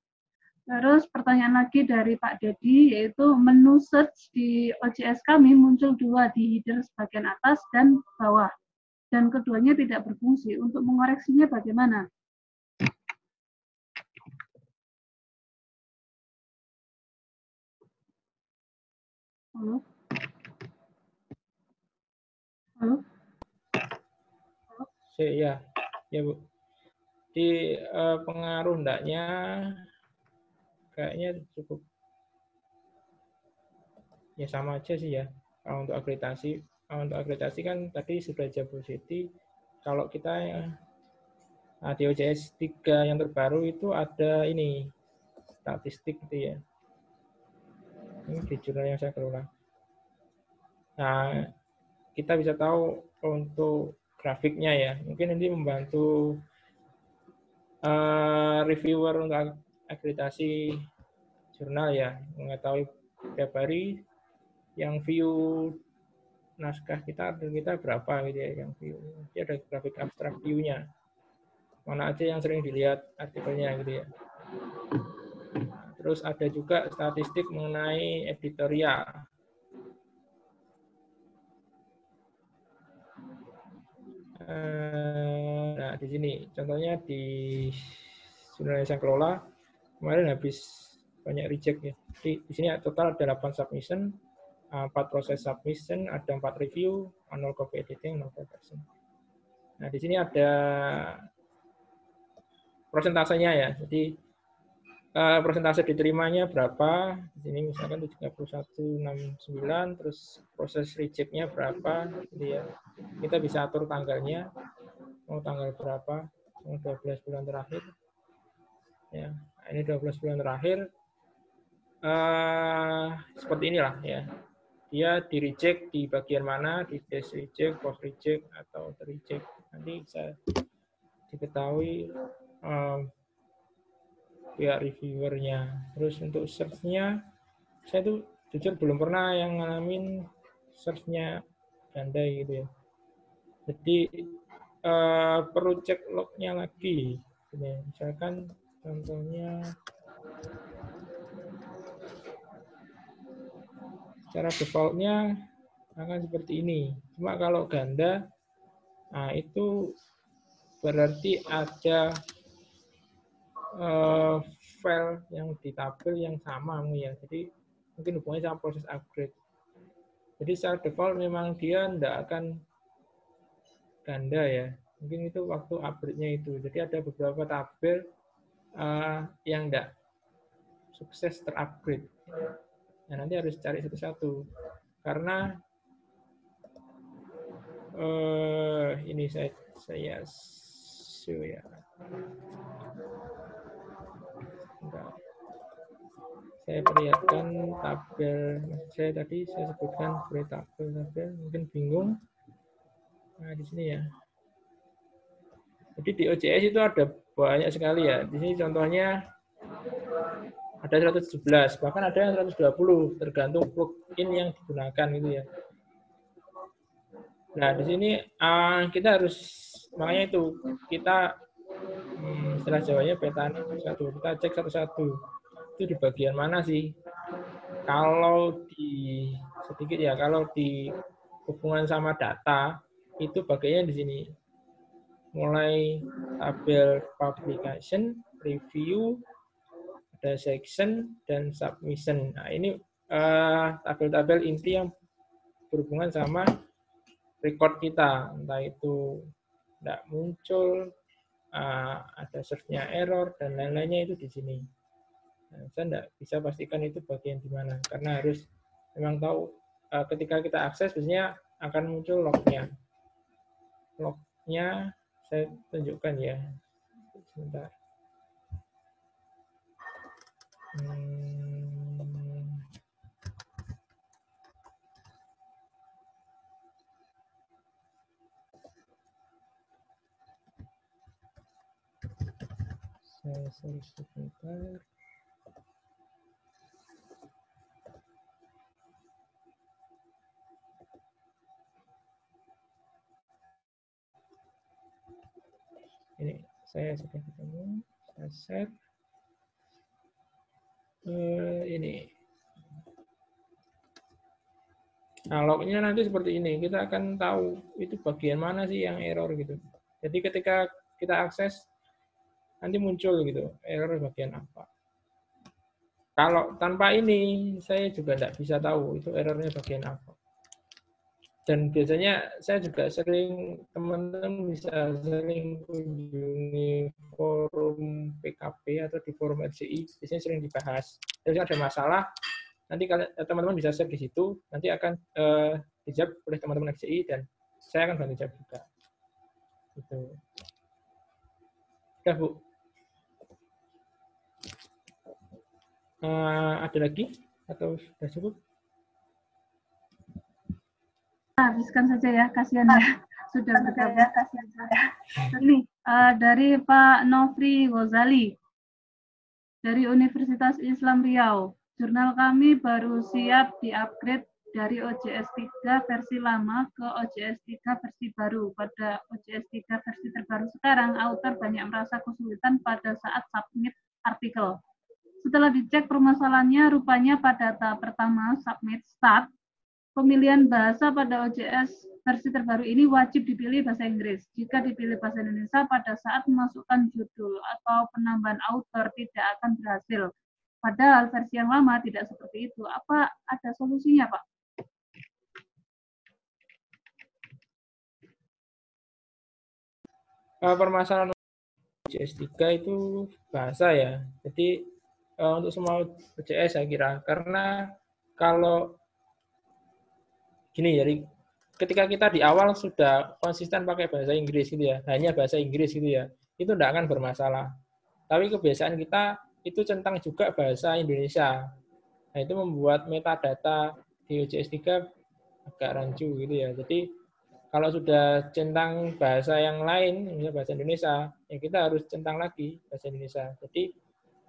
Terus pertanyaan lagi dari Pak Dedi, yaitu menu search di OJS kami muncul dua di header bagian atas dan bawah. Dan keduanya tidak berfungsi. Untuk mengoreksinya bagaimana? Halo? Halo?
Ya, ya Bu. Di uh, pengaruh ndaknya kayaknya cukup ya sama aja sih ya. Kalau untuk akreditasi, kalau untuk akreditasi kan tadi sudah City. Kalau kita nah, di OJS 3 yang terbaru itu ada ini statistik gitu ya ini di jurnal yang saya kelola. Nah, kita bisa tahu untuk grafiknya ya. Mungkin ini membantu uh, reviewer untuk akreditasi jurnal ya, mengetahui tiap hari yang view naskah kita kita berapa gitu ya yang view. Ini ada grafik abstrak view-nya. Mana aja yang sering dilihat artikelnya gitu ya. Terus ada juga statistik mengenai editorial. Eh, nah, di sini contohnya di jurnal yang kelola kemarin habis banyak reject ya. Di, di sini total ada 8 submission, 4 proses submission, ada 4 review, 0 copy editing, 0 conversion. Nah, di sini ada prosentasenya ya. Jadi uh, persentase diterimanya berapa? Di sini misalkan 3169 terus proses rejectnya berapa? Gitu ya kita bisa atur tanggalnya. Mau tanggal berapa? Mau 12 bulan terakhir? Ya ini 12 bulan terakhir. Uh, seperti inilah ya. Dia di reject di bagian mana? Di test reject post reject atau reject nanti bisa diketahui um, pihak reviewernya. Terus untuk search-nya, saya tuh jujur belum pernah yang ngalamin search-nya ganda gitu ya. Jadi uh, perlu cek log-nya lagi. Gitu ya. Misalkan contohnya secara default-nya akan seperti ini. Cuma kalau ganda, nah itu berarti ada uh, file yang di tabel yang sama ya. Jadi mungkin hubungannya sama proses upgrade. Jadi secara default memang dia tidak akan ganda ya. Mungkin itu waktu upgrade-nya itu. Jadi ada beberapa tabel uh, yang enggak sukses terupgrade. Nah, nanti harus cari satu-satu. Karena uh, ini saya saya show ya. Saya perlihatkan tabel saya tadi saya sebutkan sebagai tabel tabel mungkin bingung. Nah, di sini ya. Jadi di OJS itu ada banyak sekali ya. Di sini contohnya ada 117, bahkan ada yang 120, tergantung plugin yang digunakan gitu ya. Nah, di sini uh, kita harus makanya itu kita hmm, setelah Jawanya petani satu kita cek satu-satu itu di bagian mana sih? Kalau di sedikit ya, kalau di hubungan sama data itu bagiannya di sini. Mulai tabel publication, review, ada section dan submission. Nah, ini tabel-tabel uh, inti yang berhubungan sama record kita, entah itu tidak muncul, uh, ada search-nya error, dan lain-lainnya itu di sini. Nah, saya tidak bisa pastikan itu bagian di mana, karena harus memang tahu uh, ketika kita akses, biasanya akan muncul lognya. Lognya saya tunjukkan ya. Sebentar. Hmm. Saya search sebentar. Saya sudah ketemu, saya set ini. Nah, lognya nanti seperti ini. Kita akan tahu itu bagian mana sih yang error gitu. Jadi ketika kita akses, nanti muncul gitu, error bagian apa. Kalau tanpa ini, saya juga tidak bisa tahu itu errornya bagian apa. Dan biasanya saya juga sering, teman-teman bisa sering kunjungi forum PKP atau di forum RCI, biasanya sering dibahas. Jadi ada masalah, nanti teman-teman bisa share di situ, nanti akan uh, dijawab oleh teman-teman RCI, dan saya akan bantu jawab juga. Itu. Udah, Bu. Uh, ada lagi? Atau sudah cukup?
Habiskan saja ya, kasihan ya. Sudah bergabung. kasihan saja. Ini uh, dari Pak Nofri Ghazali dari Universitas Islam Riau. Jurnal kami baru siap di-upgrade dari OJS 3 versi lama ke OJS 3 versi baru. Pada OJS 3 versi terbaru sekarang, author banyak merasa kesulitan pada saat submit artikel. Setelah dicek permasalahannya, rupanya pada tahap pertama submit start, pemilihan bahasa pada OJS versi terbaru ini wajib dipilih bahasa Inggris. Jika dipilih bahasa Indonesia pada saat memasukkan judul atau penambahan author tidak akan berhasil. Padahal versi yang lama tidak seperti itu. Apa ada solusinya, Pak?
Permasalahan OJS 3 itu bahasa ya. Jadi untuk semua OJS saya kira. Karena kalau gini jadi ketika kita di awal sudah konsisten pakai bahasa Inggris gitu ya, hanya bahasa Inggris gitu ya, itu tidak akan bermasalah. Tapi kebiasaan kita itu centang juga bahasa Indonesia. Nah, itu membuat metadata di OJS 3 agak rancu gitu ya. Jadi kalau sudah centang bahasa yang lain, misalnya bahasa Indonesia, ya kita harus centang lagi bahasa Indonesia. Jadi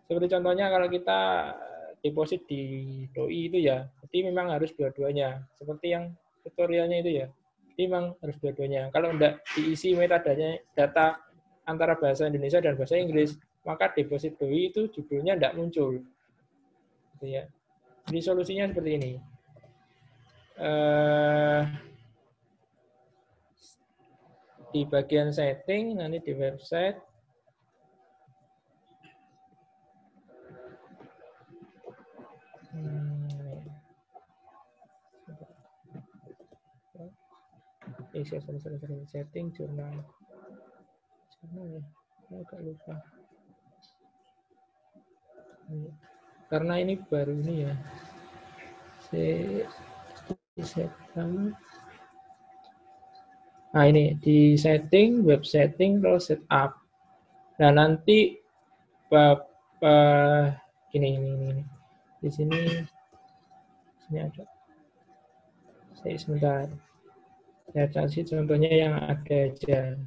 seperti contohnya kalau kita deposit di doi itu ya, jadi memang harus dua-duanya. Seperti yang tutorialnya itu ya, jadi memang harus dua-duanya. Kalau tidak diisi metadata data antara bahasa Indonesia dan bahasa Inggris, maka deposit doi itu judulnya tidak muncul. Gitu ya. Jadi solusinya seperti ini. Uh, di bagian setting, nanti di website, eh sorry, sorry, sorry, setting jurnal. Jurnal ya? Saya agak lupa. Karena ini baru ini ya. Setting nah ini. Di setting web setting terus setup. Nah nanti bab uh, ini, ini, ini di sini sini ada. Saya sebentar saya kasih contohnya yang ada aja.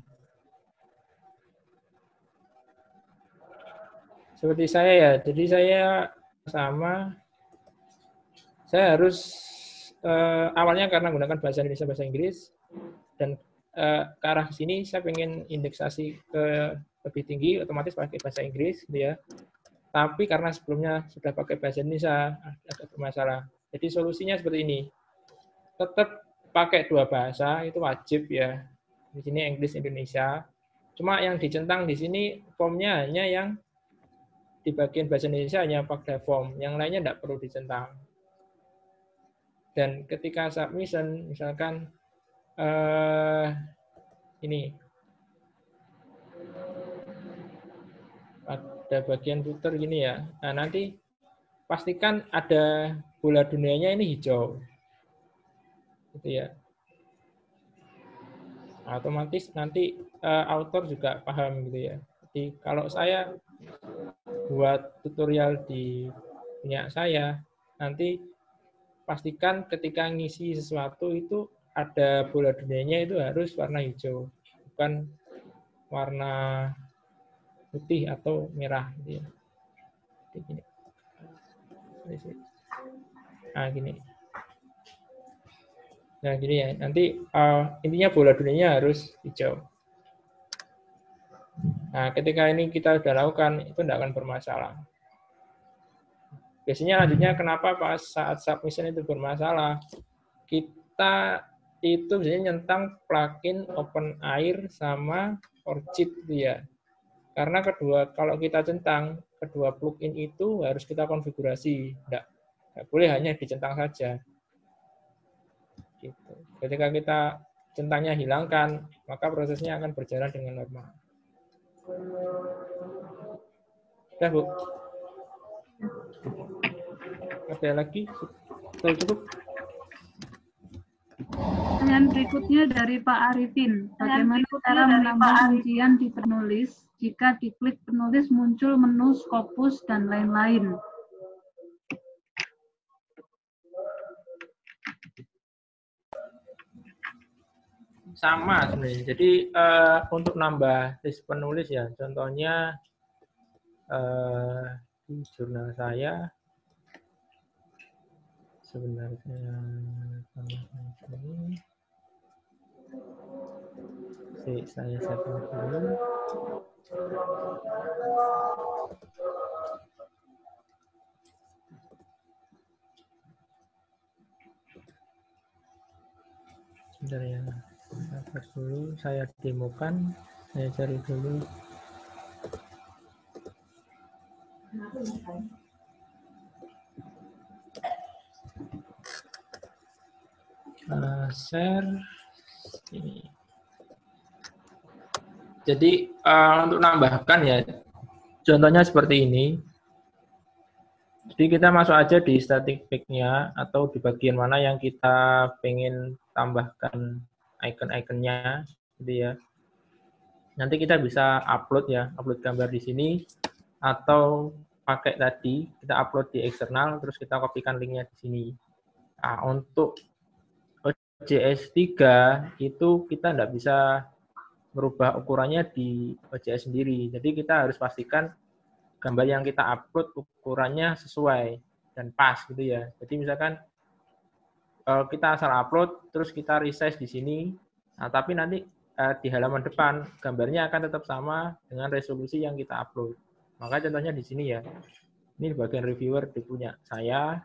Seperti saya ya jadi saya sama saya harus uh, awalnya karena menggunakan bahasa Indonesia bahasa Inggris dan uh, ke arah sini saya ingin indeksasi ke lebih tinggi otomatis pakai bahasa Inggris gitu ya. Tapi karena sebelumnya sudah pakai bahasa Indonesia agak bermasalah jadi solusinya seperti ini. Tetap pakai dua bahasa itu wajib ya. Di sini Inggris Indonesia. Cuma yang dicentang di sini formnya hanya yang di bagian bahasa Indonesia hanya pakai form. Yang lainnya tidak perlu dicentang. Dan ketika submission misalkan uh, ini. Ada bagian footer gini ya. Nah, nanti pastikan ada bola dunianya ini hijau. Gitu ya. Otomatis nanti uh, author juga paham gitu ya. Jadi kalau saya buat tutorial di punya saya, nanti pastikan ketika ngisi sesuatu itu ada bola dunianya itu harus warna hijau, bukan warna putih atau merah gitu ya. Nah, gini. Nah, gini ya. Nanti uh, intinya bola dunianya harus hijau. Nah, ketika ini kita sudah lakukan, itu tidak akan bermasalah. Biasanya lanjutnya kenapa pas saat submission itu bermasalah, kita itu biasanya nyentang plugin open air sama orchid gitu ya. Karena kedua, kalau kita centang, kedua plugin itu harus kita konfigurasi. Tidak, tidak boleh hanya dicentang saja. Gitu. Ketika kita centangnya hilangkan, maka prosesnya akan berjalan dengan normal. Sudah, Bu? Ada lagi? Cukup?
Pertanyaan berikutnya dari Pak Arifin. Bagaimana cara menambah rincian di penulis jika diklik penulis muncul menu Scopus dan lain-lain?
Sama sebenarnya. Jadi uh, untuk nambah list penulis ya, contohnya uh, di jurnal saya sebenarnya ini si saya setting dulu Sebentar ya, sabar dulu, saya demokan, saya cari dulu. Uh, share ini. Jadi uh, untuk nambahkan ya, contohnya seperti ini. Jadi kita masuk aja di static pack-nya atau di bagian mana yang kita pengen tambahkan icon-iconnya, gitu ya. Nanti kita bisa upload ya, upload gambar di sini atau pakai tadi kita upload di eksternal terus kita kopikan linknya di sini. Nah, untuk OJS 3 itu kita tidak bisa merubah ukurannya di OJS sendiri. Jadi kita harus pastikan gambar yang kita upload ukurannya sesuai dan pas gitu ya. Jadi misalkan eh, kita asal upload terus kita resize di sini, nah tapi nanti eh, di halaman depan gambarnya akan tetap sama dengan resolusi yang kita upload. Maka contohnya di sini ya. Ini bagian reviewer di saya.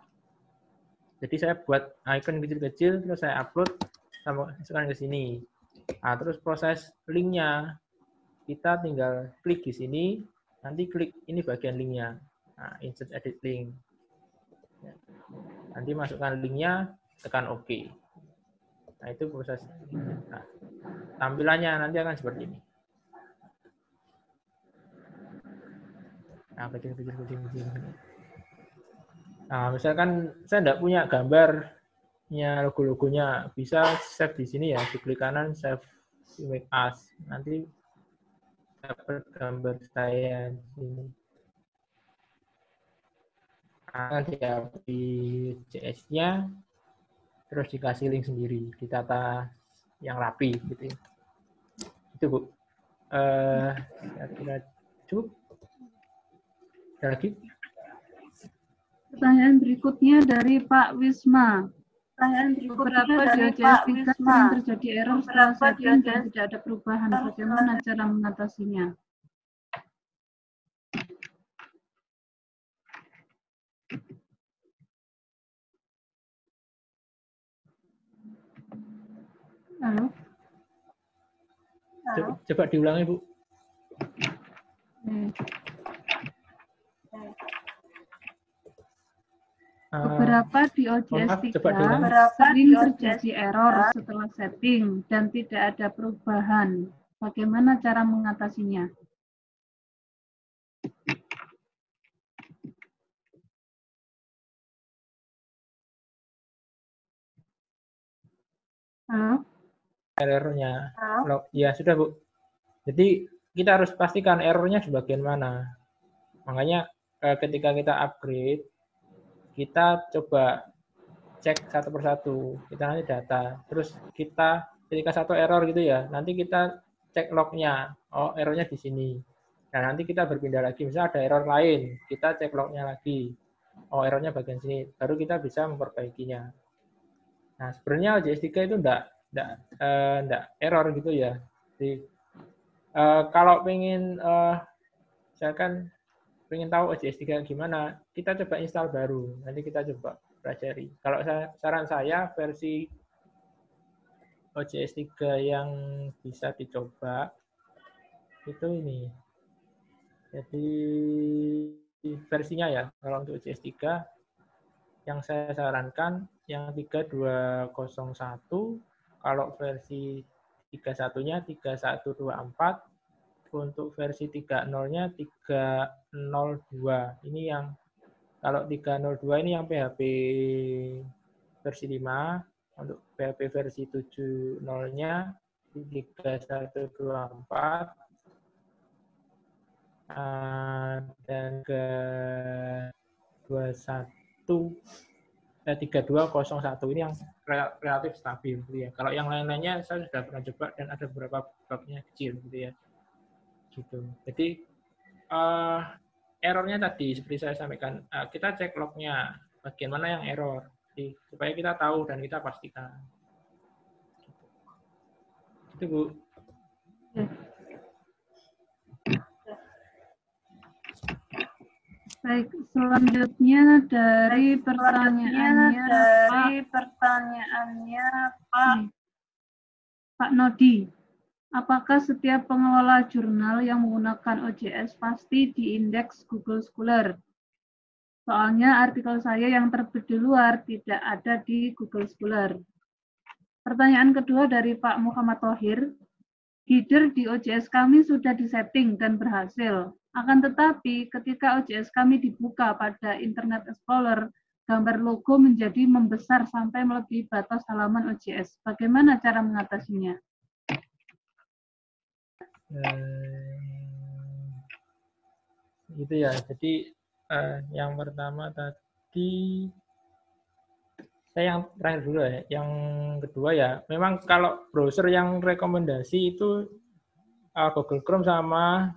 Jadi saya buat icon kecil-kecil terus saya upload sama sekarang ke sini. Nah, terus proses linknya, kita tinggal klik di sini, nanti klik ini bagian linknya. Nah, insert edit link. Nanti masukkan linknya, tekan OK. Nah, itu proses. Nah, tampilannya nanti akan seperti ini. Nah, kecil, kecil, kecil, kecil. Nah, misalkan saya tidak punya gambarnya, logo-logonya, bisa save di sini ya, diklik kanan, save image as. Nanti dapat gambar saya di sini. Nah, di CS-nya, terus dikasih link sendiri, ditata yang rapi gitu ya. Itu Bu. Eh, saya kira cukup. Ada lagi?
Pertanyaan berikutnya dari Pak Wisma.
Pertanyaan
Beberapa
berikutnya
di
dari Pak
3
Wisma.
sering terjadi error setelah
Beberapa
setting dan tidak ada perubahan. Bagaimana cara mengatasinya? Halo?
Coba, coba diulangi, Bu.
Eh,
Eh,
Beberapa di OJS
maaf,
3
coba diulangi.
sering terjadi error setelah setting dan tidak ada perubahan. Bagaimana cara mengatasinya? Halo?
Errornya. Lo- Ya, sudah, Bu. Jadi, kita harus pastikan errornya di bagian mana. Makanya, eh, ketika kita upgrade, kita coba cek satu persatu. Kita nanti data. Terus kita, ketika satu error gitu ya, nanti kita cek lognya. Oh, errornya di sini. Nah, nanti kita berpindah lagi. Misalnya ada error lain, kita cek lognya lagi. Oh, errornya bagian sini. Baru kita bisa memperbaikinya. Nah, sebenarnya OJS 3 itu enggak, enggak, eh, enggak error gitu ya. Jadi, eh, kalau pengen, eh, misalkan pengen tahu OJS 3 gimana, kita coba install baru. Nanti kita coba pelajari. Kalau saran saya, versi OJS 3 yang bisa dicoba, itu ini. Jadi, versinya ya, kalau untuk OJS 3, yang saya sarankan yang 3201 kalau versi 31-nya 3124 untuk versi 30-nya 302 ini yang kalau 302 ini yang PHP versi 5 untuk PHP versi 70-nya 3124 eh, dan ke 21 eh, 3201 ini yang rel- relatif stabil gitu ya. Kalau yang lain-lainnya saya sudah pernah coba dan ada beberapa babnya kecil gitu ya. Gitu. Jadi eh, errornya tadi seperti saya sampaikan, eh, kita cek lognya bagian mana yang error, Jadi, supaya kita tahu dan kita pastikan. Gitu. Itu Bu.
Baik, selanjutnya dari pertanyaannya
dari
Pak,
pertanyaannya Pak
nih, Pak Nodi. Apakah setiap pengelola jurnal yang menggunakan OJS pasti diindeks Google Scholar? Soalnya artikel saya yang terbit di luar tidak ada di Google Scholar. Pertanyaan kedua dari Pak Muhammad Tohir. Header di OJS kami sudah disetting dan berhasil. Akan tetapi, ketika OJS kami dibuka pada Internet Explorer, gambar logo menjadi membesar sampai melebihi batas halaman OJS. Bagaimana cara mengatasinya?
Eh, gitu ya. Jadi eh, yang pertama tadi saya yang terakhir dulu ya. Yang kedua ya, memang kalau browser yang rekomendasi itu eh, Google Chrome sama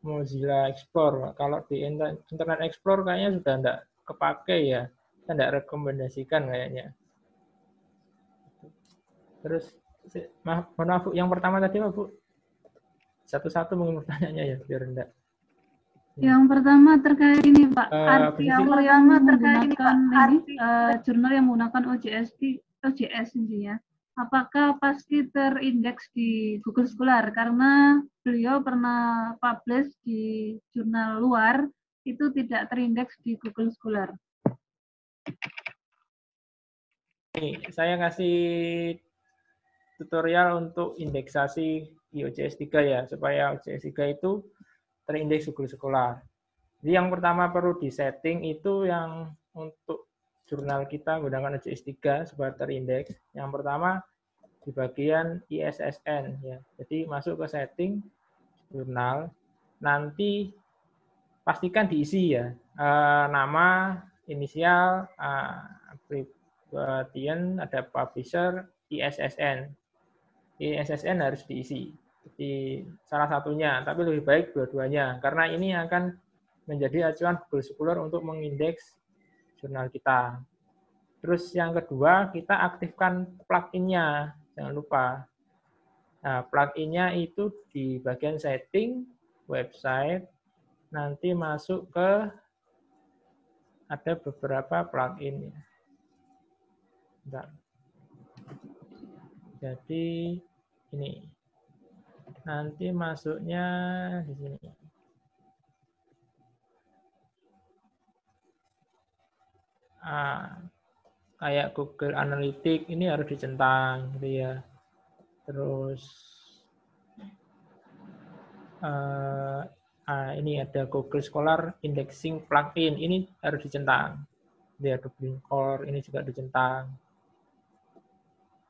Mozilla Explorer. Kalau di Inter- Internet Explorer kayaknya sudah enggak kepake ya. Saya enggak rekomendasikan kayaknya. Terus si- maaf, mohon maaf Bu, yang pertama tadi apa Bu? Satu-satu mungkin pertanyaannya ya, biar enggak.
Yang pertama terkait ini Pak,
Eh,
artikel
Yang
yang
pertama terkait ini, Pak,
ini,
artikel-
eh, jurnal yang menggunakan OJS di OJS intinya. Apakah pasti terindeks di Google Scholar? Karena beliau pernah publish di jurnal luar itu tidak terindeks di Google Scholar.
Nih, saya kasih tutorial untuk indeksasi di OJS 3 ya, supaya OJS 3 itu terindeks Google Scholar. Jadi yang pertama perlu disetting itu yang untuk jurnal kita menggunakan OJS 3 supaya terindeks. Yang pertama di bagian ISSN ya. Jadi masuk ke setting jurnal, nanti pastikan diisi ya uh, nama, inisial, uh, ada publisher, ISSN. ISSN harus diisi. Jadi salah satunya, tapi lebih baik dua-duanya karena ini akan menjadi acuan Google Scholar untuk mengindeks jurnal kita. Terus yang kedua, kita aktifkan plugin-nya. Jangan lupa. Nah, plugin-nya itu di bagian setting, website, nanti masuk ke ada beberapa plugin. Bentar. Jadi ini nanti masuknya di sini. Kayak Google Analytics ini harus dicentang gitu ya. Terus uh, uh, ini ada Google Scholar Indexing Plugin ini harus dicentang. Dia Dublin Core ini juga dicentang.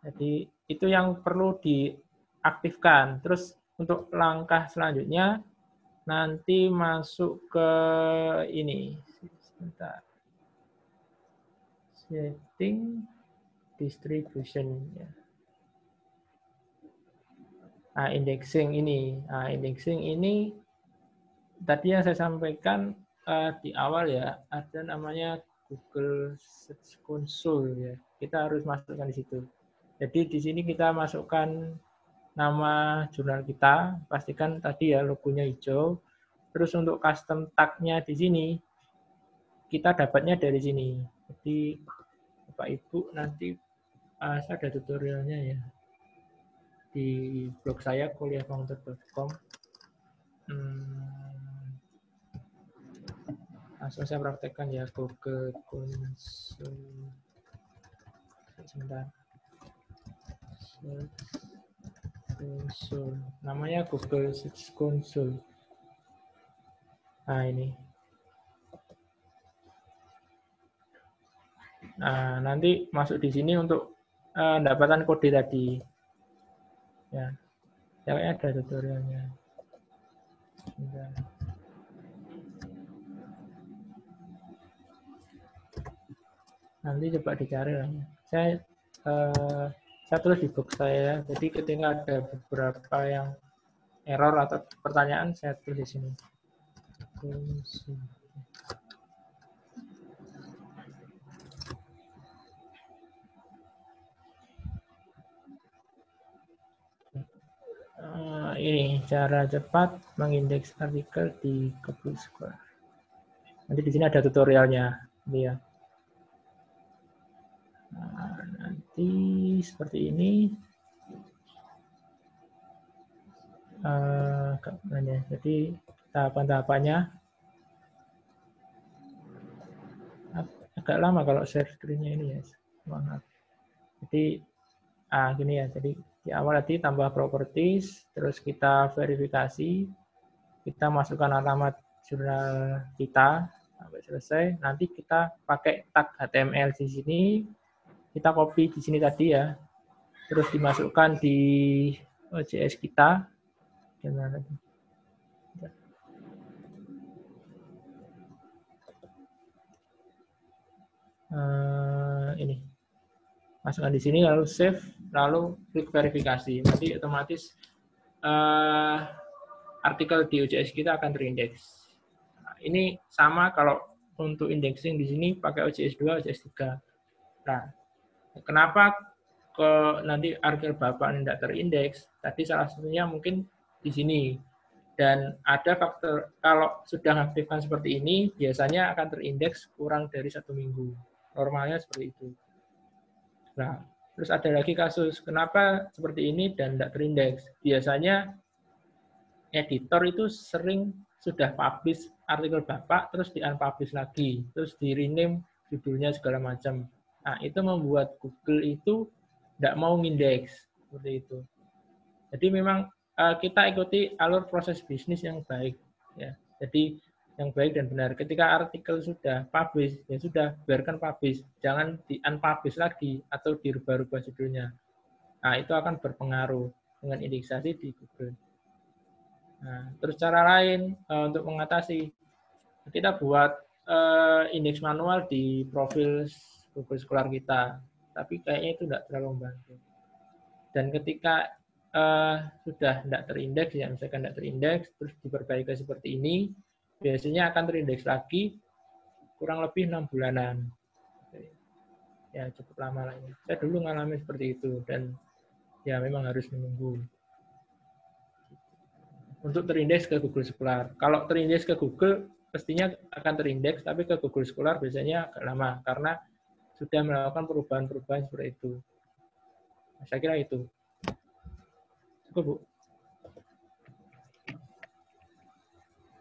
Jadi itu yang perlu diaktifkan. Terus untuk langkah selanjutnya nanti masuk ke ini. Sebentar. Setting distribution ya. Nah, indexing ini. Nah, indexing ini tadi yang saya sampaikan uh, di awal ya, ada namanya Google Search Console ya. Kita harus masukkan di situ. Jadi di sini kita masukkan nama jurnal kita, pastikan tadi ya logonya hijau. Terus untuk custom tag-nya di sini, kita dapatnya dari sini. Jadi Bapak Ibu nanti uh, saya ada tutorialnya ya di blog saya kuliahfounder.com. Hmm, langsung saya praktekkan ya Google Console. Sebentar. Console. Namanya Google Search Console. Nah, ini. Nah, nanti masuk di sini untuk uh, kode tadi. Ya. Kayaknya ada tutorialnya. Bentar. Nanti coba dicari lah. Saya uh, saya tulis di blog saya. Jadi ketika ada beberapa yang error atau pertanyaan, saya tulis di sini. Uh, ini cara cepat mengindeks artikel di Google Scholar. Nanti di sini ada tutorialnya, dia. Nah, nanti seperti ini. Uh, jadi tahapan-tahapannya agak lama kalau share screen-nya ini ya. Maaf. Jadi ah gini ya. Jadi di awal tadi tambah properties, terus kita verifikasi, kita masukkan alamat jurnal kita sampai selesai. Nanti kita pakai tag HTML di sini, kita copy di sini tadi ya, terus dimasukkan di OJS kita. Uh, ini. Masukkan di sini lalu save lalu klik verifikasi nanti otomatis uh, artikel di OJS kita akan terindeks nah, ini sama kalau untuk indexing di sini pakai OJS 2 OJS 3 nah Kenapa ke nanti artikel Bapak tidak terindeks? Tadi salah satunya mungkin di sini. Dan ada faktor, kalau sudah aktifkan seperti ini, biasanya akan terindeks kurang dari satu minggu. Normalnya seperti itu. Nah, terus ada lagi kasus, kenapa seperti ini dan tidak terindeks? Biasanya editor itu sering sudah publish artikel Bapak, terus di-unpublish lagi, terus di-rename judulnya segala macam. Nah, itu membuat Google itu tidak mau ngindeks. seperti itu. Jadi memang uh, kita ikuti alur proses bisnis yang baik ya. Jadi yang baik dan benar. Ketika artikel sudah publish, ya sudah biarkan publish, jangan di unpublish lagi atau dirubah-rubah judulnya. Nah, itu akan berpengaruh dengan indeksasi di Google. Nah, terus cara lain uh, untuk mengatasi, kita buat uh, indeks manual di profil Google Scholar kita, tapi kayaknya itu tidak terlalu membantu. Dan ketika uh, sudah tidak terindeks, ya misalkan tidak terindeks, terus diperbaiki seperti ini, biasanya akan terindeks lagi kurang lebih enam bulanan. Ya cukup lama lagi. Saya dulu mengalami seperti itu dan ya memang harus menunggu untuk terindeks ke Google Scholar. Kalau terindeks ke Google, pastinya akan terindeks, tapi ke Google Scholar biasanya agak lama, karena sudah melakukan perubahan-perubahan seperti itu. Saya kira itu. Cukup, Bu.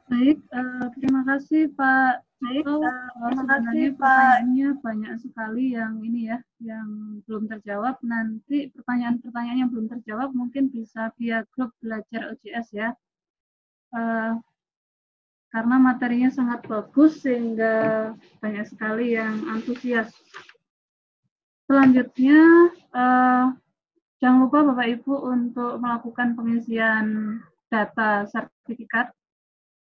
Baik, uh, terima kasih Pak. Baik, uh, terima kasih pertanyaannya banyak sekali yang ini ya, yang belum terjawab. Nanti pertanyaan-pertanyaan yang belum terjawab mungkin bisa via grup belajar OJS ya. Uh, karena materinya sangat bagus sehingga banyak sekali yang antusias. Selanjutnya, uh, jangan lupa Bapak Ibu untuk melakukan pengisian data sertifikat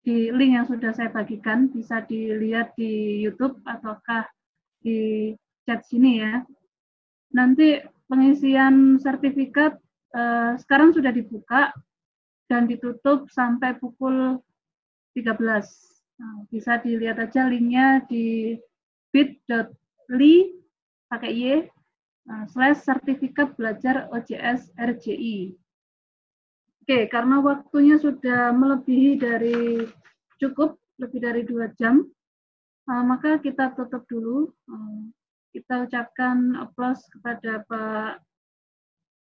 di link yang sudah saya bagikan bisa dilihat di YouTube ataukah di chat sini ya. Nanti pengisian sertifikat eh, sekarang sudah dibuka dan ditutup sampai pukul 13. Nah, bisa dilihat aja linknya di bit.ly pakai y nah, slash sertifikat belajar OJS RJI. Oke, karena waktunya sudah melebihi dari cukup, lebih dari dua jam, uh, maka kita tutup dulu. Uh, kita ucapkan aplaus kepada Pak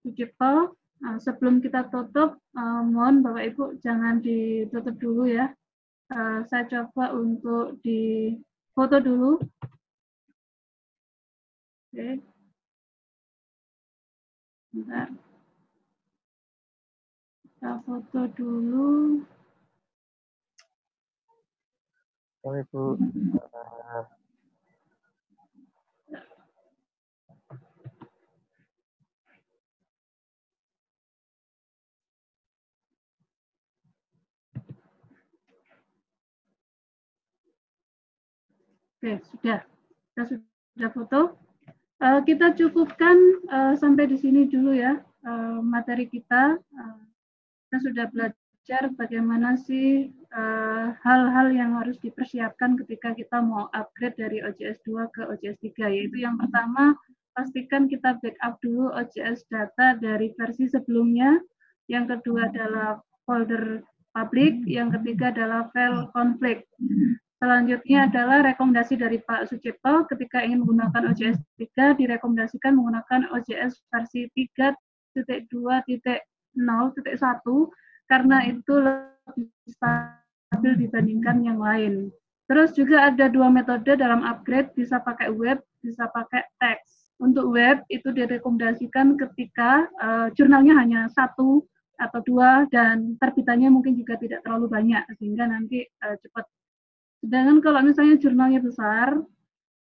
Sucipto. Uh, sebelum kita tutup, mohon Bapak Ibu jangan ditutup dulu ya. Saya coba untuk di foto dulu. Oke. Bentar. Kita foto dulu.
Sorry, Bu.
Oke, sudah. Kita sudah foto. Uh, kita cukupkan uh, sampai di sini dulu ya uh, materi kita. Uh, kita sudah belajar bagaimana sih hal-hal uh, yang harus dipersiapkan ketika kita mau upgrade dari OJS 2 ke OJS 3, yaitu yang pertama, pastikan kita backup dulu OJS data dari versi sebelumnya, yang kedua adalah folder publik, yang ketiga adalah file konflik. Selanjutnya adalah rekomendasi dari Pak Sucipto ketika ingin menggunakan OJS 3 direkomendasikan menggunakan OJS versi 3.2.0 0.1 karena itu lebih stabil dibandingkan yang lain. Terus juga ada dua metode dalam upgrade, bisa pakai web, bisa pakai teks. Untuk web itu direkomendasikan ketika uh, jurnalnya hanya satu atau dua dan terbitannya mungkin juga tidak terlalu banyak sehingga nanti uh, cepat. Sedangkan kalau misalnya jurnalnya besar,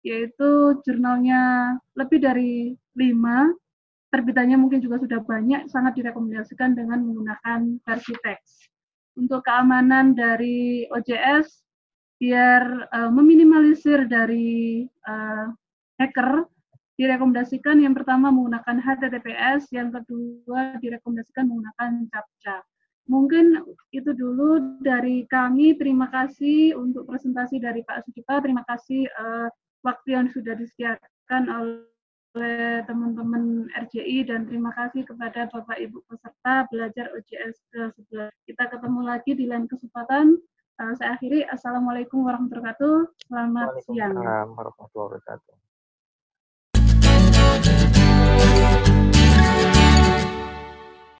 yaitu jurnalnya lebih dari lima terbitannya mungkin juga sudah banyak, sangat direkomendasikan dengan menggunakan versi teks. Untuk keamanan dari OJS, biar uh, meminimalisir dari uh, hacker, direkomendasikan yang pertama menggunakan HTTPS, yang kedua direkomendasikan menggunakan CAPTCHA. Mungkin itu dulu dari kami. Terima kasih untuk presentasi dari Pak Sucipta. Terima kasih uh, waktu yang sudah disediakan oleh oleh teman-teman RJI dan terima kasih kepada Bapak Ibu peserta belajar OJS ke-11. Kita ketemu lagi di lain kesempatan. Uh, saya akhiri. Assalamualaikum warahmatullahi wabarakatuh. Selamat siang.
Warahmatullahi wabarakatuh.